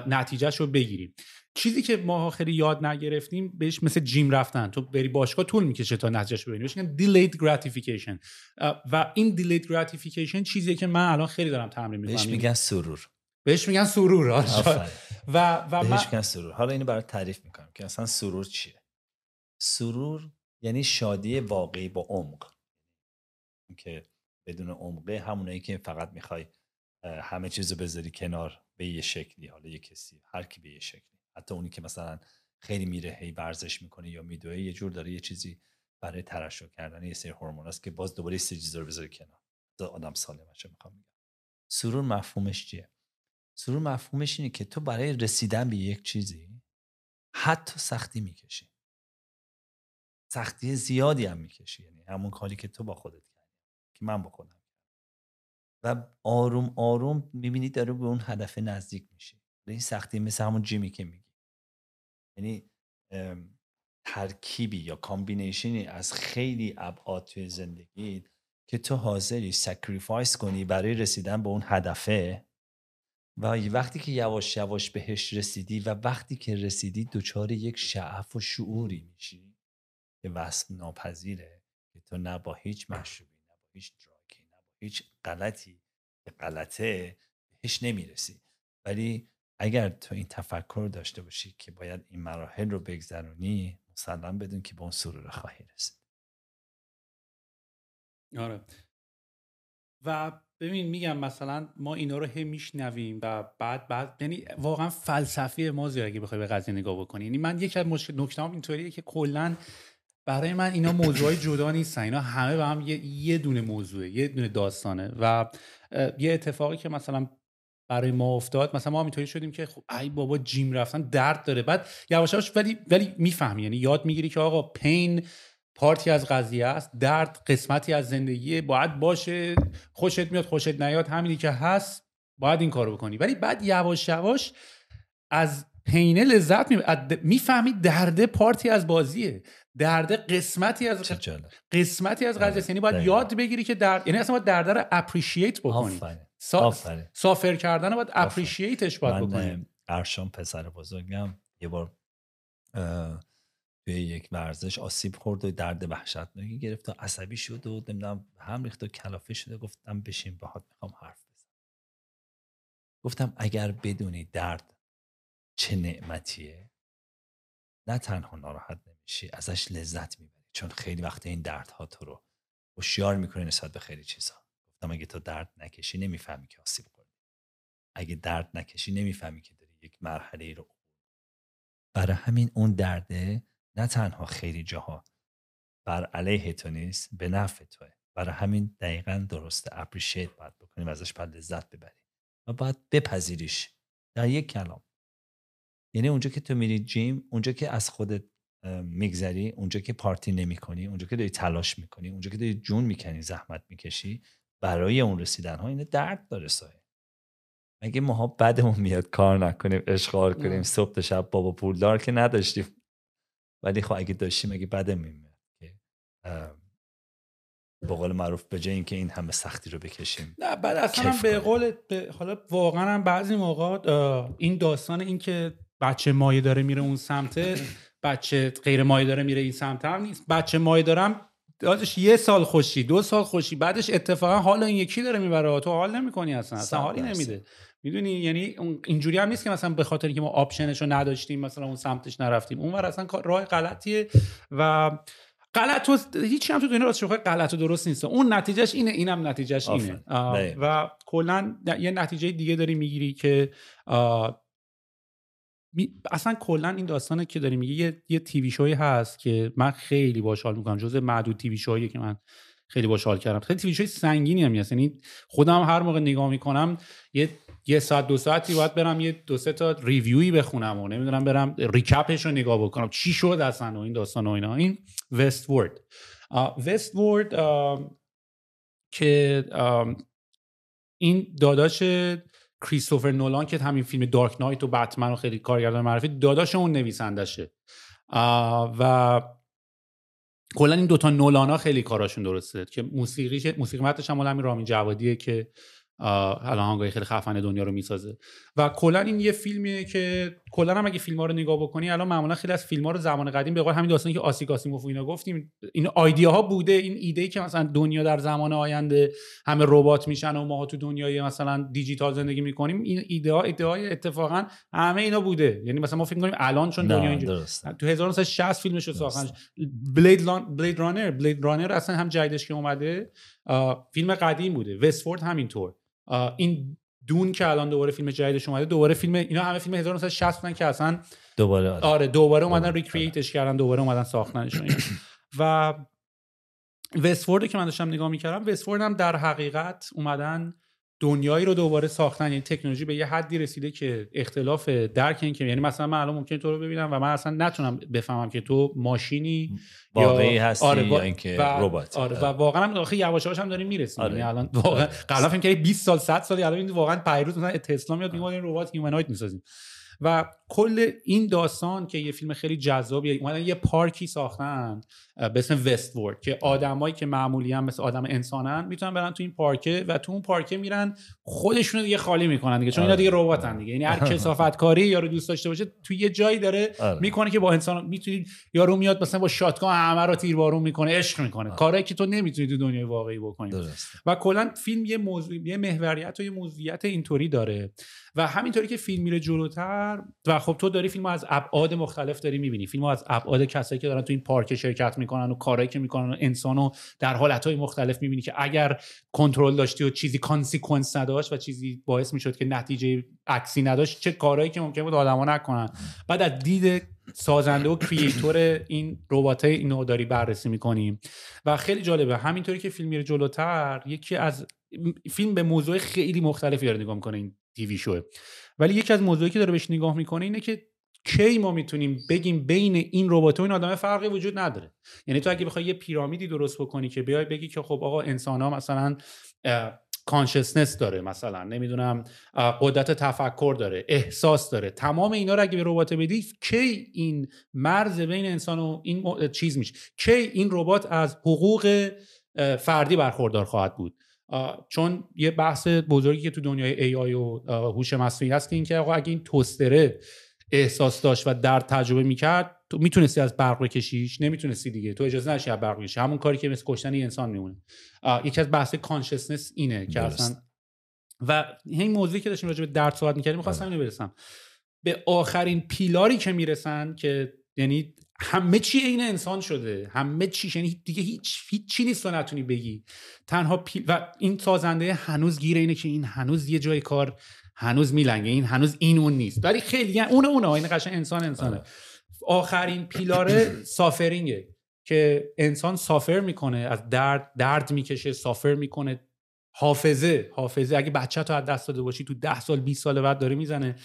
نتیجهش رو بگیری چیزی که ما خیلی یاد نگرفتیم بهش مثل gym رفتن. تو بری باشگاه طول می‌کشه تا نتیجهش ببینی. بهش میگن delayed gratification. اه، و این delayed gratification چیزیه که من الان خیلی دارم تمرین می‌کنم. بهش میگن سرور. بهش میگن سرور آره. و و من بهش میگن سرور. حالا اینو برات تعریف می‌کنم که اصلا سرور چیه؟ سرور یعنی شادی واقعی با عمق. که بدون عمقه همونایی که فقط می‌خوای همه چیز رو بذاری کنار به یه شکلی حالا یه کسی هر کی به یه شکلی. حتی اونی که مثلا خیلی میره هی ورزش می‌کنه یا میدوه یه جور داره یه چیزی برای ترشح کردن یه سری هورمون است که باز دوباره سری چیزا رو بذاری کنار. آدم سالمشه می‌خوام میگم سرور مفهومش چیه؟ سرور مفهومش اینه که تو برای رسیدن به یک چیزی حتی سختی می‌کشی. سختی زیادی هم می‌کشی. یعنی همون کاری که تو با خودت کردی که من با خودم و آروم آروم می‌بینی داره به اون هدف نزدیک میشه. این سختی مثل همون gym ی که میگی. یعنی ترکیبی یا combination ی از خیلی ابعاد توی زندگی که تو حاضری sacrifice کنی برای رسیدن به اون هدفه و وقتی که یواش یواش بهش رسیدی و وقتی که رسیدی دچار یک شعف و شعوری میشی که وصف ناپذیره که تو نه با هیچ مشروبی نه با هیچ با هیچ غلطی که غلطه بهش نمی‌رسی. ولی اگر تو این تفکر داشته باشی که باید این مراحل رو بگذرونی مسلم بدون که به اون سرور خواهی رسید. آره. و ببین میگم مثلا ما اینا رو هم میشنویم و بعد بعد یعنی واقعا فلسفی ما زیاد اگه بخوای به قضیه نگاه بکنی. یعنی من یکی از مشکل نکتهام اینطوریه که کلا برای من اینا موضوعای جدا نیستن. اینا همه به هم یه, یه دونه موضوعه یه دونه داستانه و یه اتفاقی که مثلا برای ما افتاد. مثلا ما اینطوری شدیم که خب ای بابا جیم رفتن درد داره. بعد یواش ولی ولی می‌فهمی. یعنی یاد می‌گیری که آقا پین پارتی از قضیه است درد قسمتی از زندگی باید باشه خوشت میاد خوشت نیاد همینی که هست باید این کارو بکنی. ولی بعد یواش یواش از پینه لذت می‌فهمی درده پارتی از بازیه. درده قسمتی از قسمتی از قضیه یعنی باید یاد بگیری که درد یعنی اصلا باید درده رو اپریشیت بکنی. سافر کردن باید اپریشیتش باید بکنی. ارشان پسر بزرگم یه بار توی یک ورزش آسیب خورد و درد وحشتناکی گرفت و عصبی شد و نمی‌دونم هم ریخت و کلافه شده گفتم بشین باهات می‌خوام حرف بزنم. گفتم اگر بدونی درد چه نعمتیه نه تنها ناراحت نمیشی ازش لذت می‌بری. چون خیلی وقت این دردها تو رو هوشیار می‌کنه نسبت به خیلی چیزا گفتم اگه تو درد نکشی نمی‌فهمی که آسیب خوردی. اگه درد نکشی نمی‌فهمی که داری یک مرحله رو برای همین اون درده نه تنها خیلی جاها بر علیه تو نیست به نفع توه. برای همین دقیقا درسته. اپریشیت باید بکنیم ازش باید لذت ببری و باید بپذیریش. در یک کلام. یعنی اونجا که تو میری جیم اونجا که از خودت میگذری اونجا که پارتی نمی کنی اونجا که داری تلاش می‌کنی اونجا که داری جون می‌کنی زحمت می‌کشی برای اون رسیدن ها اینه درد داره سایه. مگه ماها بدمون میاد کار نکنیم اشغال کنیم صبح شب بابا پولدار که نداشتیم. ولی خب اگه داشتیم اگه بدم میاد که به قول معروف به جای اینکه این همه سختی رو بکشیم نه بعد اصلا به قول حالا واقعا هم بعضی موقع این داستان این که بچه مایه داره میره اون سمت بچه غیر مایه داره میره این سمت هم نیست. بچه مایه دارم دادش یه سال خوشی دو سال خوشی بعدش اتفاقا حال این یکی داره می‌بره. تو حال نمی‌کنی اصلا اصلا حالی نمیده. می‌دونی؟ یعنی اینجوری هم نیست که مثلا به خاطر که ما option ش رو نداشتیم مثلا اون سمتش نرفتیم. اون ور اصلا راه غلطیه و غلط و هیچی هم تو دنیا راست غلط و درست نیست. اون نتیجهش اینه اینم نتیجهش اینه. و کلا یه نتیجه دیگه داری می‌گیری که اصلا کلا این داستانه که داری میگی یه, یه TV show ی هست که من خیلی باش حال می‌کنم. جزء معدود TV show یی که من خیلی باش حال کردم. خیلی TV show ی سنگینی هم هست یعنی خودم هر موقع نگاه می‌کنم یه یه ساعت دو ساعتی باید برم یه دو سه تا ریویوی بخونم و نمی‌دونم برم ریکپش رو نگاه بکنم. چی شد اصلا و این داستان و اینا. این وست ورد وست ورد که این داداش کریستوفر نولان که همین فیلم دارک نایت و بتمن رو خیلی کارگردان معرفی داداش اون نویسندشه. و کلا این دوتا نولان ها خیلی کاراشون درسته که موسیقی موسیقی متنش هم همین رامین جوادیه که الان هنگای خیلی خفن دنیا رو می‌سازه. و کلا این یه فیلمیه که کلا هم اگه فیلم ها رو نگاه بکنی الان معمولا خیلی از فیلم ها رو زمان قدیم به قول همین داستانی که آسی کاسیموف اینا گفتیم این ایده ها بوده این ایده ای که مثلا دنیا در زمان آینده همه ربات میشن و ما تو دنیای مثلا دیجیتال زندگی می‌کنیم این ایده ها ایده های اتفاقا همه اینا بوده. یعنی مثلا ما فکر کنیم الان چون دنیا اینجوری تو 1960 فیلمش رو ساختن. بلید لان... بلید رانر بلید رانر اصلا هم جدیدش که اومده فیلم قدیم بوده. وستفورد همینطور. این دون که الان دوباره فیلم جدیدش اومده دوباره فیلم اینا همه فیلم 1960 بودن که اصلا دوباره آره. دوباره اومدن ریکرییتش کردن دوباره اومدن ساختنش و وستفورد که من داشتم نگاه می‌کردم وستفورد هم در حقیقت اومدن دنیایی رو دوباره ساختن. یعنی تکنولوژی به یه حدی رسیده که اختلاف درک این که یعنی مثلا من الان ممکن تو رو ببینم و من اصلا نتونم بفهمم که تو ماشینی واقعی هستی آره یا اینکه ربات. آره و واقعا هم آخه یواش یواش هم داریم می‌رسیم. آره. یعنی الان واقعا قبلا فکر کردی 20 سال 100 سال الان واقعا پیروز مثلا تسلا میاد میگه این ربات هیومنوید می‌سازیم. و کل این داستان که یه فیلم خیلی جذابیه اومدن یه پارکی ساختن به اسم وست وورد که آدمایی که معمولی هم مثل آدم انسانن می‌تونن برن تو این پارکه و تو اون پارکه میرن خودشونو دیگه خالی می‌کنن دیگه چون اینا دیگه رباتن دیگه. یعنی هر کثافت کاری یارو دوست داشته باشه تو یه جایی داره آره. می‌کنه که با انسان می‌تونی یارو میاد مثلا با shotgun همه رو تیربارون می‌کنه عشق می‌کنه. کارهایی که تو نمی‌تونی تو دنیای واقعی بکنی. و کلا فیلم یه موضوع یه محوریت و یه موضوعیت اینطوری داره. و همینطوری که فیلم میره جلوتر و خب تو داری فیلمو از ابعاد مختلف داری می‌بینی. فیلمو از ابعاد کسایی که دارن تو این پارک شرکت می‌کنن و کارهایی که می‌کنن و انسانو در حالتهای مختلف می‌بینی که اگر کنترل داشتی و چیزی consequence نداشت و چیزی باعث می‌شد که نتیجه عکسی نداشت چه کارهایی که ممکن بود آدما نکنن. بعد از دید سازنده و کریئتور این ربات اینو داری بررسی می‌کنیم و خیلی جالبه همینطوری که فیلم میره جلوتر یکی از فیلم به موضوع خیلی مختلفی داره نگاه می‌کنه این تیوی شوه ولی یکی از موضوعی که داره بهش نگاه می‌کنه اینه که کی ما می‌تونیم بگیم بین این ربات و این آدم فرقی وجود نداره. یعنی تو اگه بخوای یه پیرامیدی درست بکنی که بیای بگی که خب آقا انسان ها مثلا کانشسنس داره مثلا نمی‌دونم قدرت تفکر داره احساس داره. تمام اینا رو اگه به ربات بدی کی این مرز بین انسان و این چیز میشه. کی این ربات از حقوق فردی برخوردار خواهد بود؟ چون یه بحث بزرگی که تو دنیای ای آی و هوش مصنوعی هست که اینکه آقا اگه این توستره احساس داشت و در تجربه می‌کرد تو می‌تونستی از برق بکشیش؟ نمی‌تونستی دیگه. تو اجازه نشی از برق بکشی. همون کاری که مثل کشتن انسان میمونه. یکی از بحث کانشسنس اینه که اصلا و این موضوعی که داشتیم راجع به درد صحبت می‌کردیم می‌خواستم اینو برسم. به آخرین پیلاری که می‌رسن که یعنی همه چی عین انسان شده. همه چی. یعنی دیگه هیچ هیچ چی نیست تو نتونی بگی. تنها پیل و این سازنده هنوز گیره اینه که این هنوز یه جای کار هنوز میلنگه. این هنوز این اون نیست. ولی خیلی یعنی اون اونه این قشنگ انسان انسانه. آخرین پیلار سافرینگه که انسان سافر می‌کنه. از درد درد می‌کشه سافر می‌کنه. حافظه حافظه. اگه بچه تو از دست داده باشی تو ده سال 20 سال بعد داره می‌زنه.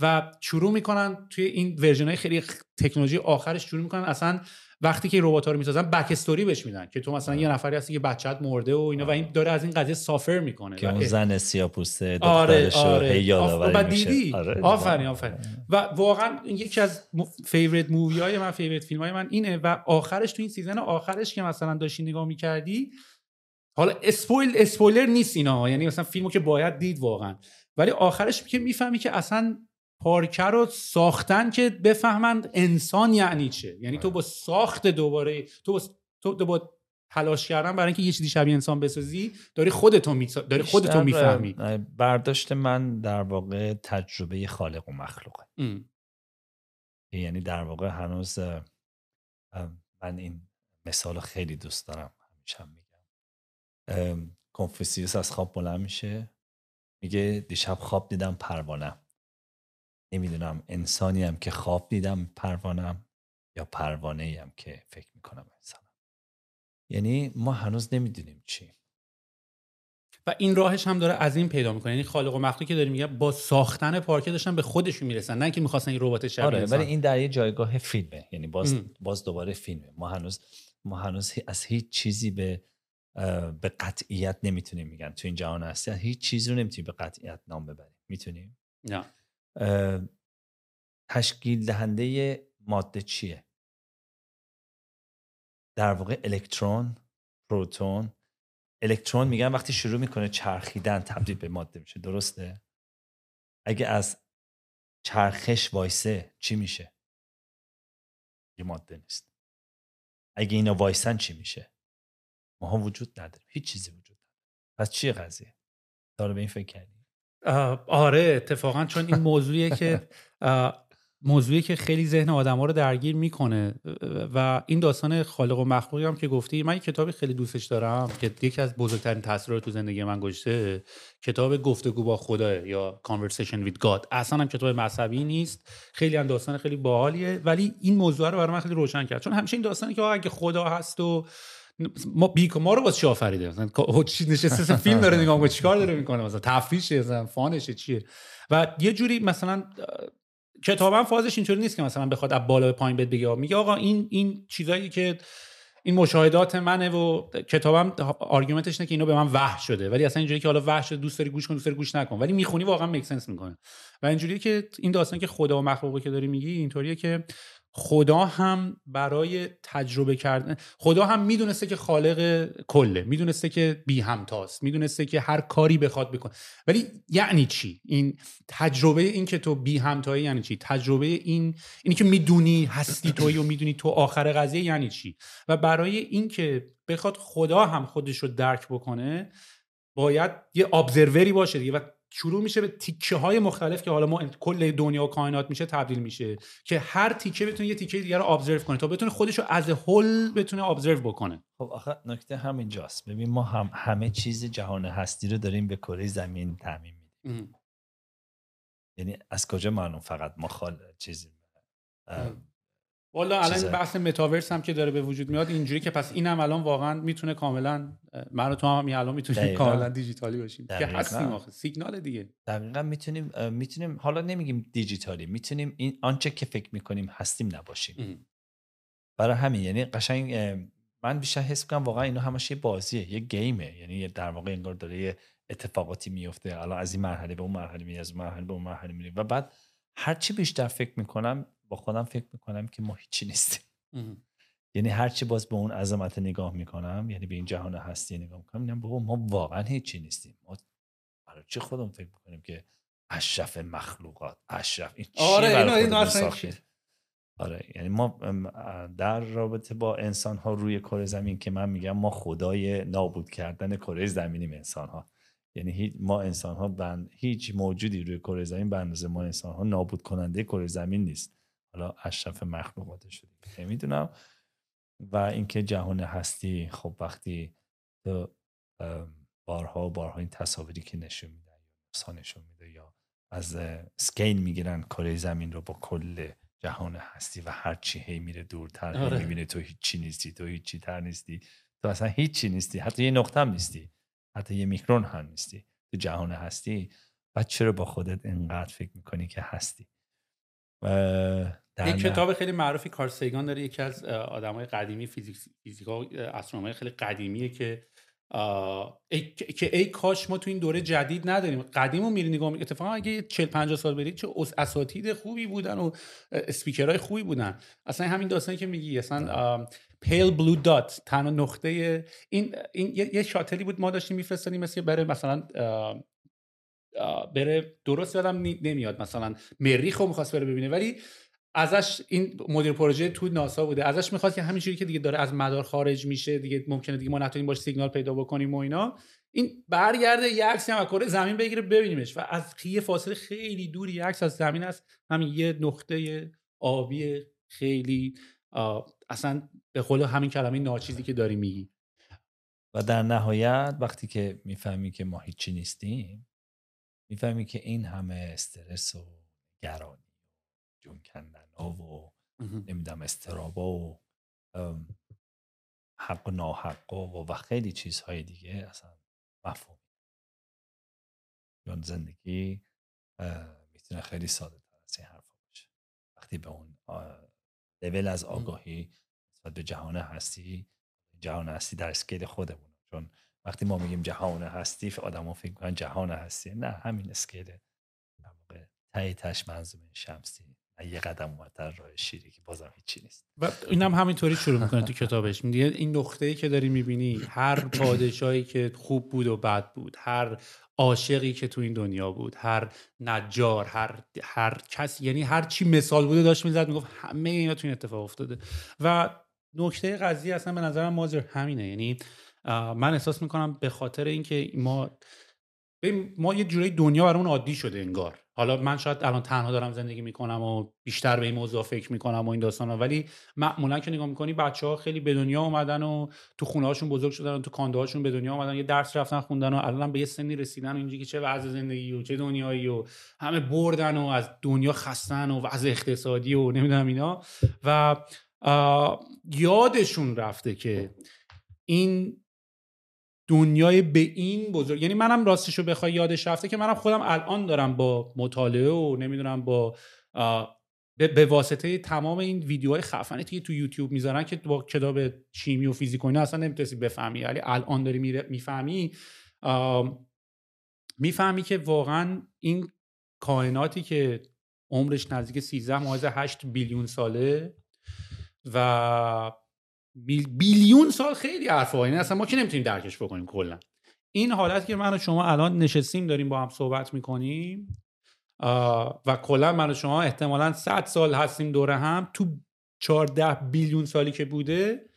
و شروع می‌کنن توی این ورژن های خیلی تکنولوژی آخرش شروع می‌کنن. اصلا وقتی که ربات ها رو می‌سازن بک استوری بهش میدن که تو مثلا یه نفری هستی که بچت مرده و اینا و این داره از این قضیه سافر می‌کنه. که اون زن سیاپوسته آره دخترش آره. یادآوری دیدی؟ آره آفرین آفرین. و واقعا یکی از favorite movie های من favorite فیلم های من اینه و آخرش تو این season آخرش که مثلا داشتی نگاه می‌کردی حالا spoil spoiler نیست اینا یعنی مثلا فیلمو که باید دید واقعا. ولی آخرش که می‌فهمی که اصلا پارکه رو ساختن که بفهمند انسان یعنی چه. یعنی تو با ساخت دوباره تو با, تو با تلاش کردن برای اینکه یه چیزی شبیه انسان بسازی داری خودتو می داری خودتو می‌فهمی. برداشت من در واقع تجربه خالق و مخلوقه. یعنی در واقع هنوز من این مثال خیلی دوست دارم همیشه میگم. کنفوسیوس از خواب بلند میشه میگه دیشب خواب دیدم پروانه. نمی‌دونم انسانی هم که خواب دیدم پروانم یا پروانه هم که فکر می‌کنم انسانم. یعنی ما هنوز نمی‌دونیم چی. و این راهش هم داره از این پیدا می‌کنه. یعنی خالق و مخلوقی که داری میگه با ساختن پارکه داشتن به خودشون می‌رسن نه که می‌خواستن این ربات شبیه آره ولی این در یه جایگاه فیلمه. یعنی باز باز دوباره فیلمه. ما هنوز ما هنوز از هیچ چیزی به به قطعیت نمی‌تونیم میگن تو این جهان هستی هیچ چیزی رو نمی‌تونیم به قطعیت نام ببریم. می‌تونیم؟ نه. تشکیل دهنده ماده چیه؟ در واقع الکترون پروتون. الکترون میگن وقتی شروع می‌کنه چرخیدن تبدیل به ماده میشه درسته؟ اگه از چرخش وایسه چی میشه؟ یه ماده نیست. اگه اینا وایسن چی میشه؟ ما هم وجود نداریم هیچ چیزی وجود نداره. پس چیه قضیه؟ داره به این فکر کردی؟ آره اتفاقا چون این موضوعیه که موضوعی که خیلی ذهن آدم ها رو درگیر می‌کنه. و این داستان خالق و مخلوقی هم که گفتی من یک کتابی خیلی دوستش دارم که یکی از بزرگترین تاثیرات تو زندگی من گذاشته کتاب گفتگو با خدا یا Conversation with God. اصلا هم کتاب مذهبی نیست. خیلی هم داستان خیلی باحالیه. ولی این موضوع رو برای من خیلی روشن کرد. چون همیشه این داستانی که اگه خدا هست و ما بیک ما رو واسه چی آفریده؟ مثلا چی نشسته فیلم داره نگاه می‌کنه چیکار داره می‌کنه؟ مثلا تفریشه مثلا فانشه چیه؟ و یه جوری مثلا کتابم فازش اینطوری نیست که مثلا بخواد از بالا به پایین بهت بگه میگه آقا این این چیزایی که این مشاهدات منه و کتابم آرگومنتش نه که اینو به من وحش شده. ولی اصلا اینجوری که حالا وحش شده دوست داری گوش کن دوست داری گوش نکن. ولی می‌خونی واقعا میک سنس می‌کنه. و اینجوری که این داستان که خدا و مخلوقی که داری میگی اینطوریه که خدا هم برای تجربه کردن خدا هم می‌دونسته که خالق کله می‌دونسته که بی همتاست می‌دونسته که هر کاری بخواد بکنه ولی یعنی چی؟ این تجربه این که تو بی همتایی یعنی چی؟ تجربه این اینی که می‌دونی هستی تویی و می‌دونی تو آخر قضیه یعنی چی؟ و برای اینکه بخواد خدا هم خودش رو درک بکنه باید یه ابزروری باشه دیگه. و شروع میشه به تیکه های مختلف که حالا ما کل دنیا و کائنات میشه تبدیل میشه که هر تیکه بتونه یه تیکه دیگه رو ابزرو کنه تا بتونه خودش رو از هول بتونه ابزرو بکنه. خب آخه نکته همینجاست. ببین ما هم همه چیز جهان هستی رو داریم به کره زمین تعمین میدیم. یعنی از کجا معلوم فقط ما خال چیزی والا الان بحث متاورس هم که داره به وجود میاد اینجوری که پس اینم الان واقعا می‌تونه کاملا من و تو هم الان می‌تونیم کاملا دیجیتالی باشیم. که هستیم آخه. سیگنال دیگه. دقیقا می‌تونیم می‌تونیم حالا نمیگیم دیجیتالی می‌تونیم این آنچه که فکر می‌کنیم هستیم نباشیم. برای همین یعنی قشنگ من بیشتر حس کنم واقعا اینو همش یه بازیه یه گیمه. یعنی در واقع انگار داره یه اتفاقاتی میفته الان از این مرحله به اون مرحله میری از مرحله به اون مرحله میری. و بعد هر چی بیشتر فکر می‌کنم با خودم فکر می‌کنم که ما هیچی نیستیم. یعنی هرچی باز به اون عظمت نگاه می‌کنم یعنی به این جهان هستی نگاه می‌کنم میگم بابا ما واقعا هیچی نیستیم. ما برای چی خودم فکر می‌کنیم که اشرف مخلوقات اشرف این آره اینو اینو آره یعنی ما در رابطه با انسان ها روی کره زمین که من میگم ما خدای نابود کردن کره زمینیم انسان ها یعنی ما انسان ها بند هیچ موجودی روی کره زمین به اندازه ما انسان ها نابود کننده کره زمین نیست. حالا اشرف مخلوقات شده نمی‌دونم. و اینکه جهان هستی خب وقتی تو بارها و بارها این تصاویری که نشون میده یا نشون میده یا از سکیل می‌گیرن کره زمین رو با کل جهان هستی و هر چی هی میره دورتر آره. می‌بینه تو هیچی نیستی تو هیچی تر نیستی. تو اصلا هیچی نیستی. حتی یه نقطه هم نیستی. حتی یه میکرون هم نیستی. تو جهان هستی. بعد چرا با خودت انقدر فکر می‌کنی که هستی؟ یک کتاب خیلی معروفی کارسیگان داره یکی از آدمای قدیمی فیزیک فیزیکا استرونومای خیلی قدیمیه که ای... که ای کاش ما تو این دوره جدید نداریم. قدیم رو میری نگاه اتفاقا اگه 40 50 سال برید چه اساتید خوبی بودن و اسپیکرهای خوبی بودن. اصلا همین داستانی که میگی اصلا پیل بلو دات تنها نقطه این این یه شاتلی بود ما داشتیم میفرستادیم مثل بره مثلا بره درست یادم نمیاد مثلا مریخ رو می‌خواست بره ببینه ولی ازش این مدیر پروژه تو ناسا بوده ازش می‌خواد که همینجوری که دیگه داره از مدار خارج میشه دیگه ممکنه دیگه ما نتونیم باش سیگنال پیدا بکنیم و اینا این برگرده یه عکسی هم کره زمین بگیره ببینیمش و از یه فاصله خیلی دوری عکس از زمین است. همین یه نقطه آبی خیلی اصلا به قول همین کلمه ناچیزی که داری میگی. و در نهایت وقتی که می‌فهمی که ما هیچی نیستیم می‌فهمی که این همه استرس و گرانی و جون کندن ها و نمی‌دونم استرابا و حق و ناحق و, و خیلی چیزهای دیگه اصلا مفهوم. چون زندگی می‌تونه خیلی ساده تر از این حرفا باشه. وقتی به اون لول از آگاهی نسبت به جهان هستی جهان هستی در اسکیل خودمون چون وقتی ما میگیم جهان هستی ها فکر کنن جهان هستی نه همین اسکیل در تای تش منظومه شمسی. یه قدم اومدتر راه شیری که بازم هیچی نیست. و اینم همینطوری شروع می‌کنه تو کتابش. میگه این نقطه ای که داری می‌بینی هر پادشاهی که خوب بود و بد بود هر عاشقی که تو این دنیا بود هر نجار هر هر کس یعنی هر چی مثال بوده داشت می‌زد می‌گفت همه اینا تو این اتفاق افتاده. و نکته قضیه اصلا به نظرم مازر همینه. یعنی من احساس می‌کنم به خاطر اینکه ما ما یه جوری دنیا برامون عادی شده انگار. حالا من شاید الان تنها دارم زندگی می‌کنم و بیشتر به این موضوع فکر می‌کنم و این داستان ها ولی معمولا که نگاه می‌کنی بچه ها خیلی به دنیا اومدن و تو خونه هاشون بزرگ شدن و تو کانده هاشون به دنیا اومدن یه درس رفتن خوندن و الان به یه سنی رسیدن و اینجوری که چه وضع زندگی و چه دنیایی و همه بردن و از دنیا خستن و وضع اقتصادی و نمی‌دونم اینا. و یادشون رفته که این دنیای به این بزرگ یعنی منم راستش رو بخوای یادش رفته که منم خودم الان دارم با مطالعه و نمی‌دونم با به واسطه تمام این ویدیوهای خفنی که تو یوتیوب می‌ذارن که با کتاب شیمی و فیزیک و اینا اصلا نمی‌تونستی بفهمی. ولی الان داری می‌فهمی می‌فهمی که واقعا این کائناتی که عمرش نزدیک 13 مایز 8 بیلیون ساله و بیلیون سال خیلی حرفا یعنی اصلا ما که نمی‌تونیم درکش بکنیم کلا؟ این حالت که من و شما الان نشستیم داریم با هم صحبت می‌کنیم و کلا من و شما احتمالا 100 سال هستیم دوره هم تو 14 billion سالی که بوده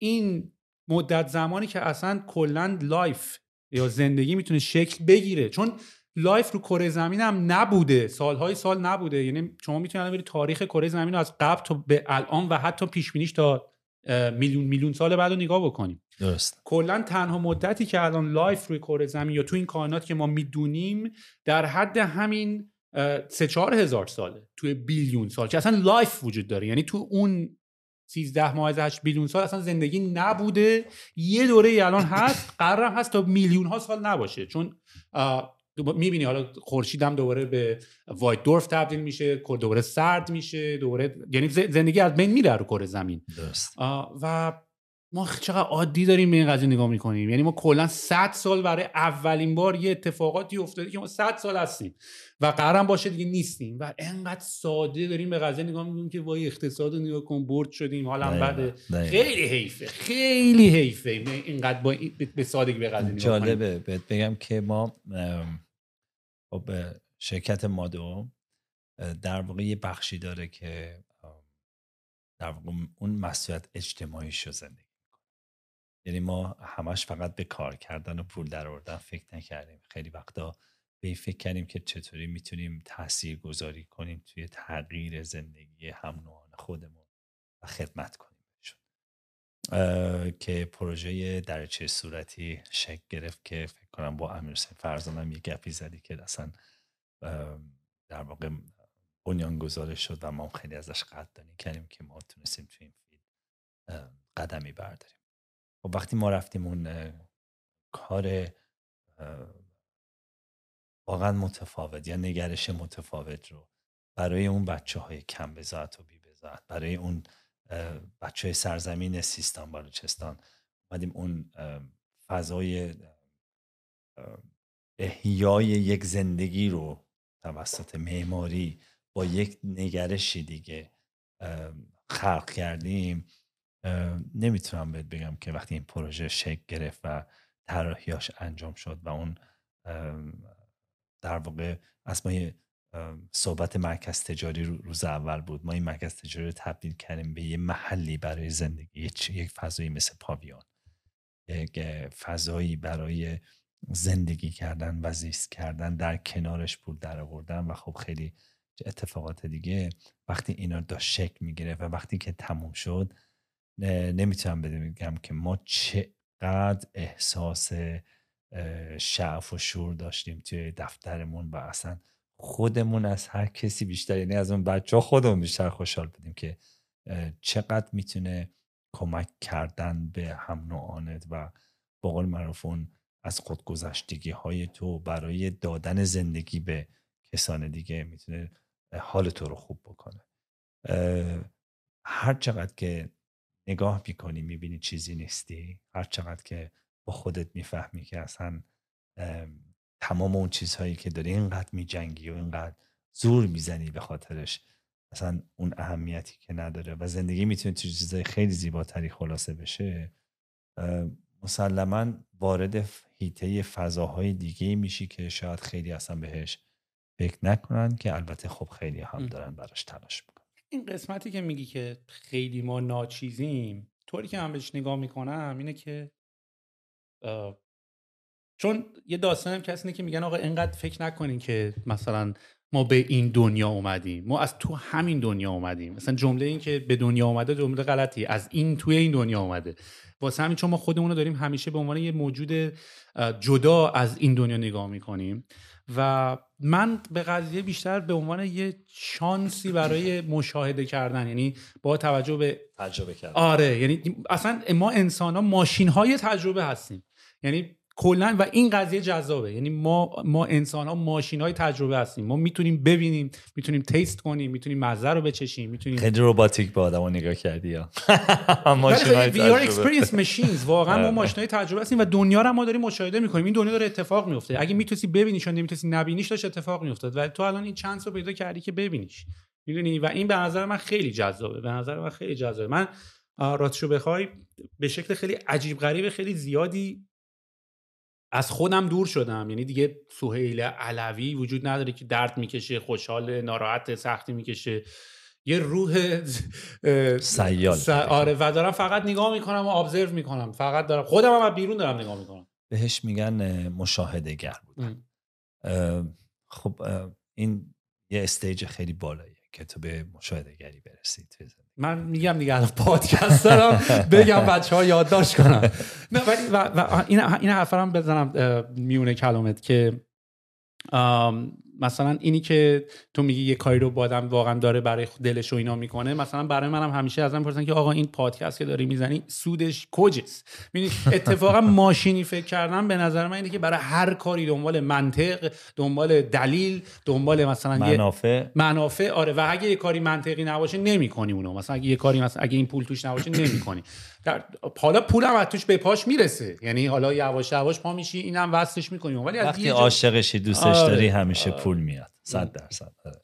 این مدت زمانی که اصلا کلا life یا زندگی می‌تونه شکل بگیره. چون life رو کره زمین هم نبوده. سالهای سال نبوده. یعنی شما می‌تونید بری تاریخ کره زمین رو از قبل تا به الان و حتی پیش بینیش تا میلیون میلیون سال بعد رو نگاه بکنیم. درست. کلا تنها مدتی که الان life روی کره زمین یا تو این کائنات که ما می‌دونیم در حد همین سه چهار هزار ساله. توی billion سال. که اصلا life وجود داره. یعنی تو اون 13 ممیز 8 billion سال اصلا زندگی نبوده. یه دوره الان هست قرار هست تا میلیون ها سال نباشه. چون می‌بینی حالا خورشید هم دوباره به white dwarf تبدیل میشه دوباره سرد میشه دوباره یعنی زندگی از بین میره رو کره زمین. درست. و ما چقدر عادی داریم به این قضیه نگاه می‌کنیم. یعنی ما کلا 100 سال برای اولین بار یه اتفاقاتی افتاده که ما 100 سال هستیم و قرارم باشه دیگه نیستیم. و انقدر ساده داریم به قضیه نگاه می‌کنیم که وای اقتصاد رو نگاه کن برد شدیم حالا بعد خیلی حیفه خیلی حیفه. اینقدر با به سادگی به قضیه نگاه جالبه. بهت بگم که ما خب شرکت مادو در واقع یه بخشی داره که در واقع اون مسئولیت اجتماعی شو زندگی یعنی ما همش فقط به کار کردن و پول در آوردن فکر نکردیم. خیلی وقتا به این فکر کردیم که چطوری می‌تونیم تاثیر گذاری کنیم توی تغییر زندگی هم نوعان خودمون و خدمت کنیم. که پروژه درچه صورتی شکل گرفت که فکر کنم با امیر فرزانم یه گپی زدی که اصلا در واقع بنیان گذاره شد و ما خیلی ازش قدردانی کردیم که ما تونستیم توی این فیلم قدمی برداریم. و خب وقتی ما رفتیم اون کار واقعا متفاوت یا نگرش متفاوت رو برای اون بچه های کم بزاعت و بی بزاعت برای اون بچه سرزمین سیستان بلوچستان. اومدیم اون فضای احیای یک زندگی رو توسط معماری با یک نگرشی دیگه خلق کردیم. نمی‌تونم بهت بگم که وقتی این پروژه شکل گرفت و طراحیاش انجام شد و اون در واقع از ما صحبت مرکز تجاری روز اول بود. ما این مرکز تجاری رو تبدیل کردیم به یه محلی برای زندگی یک فضایی مثل پاویون. یک فضایی برای زندگی کردن و زیست کردن. در کنارش پول در آوردن و خب خیلی اتفاقات دیگه. وقتی اینا داشت شکل می‌گیره و وقتی که تموم شد نمی‌تونم بگم که ما چقدر احساس شعف و شور داشتیم توی دفترمون و اصلا خودمون از هر کسی بیشتر یعنی از اون بچه خودمون بیشتر خوشحال بودیم که چقدر می‌تونه کمک کردن به هم نوعانت و با قول معروف از خودگذشتگی های تو برای دادن زندگی به کسان دیگه می‌تونه حال تو رو خوب بکنه. هر چقدر که نگاه می‌کنی می‌بینی چیزی نیستی هر چقدر که با خودت می‌فهمی که اصلا تمام اون چیزهایی که داری اینقدر میجنگی و اینقدر زور می‌زنی به خاطرش اصلا اون اهمیتی که نداره و زندگی می‌تونه تو چیزهای خیلی زیباتری خلاصه بشه مسلما وارد هیته فضاهای دیگه میشی که شاید خیلی اصلا بهش فکر نکنن که البته خب خیلی هم دارن براش تلاش می‌کنن. این قسمتی که میگی که خیلی ما ناچیزیم طوری که من بهش نگاه می‌کنم اینه که چون یه داستانم کسی اینه که میگن آقا اینقدر فکر نکنین که مثلا ما به این دنیا اومدیم. ما از تو همین دنیا اومدیم. مثلا جمله این که به دنیا اومده جمله غلطی از این توی این دنیا اومده. واسه همین چون ما خودمون رو داریم همیشه به عنوان یه موجود جدا از این دنیا نگاه می‌کنیم. و من به قضیه بیشتر به عنوان یه شانسی برای مشاهده کردن یعنی با توجه به تجربه کردن. آره یعنی اصلا ما انسان ها ماشین های تجربه هستیم. یعنی کلا و این قضیه جذابه. یعنی ما ما انسان ها ماشین های تجربه هستیم. ما می‌تونیم ببینیم می‌تونیم تیست کنیم می‌تونیم مزه رو بچشیم می‌تونیم خیلی robotic به آدمو نگاه کردی یا؟ we are experience machines واقعا ما آره. ماشین های تجربه هستیم و دنیا رو ما داریم مشاهده می‌کنیم. این دنیا داره اتفاق میفته اگه می‌تونی ببینیش و نمی‌تونی نبینیش داشت اتفاق میافتاد. و تو الان این chance رو پیدا کردی که ببینیش. می‌دونی؟ و این به نظر من خیلی جذابه. به نظر من خیلی جذابه. من راستشو بخوای به شکل خیلی عجیب غریب خیلی زیادی از خودم دور شدم. یعنی دیگه سهیل علوی وجود نداره که درد می‌کشه خوشحال ناراحت سختی می‌کشه. یه روح سیال. س... آره و دارم فقط نگاه می‌کنم و ابزرو می‌کنم. فقط دارم خودم هم بیرون دارم نگاه می‌کنم. بهش میگن مشاهده گر بودن خب این یه استیج خیلی بالاییه که تو به مشاهده گری برسی من میگم دیگه الان پادکست دارم بگم بچه ها یادداشت کنم نه ولی و, و این این حرف هم بزنم میونه کلامت که مثلا اینی که تو میگی یه کاری رو بادم واقعا داره برای دلش و اینا می‌کنه مثلا برای منم همیشه ازم پرسن که آقا این پادکست که داری می‌زنی سودش کجاست؟ می‌دونی اتفاقا ماشینی فکر کردم به نظر من اینه که برای هر کاری دنبال منطق دنبال دلیل دنبال مثلا منافع. منافع آره. و اگه یه کاری منطقی نباشه نمی‌کنی اونو. مثلا اگه یه کاری مثلا اگه این پول توش نباشه نمی‌کنی. در حالا پولم از توش به پاش می‌رسه. یعنی حالا یواش یواش پا میشی اینم وصلش می‌کنی. ولی از وقتی عاشقشی دوستش آره. داری همیشه آره. پول میاد. صد درصد. آره.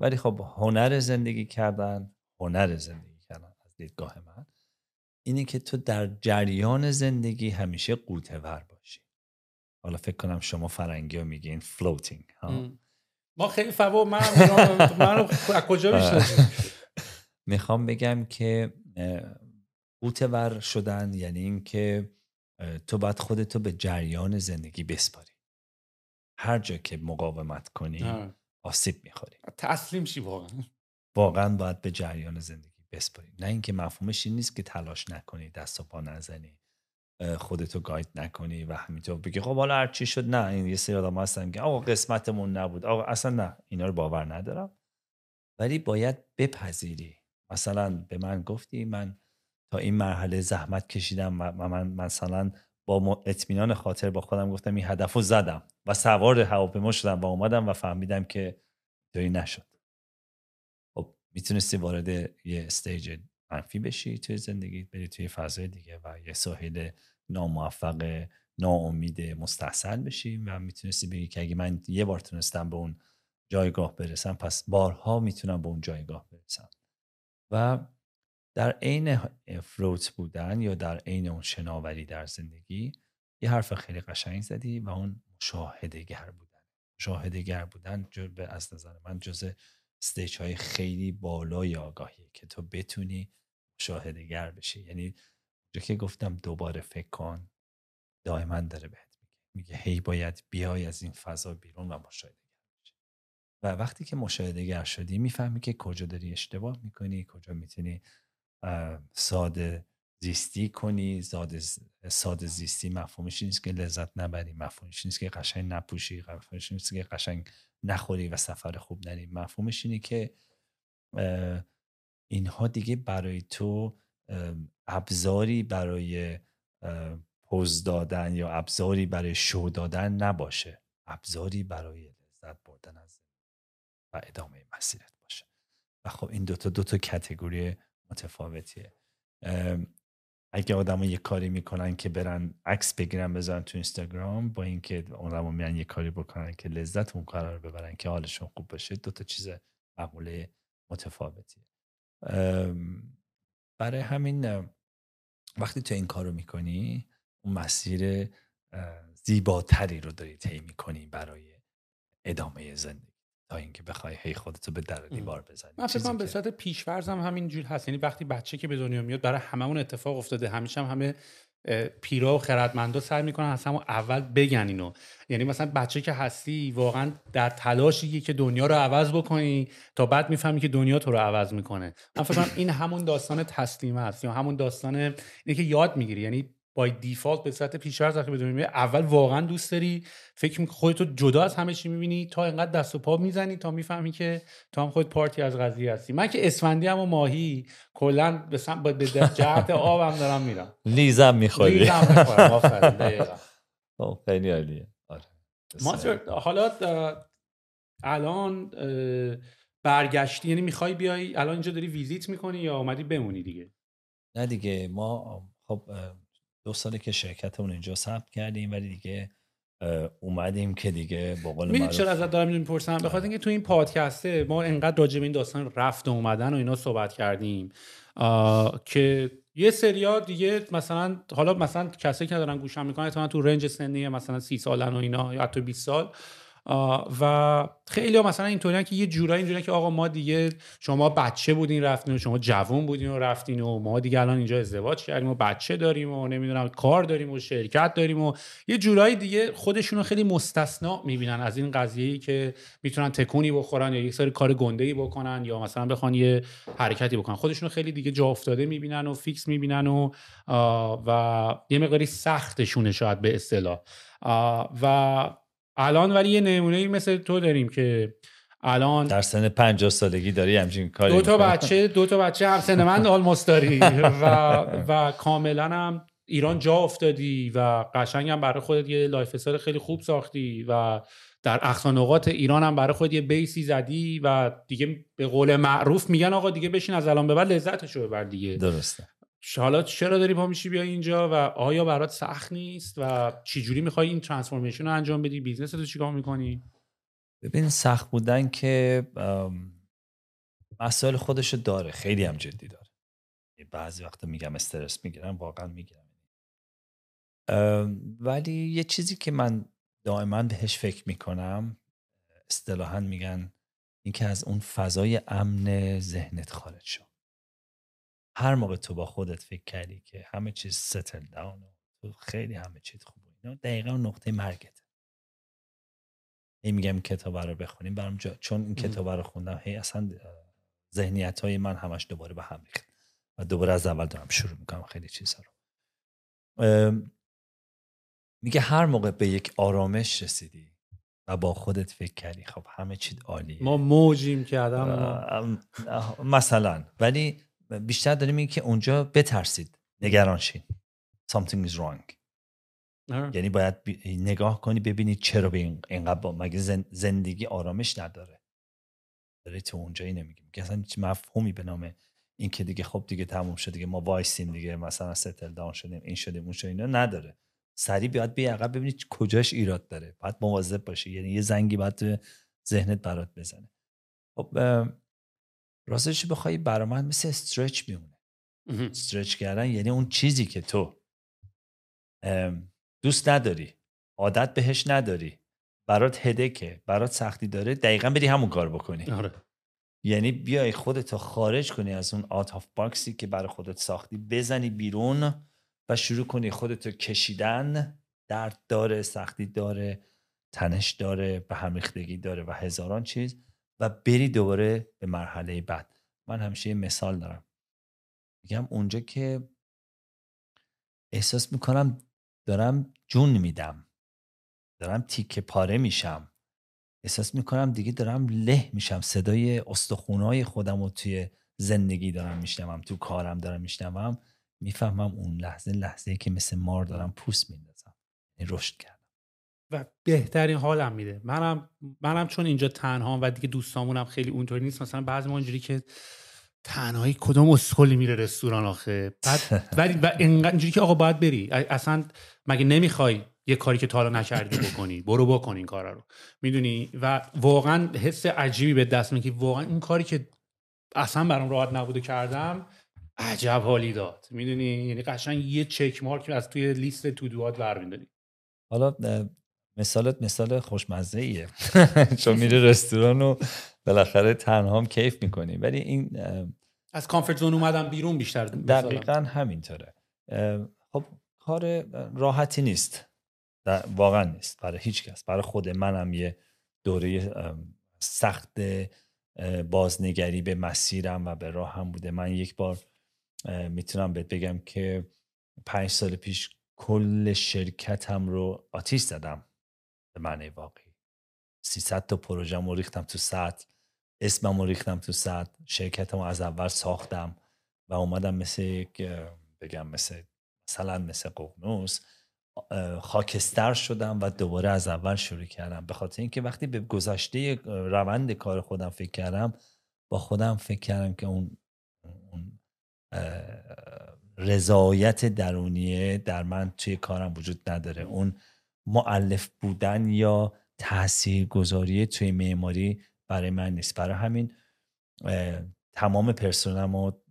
ولی خب هنر زندگی کردن هنر زندگی کردن از دیدگاه من اینه که تو در جریان زندگی همیشه غوطه ور باشی. حالا فکر کنم شما فرنگی ها؟ میگین floating ما خیلی فوا من من از کجا می‌خوام بگم که غوطه ور شدن یعنی اینکه تو باید خودتو به جریان زندگی بسپاری. هر جا که مقاومت کنی آسیب می‌خوری. تسلیم شی واقعا. واقعا باید به جریان زندگی بسپاری. نه اینکه مفهومش این نیست که تلاش نکنی دست و پا نزنی خودتو گاید نکنی و همینطور بگی خب حالا هر چی شد نه این یه سری آدم هستن که آقا قسمتمون نبود آقا اصلا نه اینا رو باور ندارم. ولی باید بپذیری. مثلا به من گفتی من تا این مرحله زحمت کشیدم و من مثلا با اطمینان خاطر با خودم گفتم این هدف رو زدم و سوار هواپیما شدم و اومدم و فهمیدم که توی نشد. خب می‌تونستی وارد یه استیج منفی بشی توی زندگی بری توی فضای دیگه و یه ساحل ناموفق ناامید مستحصل بشی و می‌تونستی بگی که اگه من یه بار تونستم به اون جایگاه برسم پس بارها می‌تونم به اون جایگاه برسم. و در عین فلوت بودن یا در عین اون شناوری در زندگی یه حرف خیلی قشنگ زدی و اون مشاهده گر بودن. مشاهده گر بودن به از نظر من جز استیج های خیلی بالای آگاهی که تو بتونی مشاهده گر بشی. یعنی جو که گفتم دوباره فکر کن دائما داره بهت میگه. میگه هی باید بیای از این فضا بیرون و مشاهده و وقتی که مشاهده گر شدی می‌فهمی که کجا داری اشتباه می‌کنی کجا می‌تونی ساده زیستی کنی. ساده, ساده زیستی مفهومش نیست که لذت نبری. مفهومش نیست که قشنگ نپوشی. مفهومش نیست که قشنگ نخوری و سفر خوب نری. مفهومش اینه که اینها دیگه برای تو ابزاری برای پوز دادن یا ابزاری برای شو دادن نباشه. ابزاری برای لذت بردن از و ادامه مسیرت باشه. و خب این دوتا دوتا کتگوری متفاوتیه. اگه آدم یه کاری می‌کنن که برن عکس بگیرن بذارن تو اینستاگرام با اینکه آدم میان یه کاری بکنن که لذت اون رو ببرن که حالشون خوب باشه دو تا چیز معموله متفاوتیه. برای همین وقتی تو این کارو می‌کنی اون مسیر زیباتری رو داری طی می‌کنی برای ادامه زندگی. تا اینکه بخوای هی خودتو به در دیوار بزنی. من فکر کنم به صورت پیشورزم همین جور هست. یعنی وقتی بچه که به دنیا میاد برای هممون اتفاق افتاده. همیشه هم همه پیرا و خردمندا سعی می‌کنن از همون اول بگن اینو. یعنی مثلا بچه که هستی واقعا در تلاشی که دنیا رو عوض بکنی تا بعد می‌فهمی که دنیا تو رو عوض می‌کنه. من فکر این همون داستان تسلیم است یا همون داستان اینه که یاد می‌گیری. یعنی بای دیفالت به صورت پیش‌فرض وقتی بدون اول واقعا دوست داری فکر می‌کنی خودتو جدا از همه چی می‌بینی تا اینقدر دست و پا می‌زنی تا می‌فهمی که تو هم خود پارتی از قضیه هستی. من که اسفندی هم و ماهی کلا به سم به جهت آبم دارم میرم. لیزم می‌خوری. لیزم می‌خورم خب، خیلی عالیه. آره حالا الان برگشتی یعنی می‌خوای بیای؟ الان اینجا داری ویزیت می‌کنی یا اومدی بمونی دیگه؟ نه دیگه ما خب دو ساله که شرکتمون اینجا ثبت کردیم ولی دیگه اومدیم که دیگه با قول چرا ازت دارم اینو می‌پرسم؟ بخاطر اینکه تو این پادکسته ما انقدر راجع به این داستان رفت و اومدن و اینا صحبت کردیم که یه سریا دیگه مثلا حالا مثلا کسایی که دارن گوشم می‌کنن تو رنج سنی مثلا سی سالن و اینا یا حتی 20 سال و خیلی ها مثلا اینطوری که یه جورایی اینجوری که آقا ما دیگه شما بچه بودین رفتین و شما جوون بودین و رفتین و ما دیگه الان اینجا ازدواج کردیم و بچه داریم و نمی‌دونم کار داریم و شرکت داریم و یه جورایی دیگه خودشونو خیلی مستثنا می‌بینن از این قضیه‌ای که می‌تونن تکونی بخورن یا یک سری کار گنده بکنن یا مثلا بخوان یه حرکتی بکنن. خودشونو خیلی دیگه جا افتاده می‌بینن و فیکس می‌بینن و و یه مقداری سختشونه شاید به اصطلاح. و الان ولی یه نمونه مثل تو داریم که الان در سن 50 سالگی داری همچین کاری دو تا بچه دو تا بچه هم سن من almost داری. و و کاملا هم ایران جا افتادی و قشنگ هم برای خودت یه lifestyle خیلی خوب ساختی و در اقصا نقاط ایران هم برای خود یه base ی زدی و دیگه به قول معروف میگن آقا دیگه بشین از الان به بعد لذتشو ببر دیگه. درسته. حالا چرا داری پا میشی بیا اینجا و آیا برات سخت نیست و چجوری می‌خوای این transformation رو انجام بدی؟ business رو چیکار می‌کنی؟ ببین سخت بودن که مسائل خودش داره خیلی هم جدی داره. بعضی وقت میگم استرس می‌گیرم واقعا می‌گیرم ولی یه چیزی که من دائما بهش فکر می‌کنم اصطلاحا میگن اینکه از اون فضای امن ذهنت خارج شو. هر موقع تو با خودت فکر کردی که همه چیز ستل داون تو خیلی همه چیز خوبه اینا دقیقا نقطه مرگته. هی میگم کتاب رو بخونیم برام جا... چون این کتاب رو خوندم هی اصلا ذهنیت های من همش دوباره به هم ریخت و دوباره از اول دارم شروع می‌کنم خیلی چیزها رو. میگه هر موقع به یک آرامش رسیدی و با خودت فکر کردی خب همه چیز عالیه. ما موجیم که آدم مثلا. ولی بیشتر داریم میگه که اونجا بترسید. نگران شین. Something is wrong. یعنی باید نگاه کنی ببینید چرا به اینقدر مگه زندگی آرامش نداره. داره تو اونجایی نمیگیم. که اصلا مفهومی به نام این که دیگه خب دیگه تموم شد دیگه ما وایسیم دیگه مثلا ستل داون شدیم این شدیم اون شدیم اینا نداره. سریع بیاد بیا عقب ببینید کجاش ایراد داره. باید مواظب باشی. یعنی یه زنگی باید تو ذهنت برات بزنه. خب راستش بخوای؟ برای من مثل استرچ میمونه. stretch کردن یعنی اون چیزی که تو دوست نداری عادت بهش نداری برات headache ه برات سختی داره دقیقا بری همون کار بکنی. آره. یعنی بیای خودتو خارج کنی از اون out of box ی که برای خودت ساختی بزنی بیرون و شروع کنی خودتو کشیدن. درد داره سختی داره تنش داره به هم ریختگی داره و هزاران چیز. و بری دوباره به مرحله بعد. من همیشه مثال دارم. میگم اونجا که احساس می‌کنم دارم جون میدم. دارم تیکه پاره میشم. احساس می‌کنم دیگه دارم له میشم. صدای استخونای خودم رو توی زندگی دارم میشنوم تو کارم دارم میشنوم. می‌فهمم اون لحظه لحظه که مثل مار دارم پوست میندازم. یعنی رشد کرد و بهترین حالم میده. منم منم چون اینجا تنها و دیگه دوستامونم خیلی اونطوری نیست مثلا بعضی ما اینجوری که تنهایی کدوم اسکلی میره رستوران آخه؟ بعد ولی و اینجوری که آقا باید بری. اصلا مگه نمی‌خوای یه کاری که تا حالا نکردی بکنی؟ برو بکن این کارا رو. می‌دونی؟ و واقعا حس عجیبی به دست میاد که واقعا این کاری که اصلا برام راحت نبوده کردم عجب حالی داد. می‌دونی؟ یعنی قشنگ یه چک مارک از توی لیست تو دوات برمیداری حالا مثالت مثال خوشمزه ایه چون میره رستوران و بالاخره تنها هم کیف می‌کنی. ولی این از کامفورت زون اومدم بیرون بیشتر دقیقا همینطوره. خب کار راحتی نیست. واقعا نیست. برای هیچ کس. برای خود منم یه دوره سخت بازنگری به مسیرم و به راهم بوده. من یک بار می‌تونم بهت بگم که پنج سال پیش کل شرکتم رو آتیش زدم. به معنی واقعی. 300 تا پروژه رو ریختم تو سطح اسمم رو ریختم تو سطح شرکتم از اول ساختم و اومدم مثل یک بگم مثل مثلا مثل ققنوس خاکستر شدم و دوباره از اول شروع کردم. به خاطر اینکه وقتی به گذشته روند کار خودم فکر کردم با خودم فکر کردم که اون, اون رضایت درونیه در من توی کارم وجود نداره. اون معلف بودن یا تاثیر گذاری توی معماری برای من نیست. برای همین تمام پرسونم رو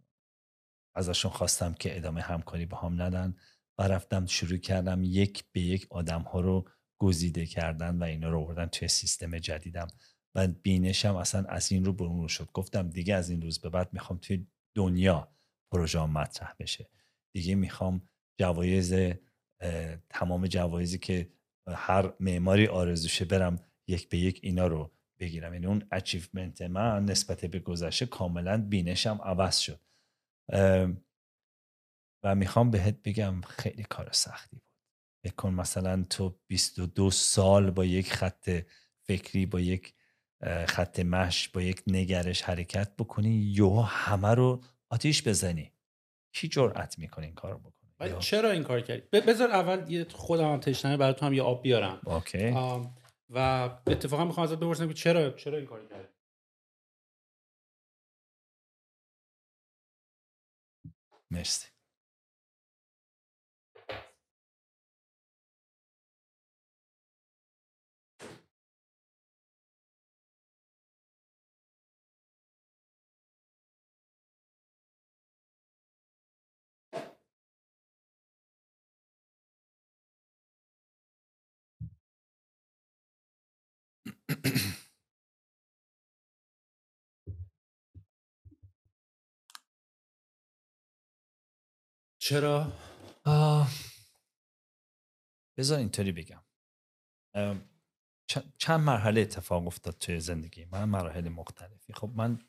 ازشون خواستم که ادامه همکاری با هم ندن و رفتم شروع کردم یک به یک آدم ها رو گزیده کردن و اینا رو بردن توی سیستم جدیدم. و بینشم اصلا از این رو برون شد. گفتم دیگه از این روز به بعد می‌خوام توی دنیا پروژه مطرح بشه. دیگه می‌خوام جوایز تمام جوایزی که هر معماری آرزوشه برم یک به یک اینا رو بگیرم. یعنی اون اچیومنت من نسبت به گذشته کاملا بینشم عوض شد. و می‌خوام بهت بگم خیلی کار سختی بود. بکن مثلا تو 22 سال با یک خط فکری با یک خط مش با یک نگرش حرکت بکنی یا همه رو آتیش بزنی. کی جرأت می‌کنه این کارو چرا این کار کردی؟ بذار اول یه خودم هم تشنه برای تو هم یه آب بیارم. اوکی. و اتفاقا می‌خوام ازت بپرسم که چرا چرا این کار کردی؟ مرسی. چرا؟ بذار اینطوری بگم. چند مرحله اتفاق افتاد توی زندگی من مراحل مختلفی. خب من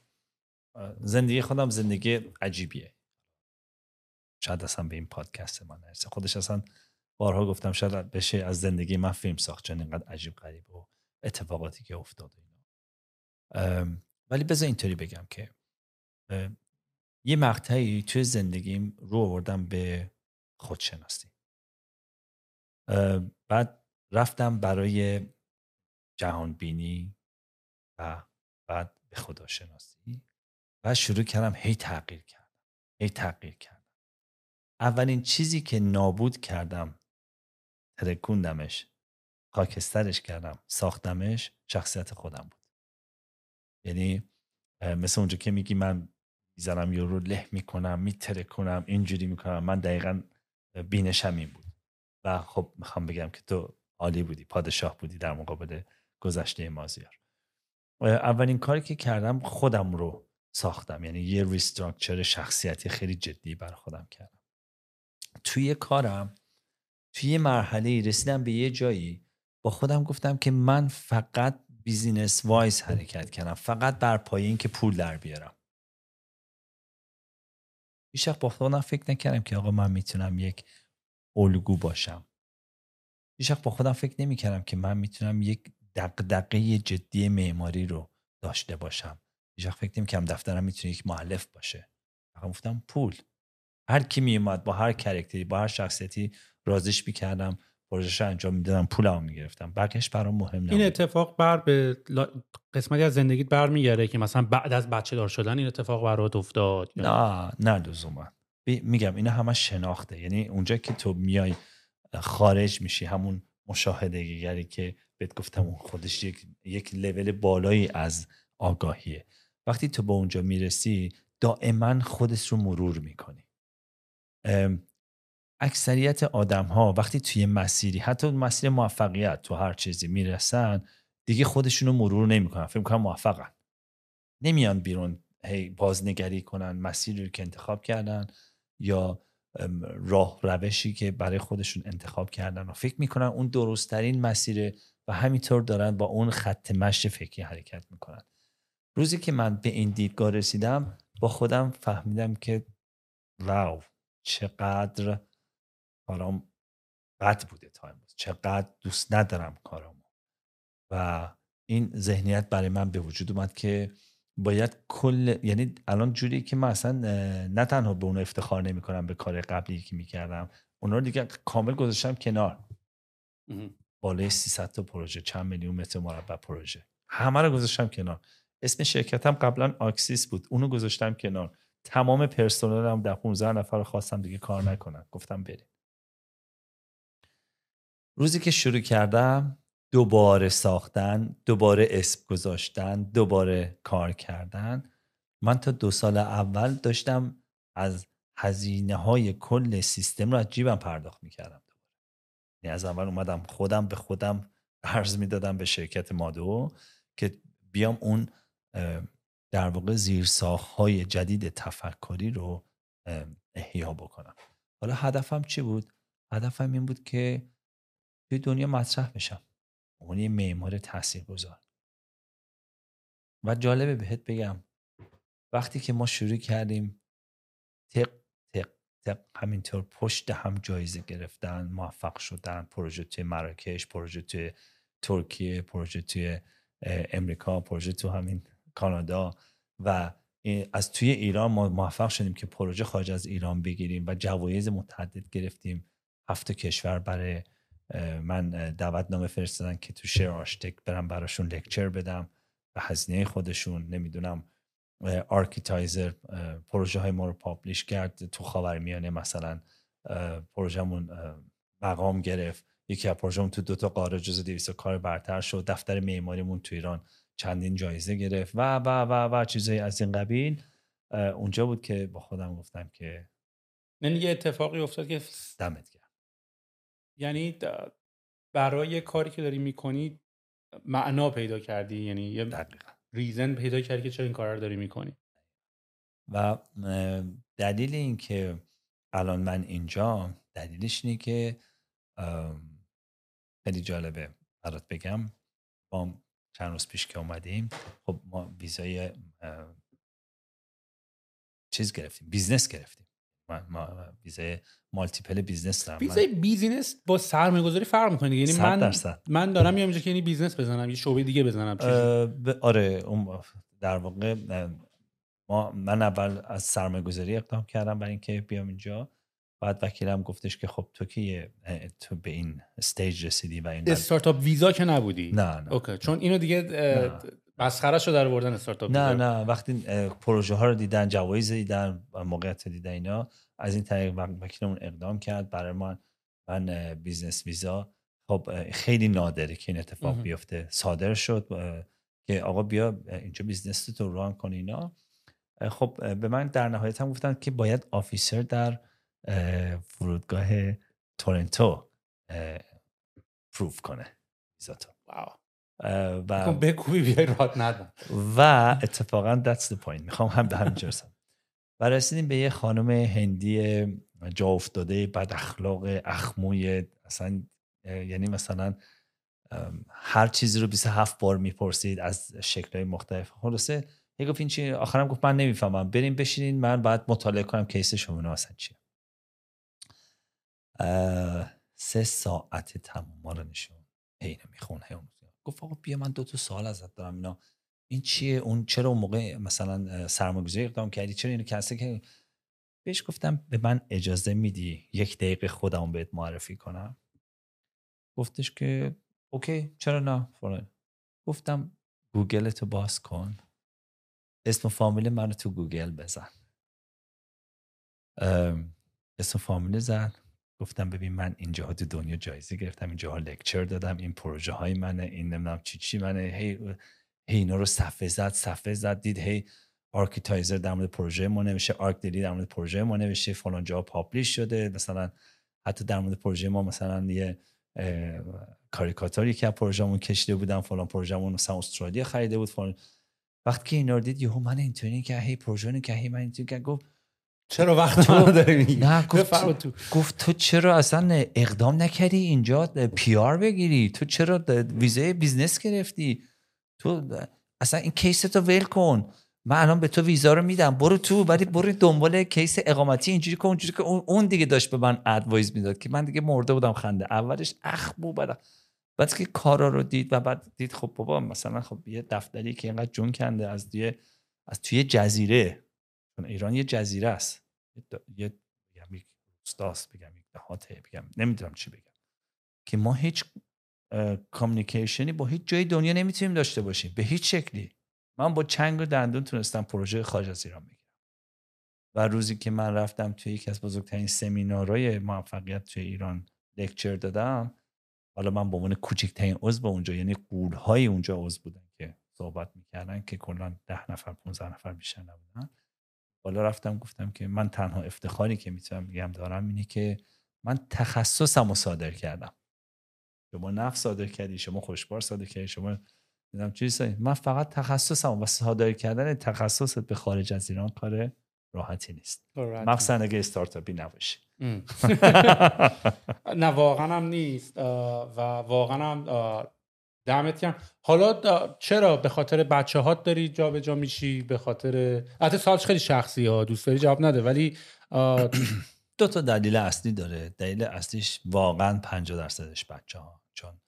زندگی خودم زندگی عجیبیه. شاید اصلا به این پادکست من نرسه. خودش اصلا بارها گفتم شاید بشه از زندگی من فیلم ساخت چون اینقدر عجیب غریب و اتفاقاتی که افتاد اینا. ولی بذار اینطوری بگم که یه مقطعی توی زندگیم رو آوردم به خودشناسی. بعد رفتم برای جهان بینی و بعد به خداشناسی و شروع کردم هی تغییر کردم هی تغییر کردم. اولین چیزی که نابود کردم ترکوندمش خاکسترش کردم ساختمش شخصیت خودم بود. یعنی مثل اونجا که میگی من می‌زنم یا رو له می‌کنم میتره کنم اینجوری می‌کنم. من دقیقا بینشم این بود. و خب می‌خوام بگم که تو عالی بودی پادشاه بودی در مقابل گذشته مازیار. اولین کاری که کردم خودم رو ساختم. یعنی یه ریستراکچر شخصیتی خیلی جدی برای خودم کردم. توی کارم توی یه مرحله رسیدم به یه جایی با خودم گفتم که من فقط business-wise حرکت کردم. فقط برا این پول در بیارم. هیچ با خودم فکر نکردم که آقا من می‌تونم یک الگو باشم. هیچ با خودم فکر نمی‌کردم که من می‌تونم یک دغدغه جدی معماری رو داشته باشم. هیچ فکر نمی‌کردم دفترم می‌تونه یک مؤلف باشه. فقط گفتم پول. هر کی میومد با هر character ی با هر شخصیتی رازش می‌کردم. پروژه انجام می‌دادم پولمو می‌گرفتم بقیش برام مهم نبود. این اتفاق بر به قسمتی از زندگیت برمیگرده که مثلا بعد از بچه دار شدن این اتفاق برات افتاد نه نه لزوما. میگم اینا همه شناخته. یعنی اونجا که تو میای خارج میشی همون مشاهده گری که بهت گفتم اون خودش یک یک لول بالایی از آگاهیه. وقتی تو به اونجا می‌رسی دائما خودت رو مرور می‌کنی. اکثریت آدم ها وقتی توی مسیری حتی مسیر موفقیت تو هر چیزی می‌رسن دیگه خودشونو مرور نمی‌کنن فکر کنم موفقن. نمیان بیرون هی بازنگری کنن مسیری رو که انتخاب کردن یا راه روشی که برای خودشون انتخاب کردن و فکر می‌کنن اون درستترین مسیره و همینطور دارن با اون خط مشت فکری حرکت می‌کنن. روزی که من به این دیدگاه رسیدم با خودم فهمیدم که واو چقدر برام بد بوده تایم چقدر دوست ندارم کارامو. و این ذهنیت برای من به وجود اومد که باید کل یعنی الان جوری که من اصلا نه تنها به اون افتخار نمی کنم به کار قبلی که می‌کردم اونا رو دیگه کامل گذاشتم کنار. بالای 300 تا پروژه چند میلیون متر مربع پروژه. همه رو گذاشتم کنار. اسم شرکتم قبلا آکسیس بود. اونو گذاشتم کنار. تمام پرسنلم در 15 نفر خواستم دیگه کار نکنم گفتم بریم. روزی که شروع کردم دوباره ساختن دوباره اسم گذاشتن دوباره کار کردن. من تا دو سال اول داشتم از هزینه های کل سیستم رو از جیبم پرداخت می‌کردم. یعنی از اول اومدم خودم به خودم عرض می‌دادم به شرکت مادو که بیام اون در واقع زیرساخت های جدید تفکری رو احیا بکنم. حالا هدفم چی بود؟ هدفم این بود که توی دنیا مطرح بشم عنوان یه معمار گذار و جالبه بهت بگم وقتی که ما شروع کردیم تق تق تق همینطور پشت هم جایزه گرفتن موفق شدن پروژه توی مراکش پروژه توی ترکیه پروژه توی امریکا پروژه تو همین کانادا و از توی ایران ما موفق شدیم که پروژه خارج از ایران بگیریم و جوایز متعدد گرفتیم هفت کشور برای من دعوت نامه فرستادن که تو شیر آشتک برم براشون لکچر بدم و هزینه خودشون نمی‌دونم آرکیتایزر پروژه های ما رو پابلیش کرد تو میانه مثلا پروژهمون مقام گرفت. یکی از پروژهمون تو دوتا قاره جزو دیویس کار برتر شد. دفتر معماریمون تو ایران چندین جایزه گرفت و و و و چیزایی از این قبیل. اونجا بود که با خودم گفتم که یعنی یه اتفاقی افتاد که دمت یعنی برای کاری که داری می‌کنی معنا پیدا کردی یعنی یه دقیقا. ریزن پیدا کردی که چرا این کار رو داری می‌کنی. و دلیل این که الان من اینجا دلیلش اینه که خیلی جالبه برات بگم. با چند روز پیش که اومدیم خب ما ویزای چیز گرفتیم business گرفتیم. ما ویزای multiple business دارم. ویزای business با سرمایه گذاری فرق می‌کنه یعنی من درصد. من دارم میام اینجا که یعنی business بزنم یه شعبه دیگه بزنم آره در واقع ما من اول از سرمایه گذاری اقدام کردم برای اینکه بیام اینجا. بعد وکیلم گفتش که خب تو که تو به این استیج رسیدی و این استارتاپ ویزا که نبودی. نه نه. اوکی چون اینو دیگه شو در بردن استارتاپ نه نه وقتی پروژه ها رو دیدن جوایز دیدن موقعیت دیدن اینا از این طریق وکیلمون اقدام کرد برای من من بیزنس ویزا. خب خیلی نادره که این اتفاق بیفته. صادر شد که آقا بیا اینجا business تو run کن اینا. خب به من در نهایت هم گفتن که باید officer در فرودگاه تورنتو approve کنه ویزاتو. و بکوبی بیای راحت ندن و اتفاقا that's the point. می‌خوام هم به همین و رسیدیم به یه خانم هندی جا افتاده بد اخلاق اخموی اصلا یعنی مثلا هر چیزی رو 27 بار می‌پرسید از شکلهای مختلف. خلاصه یه گفت این چی؟ آخرم گفت من نمی‌فهمم. بریم بشینین من بعد مطالعه کنم کیس شما اصلا چیه. سه ساعت تمام ما رو نشون. هی نمیخون هی گفت آقا بیا من دو تا سوال ازت دارم اینا. این چیه؟ اون چرا اون موقع مثلا سرمایه‌گذاری اقدام کردی؟ چرا اینو کنسل که؟ بهش گفتم به من اجازه میدی یک دقیقه خودم بهت معرفی کنم. گفتش که okay چرا نه؟ فلان. گفتم گوگل تو باز کن. اسم فامیل منو تو گوگل بزن. اسم فامیل زن. گفتم ببین من اینجاها تو دنیا جایزه گرفتم اینجاها lecture دادم این پروژه های منه این نمی‌دونم چی چی منه. هی هی اینا رو صفحه زد صفحه زد دید هی Architizer در مورد پروژه ما نوشته ArchDaily در مورد پروژه ما نوشته فلان جا publish شده مثلا حتی در مورد پروژه ما مثلا یه کاریکاتوری که پروژهمون کشیده بودم فلان پروژهمون مثلا استرالیا خریده بود فلان. وقتی که اینا رو دید یهو من اینطوری که هی پروژه که هی من اینطوری که گفت چرا وقت منو داری میگی نه گفت تو. گفت تو چرا اصلا اقدام نکردی اینجا؟ PR بگیری. تو چرا ویزای business گرفتی؟ تو اصلا این case تو ول کن. من الان به تو ویزا رو میدم. برو تو ولی برو دنبال case اقامتی. اینجوری که اونجوری که اون دیگه داشت به من advice می‌داد که من دیگه مرده بودم خنده. اولش اخ بو بعد بعد که کارا رو دید و بعد دید خب بابا مثلا خب یه دفتری که اینقدر جون کنده از توی از توی جزیره. ایران یه جزیره است. یه بگم یک روستاست بگم یک دهاته بگم نمی‌دونم چی بگم. که ما هیچ کامیکیشنی با هیچ جای دنیا نمی‌تونیم داشته باشیم. به هیچ شکلی. من با چنگ و دندون تونستم پروژه خارج از ایران بگیرم. و روزی که من رفتم توی یکی از بزرگترین سمینارهای موفقیت توی ایران لکچر دادم حالا من به عنوان کوچکترین عضو اونجا یعنی قولهای اونجا عضو بودن که صحبت می‌کردن که کلا ده نفر 15 نفر بیشتر نبودن. بالا رفتم گفتم که من تنها افتخاری که می‌تونم بگم دارم اینه که من تخصصم رو صادر کردم. شما نفس صادر کردی شما خوشبار صادر کردی شما دیدم چیزی من فقط تخصصم و صادر کردن تخصصت به خارج از ایران کار راحتی نیست. مخصوصا اگه استارتاپی نباشی. نه واقعا هم نیست و واقعا هم دمت گرم. حالا چرا؟ به خاطر بچه هات داری جابجا جا میشی؟ به خاطر البته سالش خیلی شخصی ها دوست داری جواب نده ولی دو تا دلیل اصلی داره. دلیل اصلیش واقعا 50 درصدش بچه ها چون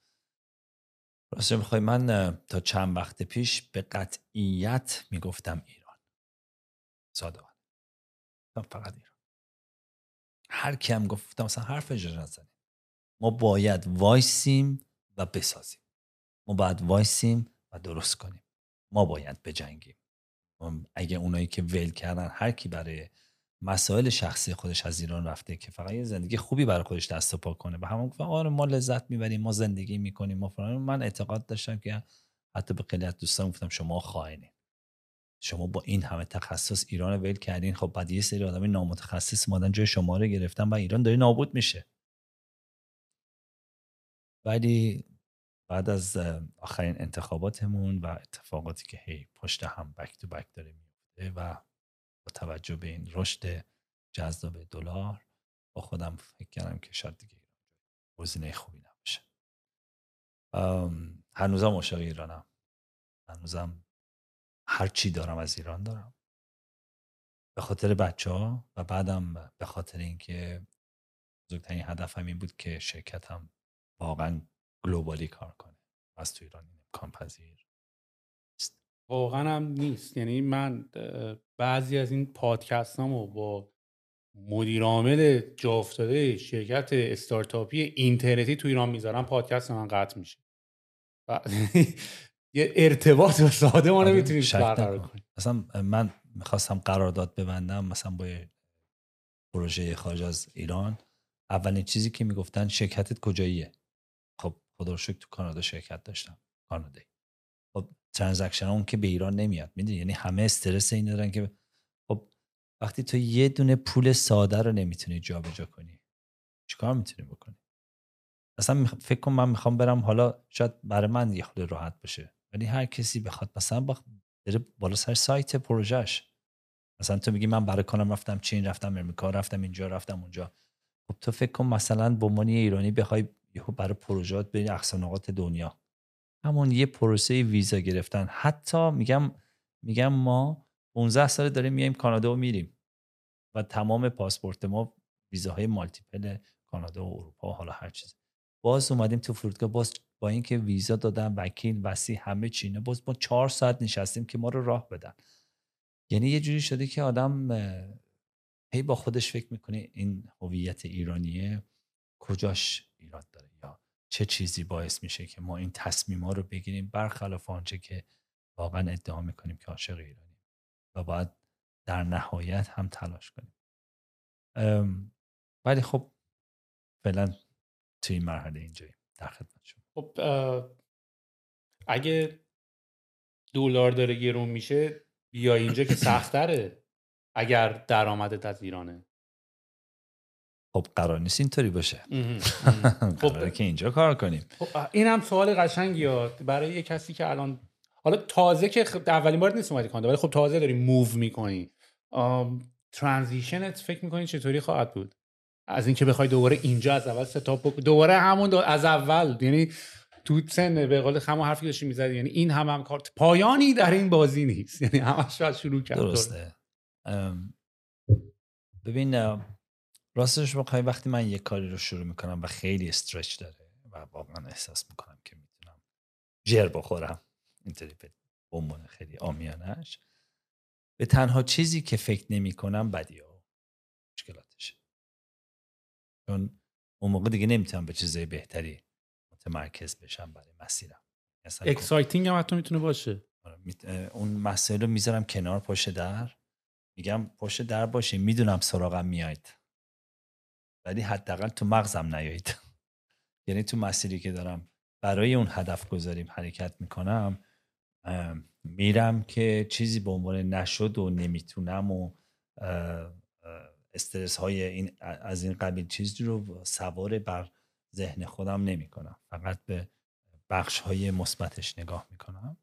راستش می‌خوای من تا چند وقت پیش به قطعیت می‌گفتم ایران. ساده فقط ایران. هر کیم گفتم مثلا حرف اجازه ما باید وایسیم و بسازیم. ما باید وایسیم و درست کنیم. ما باید بجنگیم. اگه اونایی که ول کردن هر کی برای مسائل شخصی خودش از ایران رفته که فقط یه زندگی خوبی برای خودش دست پا کنه به همون گفتن آره ما لذت می‌بریم ما زندگی می‌کنیم ما من اعتقاد داشتم که حتی به خیلی دوستان گفتم شما خائنین. شما با این همه تخصص ایران ول کردین. خب بعد یه سری آدم نامتخصص مادن جای شما رو گرفتن و ایران داره نابود میشه. ولی بعد از آخرین انتخاباتمون و اتفاقاتی که هی پشت هم بک تو بک داره میفته و با توجه به این رشد جذاب دلار با خودم فکر کردم که شاید دیگه گزینه خوبی نباشه. هنوزم عاشق ایرانم. هنوزم هر چی دارم از ایران دارم. به خاطر بچه ها و بعدم به خاطر اینکه بزرگترین هدفم این بود که شرکتم واقعا گلوبالی کار کنه. از تو ایران امکان پذیر. واقعا هم نیست. یعنی من بعضی از این پادکست رو با مدیر عامل جا افتاده شرکت استارتاپی اینترنتی تو ایران می‌ذارم پادکست من قطع میشه. یه ارتباط ساده ما آره، نمی‌تونیم برقرار کنیم. مثلا من می‌خواستم قرارداد ببندم مثلا با پروژه خارج از ایران. اولین چیزی که می‌گفتن شرکتت کجاییه؟ خدا رو تو کانادا شرکت داشتم. کانادایی. خب ترانزکشن اون که به ایران نمیاد. می‌دونی؟ یعنی همه استرس این دارن که خب وقتی تو یه دونه پول ساده رو نمی‌تونی جابجا کنی چیکار می‌تونی بکنی؟ اصلا فکر کنم من می‌خوام برم حالا شاید برای من یه خود راحت باشه ولی هر کسی بخواد مثلا با بره بالا سر سایت پروژهش. مثلا تو میگی من برای کنم رفتم چین رفتم امریکا رفتم اینجا رفتم اونجا. خب تو فکر کن مثلا به ایرانی بخوای یهو برای پروژهات بری اقصا دنیا. همون یه پروسه ویزا گرفتن. حتی میگم میگم ما 15 سال داریم میایم کانادا و میریم و تمام پاسپورت ما ویزاهای مالتیپل کانادا و اروپا و حالا هر چیز. باز اومدیم تو فرودگاه باز با اینکه ویزا دادن وکیل وسی همه چینه باز ما چهار ساعت نشستیم که ما رو راه بدن. یعنی یه جوری شده که آدم هی با خودش فکر می‌کنه این هویت ایرانیه کجاش؟ ایراد داره یا چه چیزی باعث میشه که ما این تصمیم ها رو بگیریم برخلاف آنچه که واقعا ادعا می‌کنیم که عاشق ایرانی و باید در نهایت هم تلاش کنیم. ولی خب فعلا توی این مرحله اینجایی در خدمت شما. خب اگه دلار داره گرون میشه بیا اینجا که سختره اگر درآمدت از ایرانه. خب قرار نیست اینطوری باشه. خب که اینجا کار کنیم. خب این هم سوال قشنگی برای یه کسی که الان حالا تازه که اولین بار نیست اومدی ولی خب تازه داری موو می‌کنی. ترانزیشنت فکر می‌کنی چطوری خواهد بود؟ از اینکه بخوای دوباره اینجا از اول ستاپ دوباره همون دو... از اول. یعنی تو سن به قول همون حرفی داشتی می‌زدی. یعنی این هم هم کارت پایانی در این بازی نیست. یعنی همش شروع کرد. درسته. ببین راستش بخوای وقتی من یه کاری رو شروع می‌کنم و خیلی استرچ داره و واقعا احساس می‌کنم که می‌تونم جر بخورم اینطوری به عنوان خیلی آمیانش به تنها چیزی که فکر نمی کنم بدی ها مشکلاتشه. چون اون موقع دیگه نمی‌تونم به چیزای بهتری متمرکز بشم برای مسیرم. exciting هم حتی می‌تونه باشه. آره، اون مسائل رو می‌ذارم کنار پشت در. میگم پشت در باشه می‌دونم سراغم میاید ولی حداقل تو مغزم نیاید. یعنی تو مسیری که دارم برای اون هدف گذاریم حرکت می‌کنم میرم که چیزی به عنوان نشد و نمی‌تونم و استرس های این از این قبیل چیزی رو سوار بر ذهن خودم نمی کنم فقط به بخش های مثبتش نگاه می کنم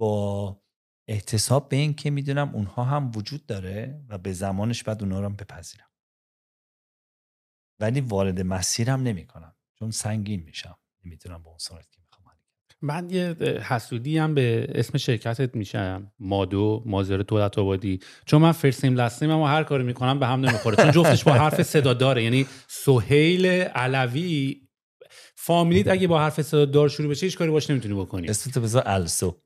با احتساب به این که می‌دونم اونها هم وجود داره و به زمانش بعد اونها رو هم بپذیرم. ولی وارد مسیرم نمی کنم چون سنگین میشم. نمی‌تونم با اون صورت که می‌خوام من یه حسودی هم به اسم شرکتت میشم. مادو مازر دولت آبادی چون من فرسیم لستیم و هر کاری می‌کنم به هم نمی‌خوره. چون جفتش با حرف صدا داره. یعنی سهیل علوی فامیلیت اگه با حرف صدا دار شروع بشه هیچ کاری باش نمی‌تونی بکنی. تو بذار السو.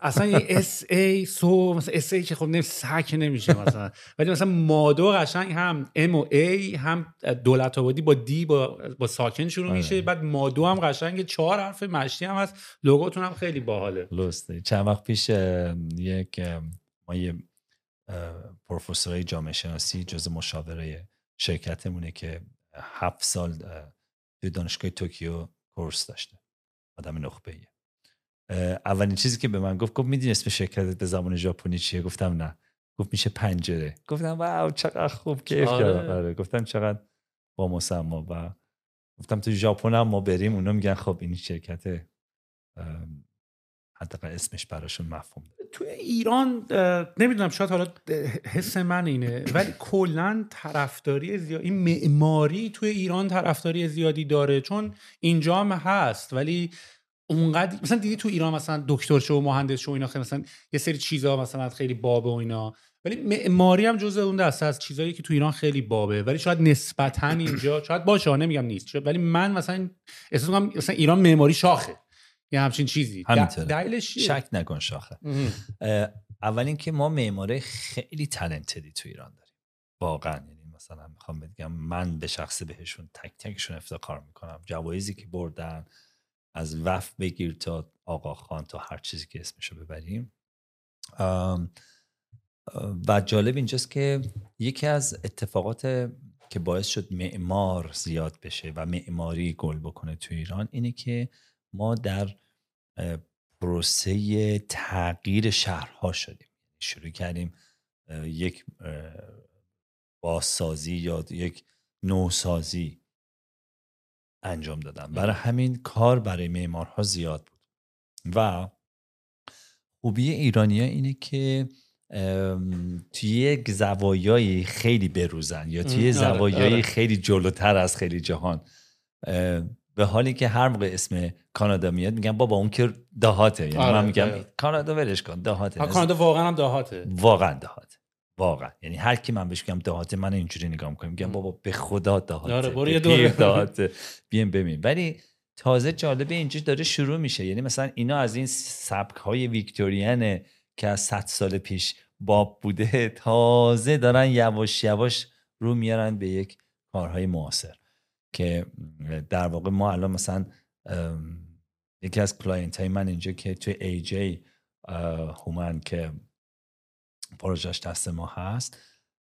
اصلا یه اس ای سو مثلا اس ای که خب نمی سک نمیشه مثلا. ولی مثلا مادو قشنگ هم ام و ای هم دولت آبادی با دی با, با ساکن شروع میشه. آره. بعد مادو هم قشنگ چهار حرف مشتی هم هست. لوگوتون هم خیلی باحاله. لسته چند وقت پیش یک ما یه پروفسورای جامعه شناسی جز مشاوره شرکتمونه که هفت سال توی دانشگاه توکیو کورس داشته. آدم نخبه ایه. اولین چیزی که به من گفت گفت می‌دونی اسم شرکت به زبان ژاپنی چیه؟ گفتم نه. گفت میشه پنجره. گفتم واو چقدر خوب کیف آره. کردم. آره. گفتم چقدر با مسما. و گفتم تو ژاپن هم ما بریم اونا میگن خب این شرکت حداقل اسمش براشون مفهوم توی ایران نمی‌دونم شاید حالا حس من اینه ولی کلا طرفداری زیادی این معماری توی ایران طرفداری زیادی داره. چون اینجا هم هست ولی اونقدر مثلا دیدی تو ایران مثلا دکتر شو و مهندس شو اینا خیلی مثلا یه سری چیزا مثلا خیلی بابه و اینا. ولی معماری هم جزء اون دسته از چیزایی که تو ایران خیلی بابه. ولی شاید نسبتا اینجا شاید باشه نمیگم نیست. ولی من مثلا احساس مثلا ایران معماری شاخه. یا همچین چیزی. همینطوره. شک نکن شاخه. اول اینکه ما معماره خیلی تلنتدی تو ایران داریم. واقعا یعنی مثلا می‌خوام بگم من به شخص بهشون تک تکشون افتخار می‌کنم. جوایزی که بردن از وف بگیر تا آقا خان تا هر چیزی که اسمشو ببریم. و جالب اینجاست که یکی از اتفاقات که باعث شد معمار زیاد بشه و معماری گل بکنه تو ایران اینه که ما در پروسه تغییر شهرها شدیم. شروع کردیم یک بازسازی یا یک نوسازی انجام دادن. برای همین کار برای معمارها زیاد بود. و خوبی ایرانیا اینه که توی یک زوایایی خیلی بروزن یا توی آره، زوایایی آره. خیلی جلوتر از خیلی جهان به حالی که هر موقع اسم کانادا میاد میگن بابا اون که دهاته. یعنی آره، من میگم آره. کانادا ولش کن دهاته. کانادا واقعا هم دهاته. واقعا دهاته. واقعا. یعنی هر کی من بهش میگم دهاته من اینجوری نگاه می‌کنم میگم بابا به خدا دهاته. آره برو دهاته. بیام ببین ولی تازه جالبه اینجا داره شروع میشه. یعنی مثلا اینا از این سبک های ویکتوریانه که از 100 سال پیش باب بوده تازه دارن یواش یواش رو میارن به یک کارهای معاصر. که در واقع ما الان مثلا یکی از کلاینت های من اینجا که توی ای جی هومن که پروژش دست ما هست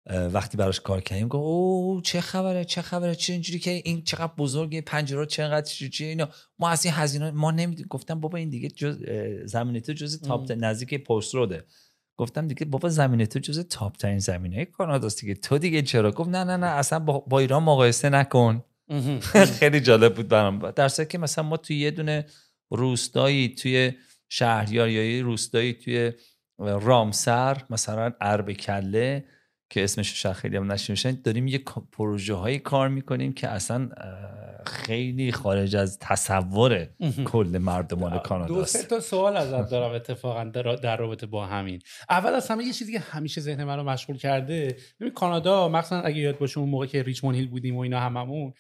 وقتی براش کار کردیم گفت او چه خبره چه خبره چه اینجوری که این چقدر بزرگه پنجره چقدر چی اینا. ما از این هزینه ما نمی‌دونیم گفتم بابا این دیگه جز زمینه تو جز تاپ نزدیک پست روده گفتم دیگه بابا زمینه تو جز تاپ ترین زمینه کاناداست دیگه. تو دیگه چرا؟ گفت نه نه نه اصلا با ایران مقایسه نکن. خیلی جالب بود برام. در که مثلا ما توی یه دونه روستایی توی شهریار یا روستایی توی رامسر مثلا ارب کله که اسمش خیلی هم نشنشن داریم یه پروژه هایی کار می‌کنیم که اصلا خیلی خارج از تصور کل مردمان کانادا دو سه تا سوال ازت دارم اتفاقا در رابطه با همین. اول از همه یه چیزی که همیشه ذهن من رو مشغول کرده ببین کانادا مثلا اگه یاد باشه اون موقع که ریچمون هیل بودیم و اینا هممون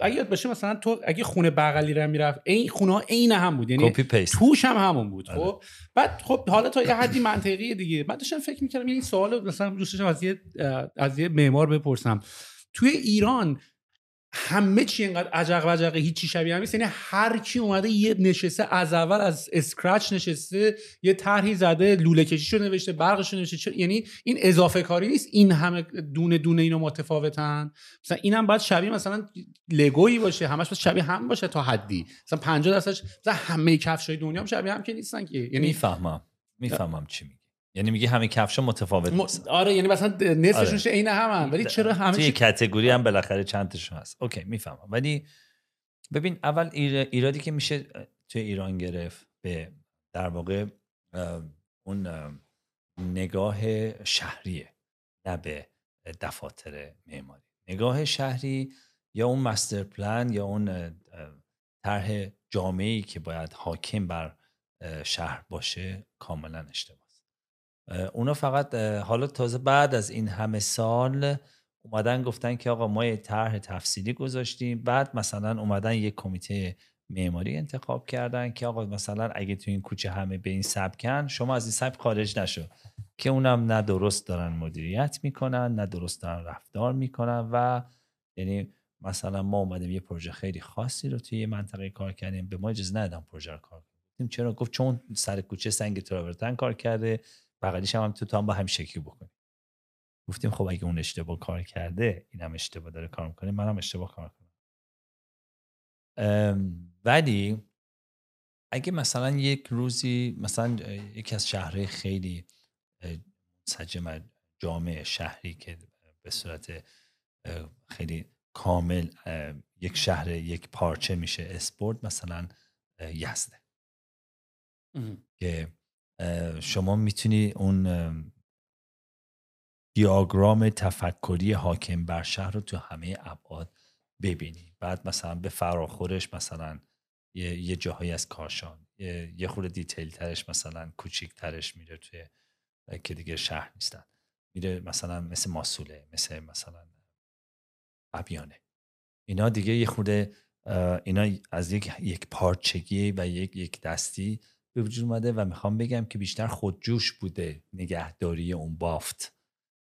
اگه یاد باشه مثلا تو اگه خونه بغلی رو می‌رفت این خونه ها عین هم بود یعنی توش هم همون بود آره. خب؟ بعد خب حالا تا یه حدی منطقیه دیگه. من داشتم فکر می‌کردم این یعنی سوال مثلا دوست از یه از یه معمار بپرسم. توی ایران همه چی اینقدر عجق وجقه هیچی شبیه هم یعنی هر کی اومده یه نشسته از اول از اسکرچ نشسته یه طرحی زده لوله کشیشو نوشته برقشو نوشته یعنی این اضافه کاری نیست. این همه دونه دونه اینو متفاوتن. مثلا اینم باید شبیه مثلا لگویی باشه همش باید شبیه هم باشه تا حدی. مثلا 50 درصدش مثلا همه کفشای دنیا هم شبیه هم که نیستن که. یعنی می‌فهمم. می‌فهمم چی میگی. یعنی میگه همه کفشا متفاوت م... آره یعنی مثلا نصفشون آره. عین هم ولی چرا همه توی کاتگوری هم بالاخره چند تاشون هست. اوکی می‌فهمم. ولی ببین اول ایرادی که میشه توی ایران گرفت به در واقع اون نگاه شهریه نه به دفاتر معماری. نگاه شهری یا اون مستر پلان یا اون طرح جامعی که باید حاکم بر شهر باشه کاملا اشتباه. اونا فقط حالا تازه بعد از این همه سال اومدن گفتن که آقا ما یه طرح تفصیلی گذاشتیم. بعد مثلا اومدن یه کمیته معماری انتخاب کردن که آقا مثلا اگه تو این کوچه همه به این سبکن شما از این سبک خارج نشو. که اونم نه درست دارن مدیریت می‌کنن نه درست دارن رفتار می‌کنن و یعنی مثلا ما اومدیم یه پروژه خیلی خاصی رو توی یه منطقه کار کردیم. به ما اجازه ندادن پروژه رو کار کنیم چرا؟ گفت چون سر کوچه سنگ تراورتن کار کرده. بغلیش هم, هم تو تا هم با هم شکلی بکنیم گفتیم خب اگه اون اشتباه کار کرده اینم اشتباه داره کار می‌کنه منم اشتباه کار کنم ولی اگه مثلا یک روزی مثلا یکی از شهرهای خیلی منسجم جامعه شهری که به صورت خیلی کامل یک شهر یک پارچه میشه اسپورت مثلا یزده. که شما می‌تونی اون دیاگرام تفکری حاکم بر شهر رو تو همه ابعاد ببینی. بعد مثلا به فراخورش مثلا یه, یه جاهایی از کاشان یه, یه خورده دیتیل ترش مثلا کوچیک ترش میره توی که دیگه شهر نیستن. میره مثلا مثل ماسوله مثل مثلا ابیانه. اینا دیگه یه خورده اینا از یک یک پارچگی و یک یک دستی به وجود اومده و می‌خوام بگم که بیشتر خودجوش بوده نگهداری اون بافت.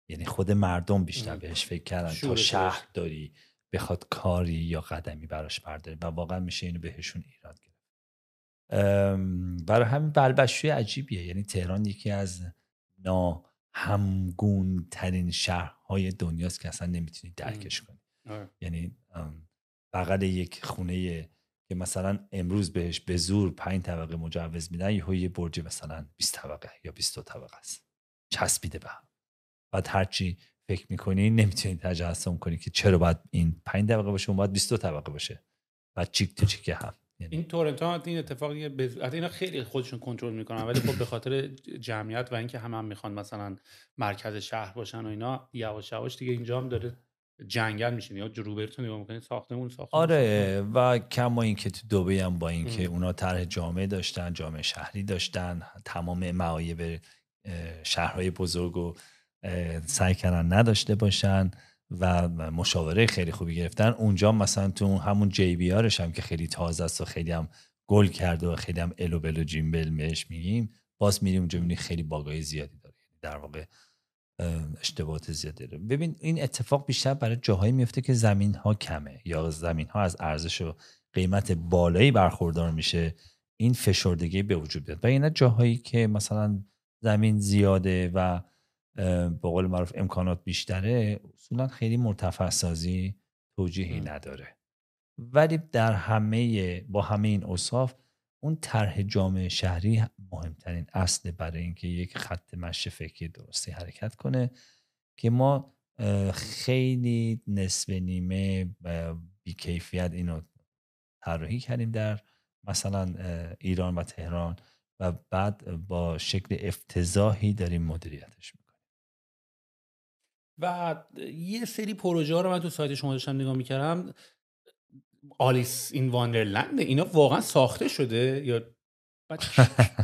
یعنی خود مردم بیشتر بهش فکر کردن تا شهر داری بخواد کاری یا قدمی براش برداره و واقعا میشه اینو بهشون ایراد گرفت. برای همین بلبشوی عجیبیه. یعنی تهران یکی از ناهمگون ترین شهرهای دنیاست که اصلا نمی‌تونی درکش کنی. آره. یعنی بغل یک خونه که مثلا امروز بهش به زور پنج طبقه مجوز میدن یهو یه برج مثلا 20 طبقه یا 22 طبقه است. چسبیده به هم. بعد هرچی فکر می‌کنی نمی‌تونی تجسم کنی که چرا باید این پنج طبقه باشه اون باید 22 طبقه باشه. بعد چیک تو چیک هم. یعنی این تورنتو این اتفاقی بز... اینا خیلی خودشون کنترل می‌کنن ولی خب به خاطر جمعیت و اینکه همه هم می‌خوان مثلا مرکز شهر باشن و اینا یواش یواش دیگه اینجا هم داره جنگل میشین. یا روبرتون نگاه می‌کنید ساختمون ساختمون آره و کما اینکه تو دبی هم با اینکه اونا طرح جامعه داشتن جامعه شهری داشتن تمام معایب شهرهای بزرگ و سعی کردن نداشته باشن و مشاوره خیلی خوبی گرفتن. اونجا مثلا تو همون جی بی آرش هم که خیلی تازه است و خیلی هم گل کرده و خیلی هم الو بل و جیمبل بهش میگیم باز میریم اونجا خیلی باگای زیادی داره. در واقع اشتباهات زیادی داره. ببین این اتفاق بیشتر برای جاهایی میفته که زمین ها کمه یا زمین ها از ارزش و قیمت بالایی برخوردار میشه. این فشردگی به وجود بیاد و اینا جاهایی که مثلا زمین زیاده و به قول معروف امکانات بیشتره اصولا خیلی مرتفع سازی توجیهی نداره. ولی در همه با همه این اصاف اون طرح جامعه شهری مهمترین اصل برای اینکه یک خط مشی فکری درستی حرکت کنه که ما خیلی نصف نیمه بیکیفیت اینو طراحی کردیم در مثلا ایران و تهران و بعد با شکل افتضاحی داریم مدیریتش می‌کنیم. و یه سری پروژه ها رو من تو سایت شما داشتم نگاه می‌کردم. آلیس این واندرلند اینا واقعا ساخته شده یا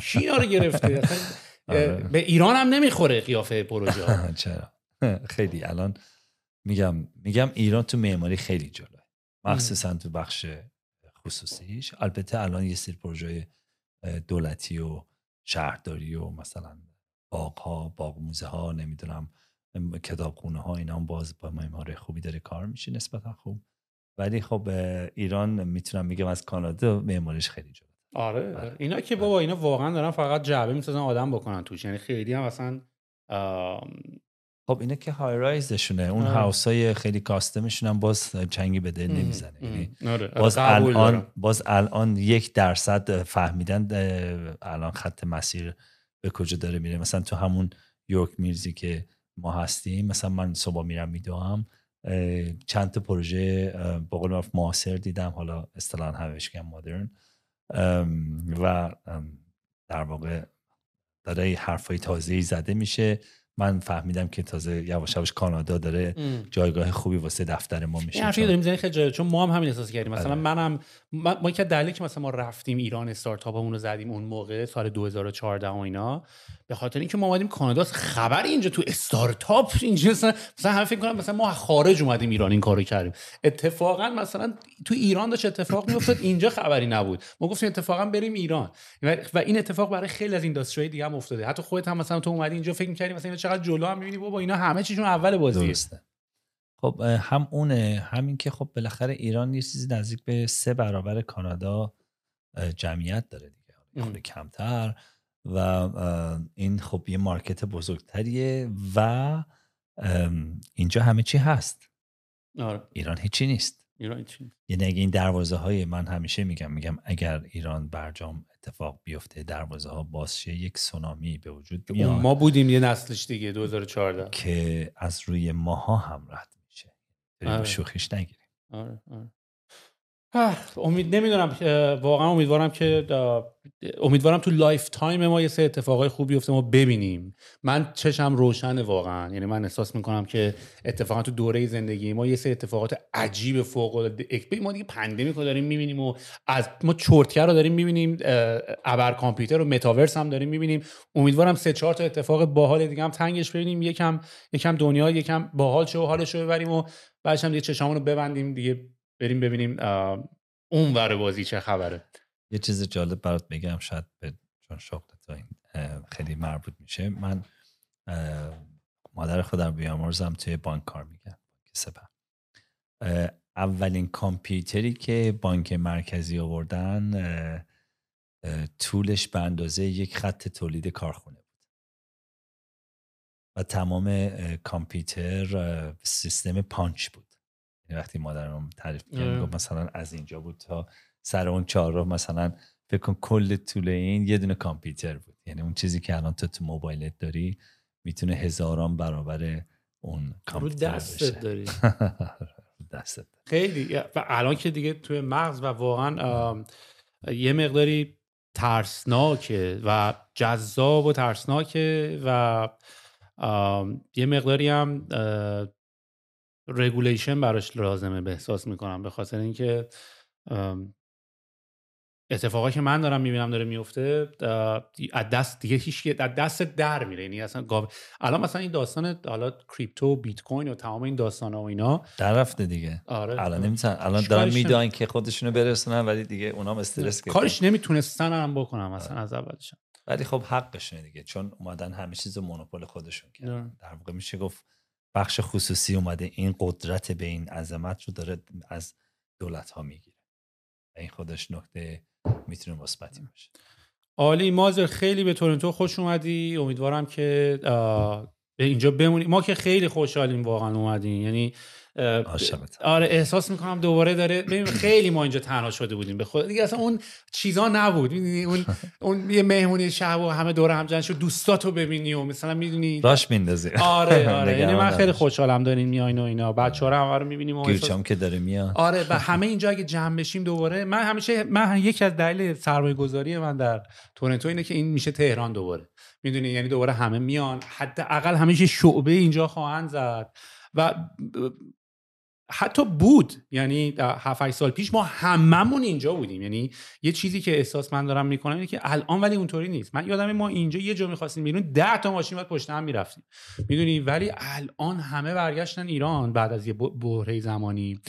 کی اینا رو گرفته؟ آره. به ایران هم نمی‌خوره قیافه پروژه چرا؟ خیلی الان میگم میگم ایران تو معماری خیلی جلوه مخصوصا تو بخش خصوصیش. البته الان یه سری پروژه دولتی و شهرداری و مثلا باغ ها باغ موزه ها نمی‌دونم کتابخونه ها اینا هم باز با معماری خوبی داره کار میشه نسبتا خوب. ولی خب ایران می‌تونم میگم از کانادا معماریش خیلی جلو آره, آره. اینا که بابا اینا واقعا دارن فقط جعبه می‌سازن آدم بکنن توش. یعنی خیلی هم اصلا خب اینا که های رایزشونه اون آره. هاوس های خیلی کاستمشون هم باز چنگی به دل نمی‌زنه. یعنی آره. باز الان باز الان یک درصد فهمیدن الان خط مسیر به کجا داره میره. مثلا تو همون یورک میرزی که ما هستیم مثلا من صبح میرم میدوام چند تا پروژه با قول معاصر دیدم حالا اصطلاحا همش مدرن. و در واقع داره حرفای تازه‌ای زده میشه. من فهمیدم که تازه یواش یواش کانادا داره جایگاه خوبی واسه دفتر ما میشه حرفی داریم می‌زنی خیلی چون ما هم همین احساس کردیم. مثلا آره. منم ما, ما که دلیلی که مثلا ما رفتیم ایران استارتاپمون رو زدیم اون موقع سال 2014 و اینا به خاطر اینکه ما اومدیم کانادا خبر اینجا تو استارتاپ اینجا مثلا مثلا همه فکر کنم مثلا ما خارج اومدیم ایران این کارو کردیم. اتفاقا مثلا تو ایران داشت اتفاق میافتاد اینجا خبری نبود. ما گفتیم اتفاقا بریم ایران. و این اتفاق برای خیلی از اینداستری دیگه هم افتاده. حتی خودت هم مثلا تو اومدی اینجا فکر می‌کردی مثلا چقدر جلو هم می‌بینی؟ بابا اینا همه چیشون اول بازیه. درسته. خب هم اونه همین که خب بالاخره ایران یه چیزی نزدیک به سه برابر کانادا جمعیت داره دیگه. کمتر. و این خب یه مارکت بزرگتریه و اینجا همه چی هست. آره. ایران هیچی نیست. ایران هیچی یعنی اگه این دروازه های من همیشه میگم میگم اگر ایران برجام اتفاق بیفته دروازه ها باز شه یک سونامی به وجود میاد ما بودیم یه نسلش دیگه 2014 که از روی ماها هم رد میشه آره. شوخیش نگیریم آره. آره. امید نمی‌دونم واقعا امیدوارم که امیدوارم تو lifetime ما یه سری اتفاقای خوبی بیفته ما ببینیم. من چشم روشنه واقعا. یعنی من احساس می‌کنم که اتفاقا تو دوره زندگی ما یه سری اتفاقات عجیب فوق العاده ما دیگه pandemic رو داریم می‌بینیم و از ما چرتکه رو داریم می‌بینیم ابر کامپیوتر و متاورس هم داریم می‌بینیم. امیدوارم سه چهار تا اتفاق باحال دیگه هم تنگش ببینیم. یکم یکم دنیا یکم باحال شه و حالش رو ببریم و بعدش هم دیگه چشامون رو ببندیم دیگه. بریم ببینیم اون ور بازی چه خبره. یه چیز جالب برات بگم شاید به چون شغل این خیلی مربوط میشه. من مادر خودم بیامرزم توی بانک کار میگم سپر. اولین کامپیوتری که بانک مرکزی آوردن طولش به اندازه یک خط تولید کارخونه بود. و تمام کامپیوتر سیستم پانچ بود. وقتی مادرم تعریف کرد مثلا از اینجا بود تا سر اون چهارراه مثلا فکر کن کل طول این یه دونه کامپیوتر بود. یعنی اون چیزی که الان تو تو موبایلت داری می‌تونه هزاران برابر اون کامپیوتر رو دستت داری. دستت. خیلی. و الان که دیگه توی مغز و واقعا یه مقداری ترسناکه و جذاب و ترسناکه و یه مقداری هم regulation براش لازمه به احساس می‌کنم به خاطر اینکه اتفاقی که من دارم می‌بینم داره میفته از دست دیگه هیچ از دست در میره. یعنی اصلا گاب... الان مثلا این داستان حالا کریپتو بیت کوین و تمام این داستان ها و اینا در رفته دیگه. آره الان نمی‌تونن الان دارن می‌دونن که خودشونو برسونن ولی دیگه اونام از استارت کارش نمی‌تونستن هم بکنم مثلا از اولشون ولی خب حقشونه دیگه چون اومدن همه چیز مونوپول خودشون کردن. در واقع میشه گفت بخش خصوصی اومده. این قدرت به این عظمت رو داره از دولت ها می‌گیره این خودش نکته می‌تونه مثبتی باشه. عالی مازر خیلی به تورنتو خوش اومدی. امیدوارم که به اینجا بمونی. ما که خیلی خوشحالیم واقعا اومدیم یعنی آره احساس می‌کنم دوباره داره ببین خیلی ما اینجا تنها شده بودیم. به خود دیگه اصلا اون چیزا نبود. اون اون یه مهمونی شب و همه دور هم جمع شد دوستاتو ببینی و مثلا می‌دونی راش میندازی. آره آره. یعنی من خیلی خوشحالم دارین میاین و اینا. بچه‌ها رو همه رو می‌بینیم و احساس... که داره میاد. آره و همه اینجا اگه جمع بشیم دوباره من همیشه من یکی از دلایل سرمایه‌گذاری من در تورنتو اینه که این میشه تهران دوباره. می‌دونی؟ یعنی دوباره همه میان. حداقل همه شعبه اینجا خواهند زد. و حتی بود. یعنی 7 سال پیش ما هممون اینجا بودیم. یعنی یه چیزی که احساس من دارم می‌کنم اینه که الان ولی اونطوری نیست. من یادم ما اینجا یه جا می‌خواستیم بیرون 10 تا ماشین بعد پشت هم می‌رفتیم. می‌دونی؟ ولی الان همه برگشتن ایران بعد از یه بحره زمانی.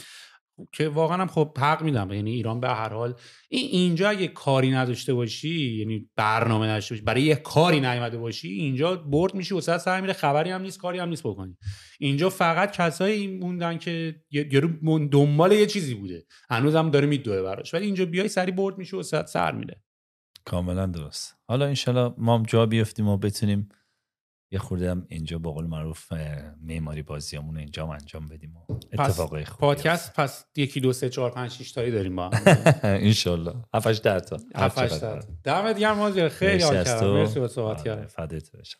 که واقعا هم خب حق میدم. یعنی ایران به هر حال این اینجا اگه کاری نداشته باشی یعنی برنامه نداشته باشی برای یه کاری نیومده باشی اینجا برد میشی و سر میره خبری هم نیست کاری هم نیست بکنی. اینجا فقط کسایی موندن که یارو دنبال یه چیزی بوده. هنوز هم داره میدوه براش. ولی اینجا بیای سری برد میشه و سر میره. کاملا درست. حالا انشالله ما هم جا بیفتیم و بتونیم یه خورده هم اینجا با قول معروف معماری بازیامون اینجا انجام بدیم و اتفاقای خوب پادکست پس یکی دو سه چهار پنج شش تایی داریم با انشالله. هفتش در تا. هفتش در تا. دمت گرم خیلی حال کردم. مرسی با صحبت آره، کردم فدات بشم.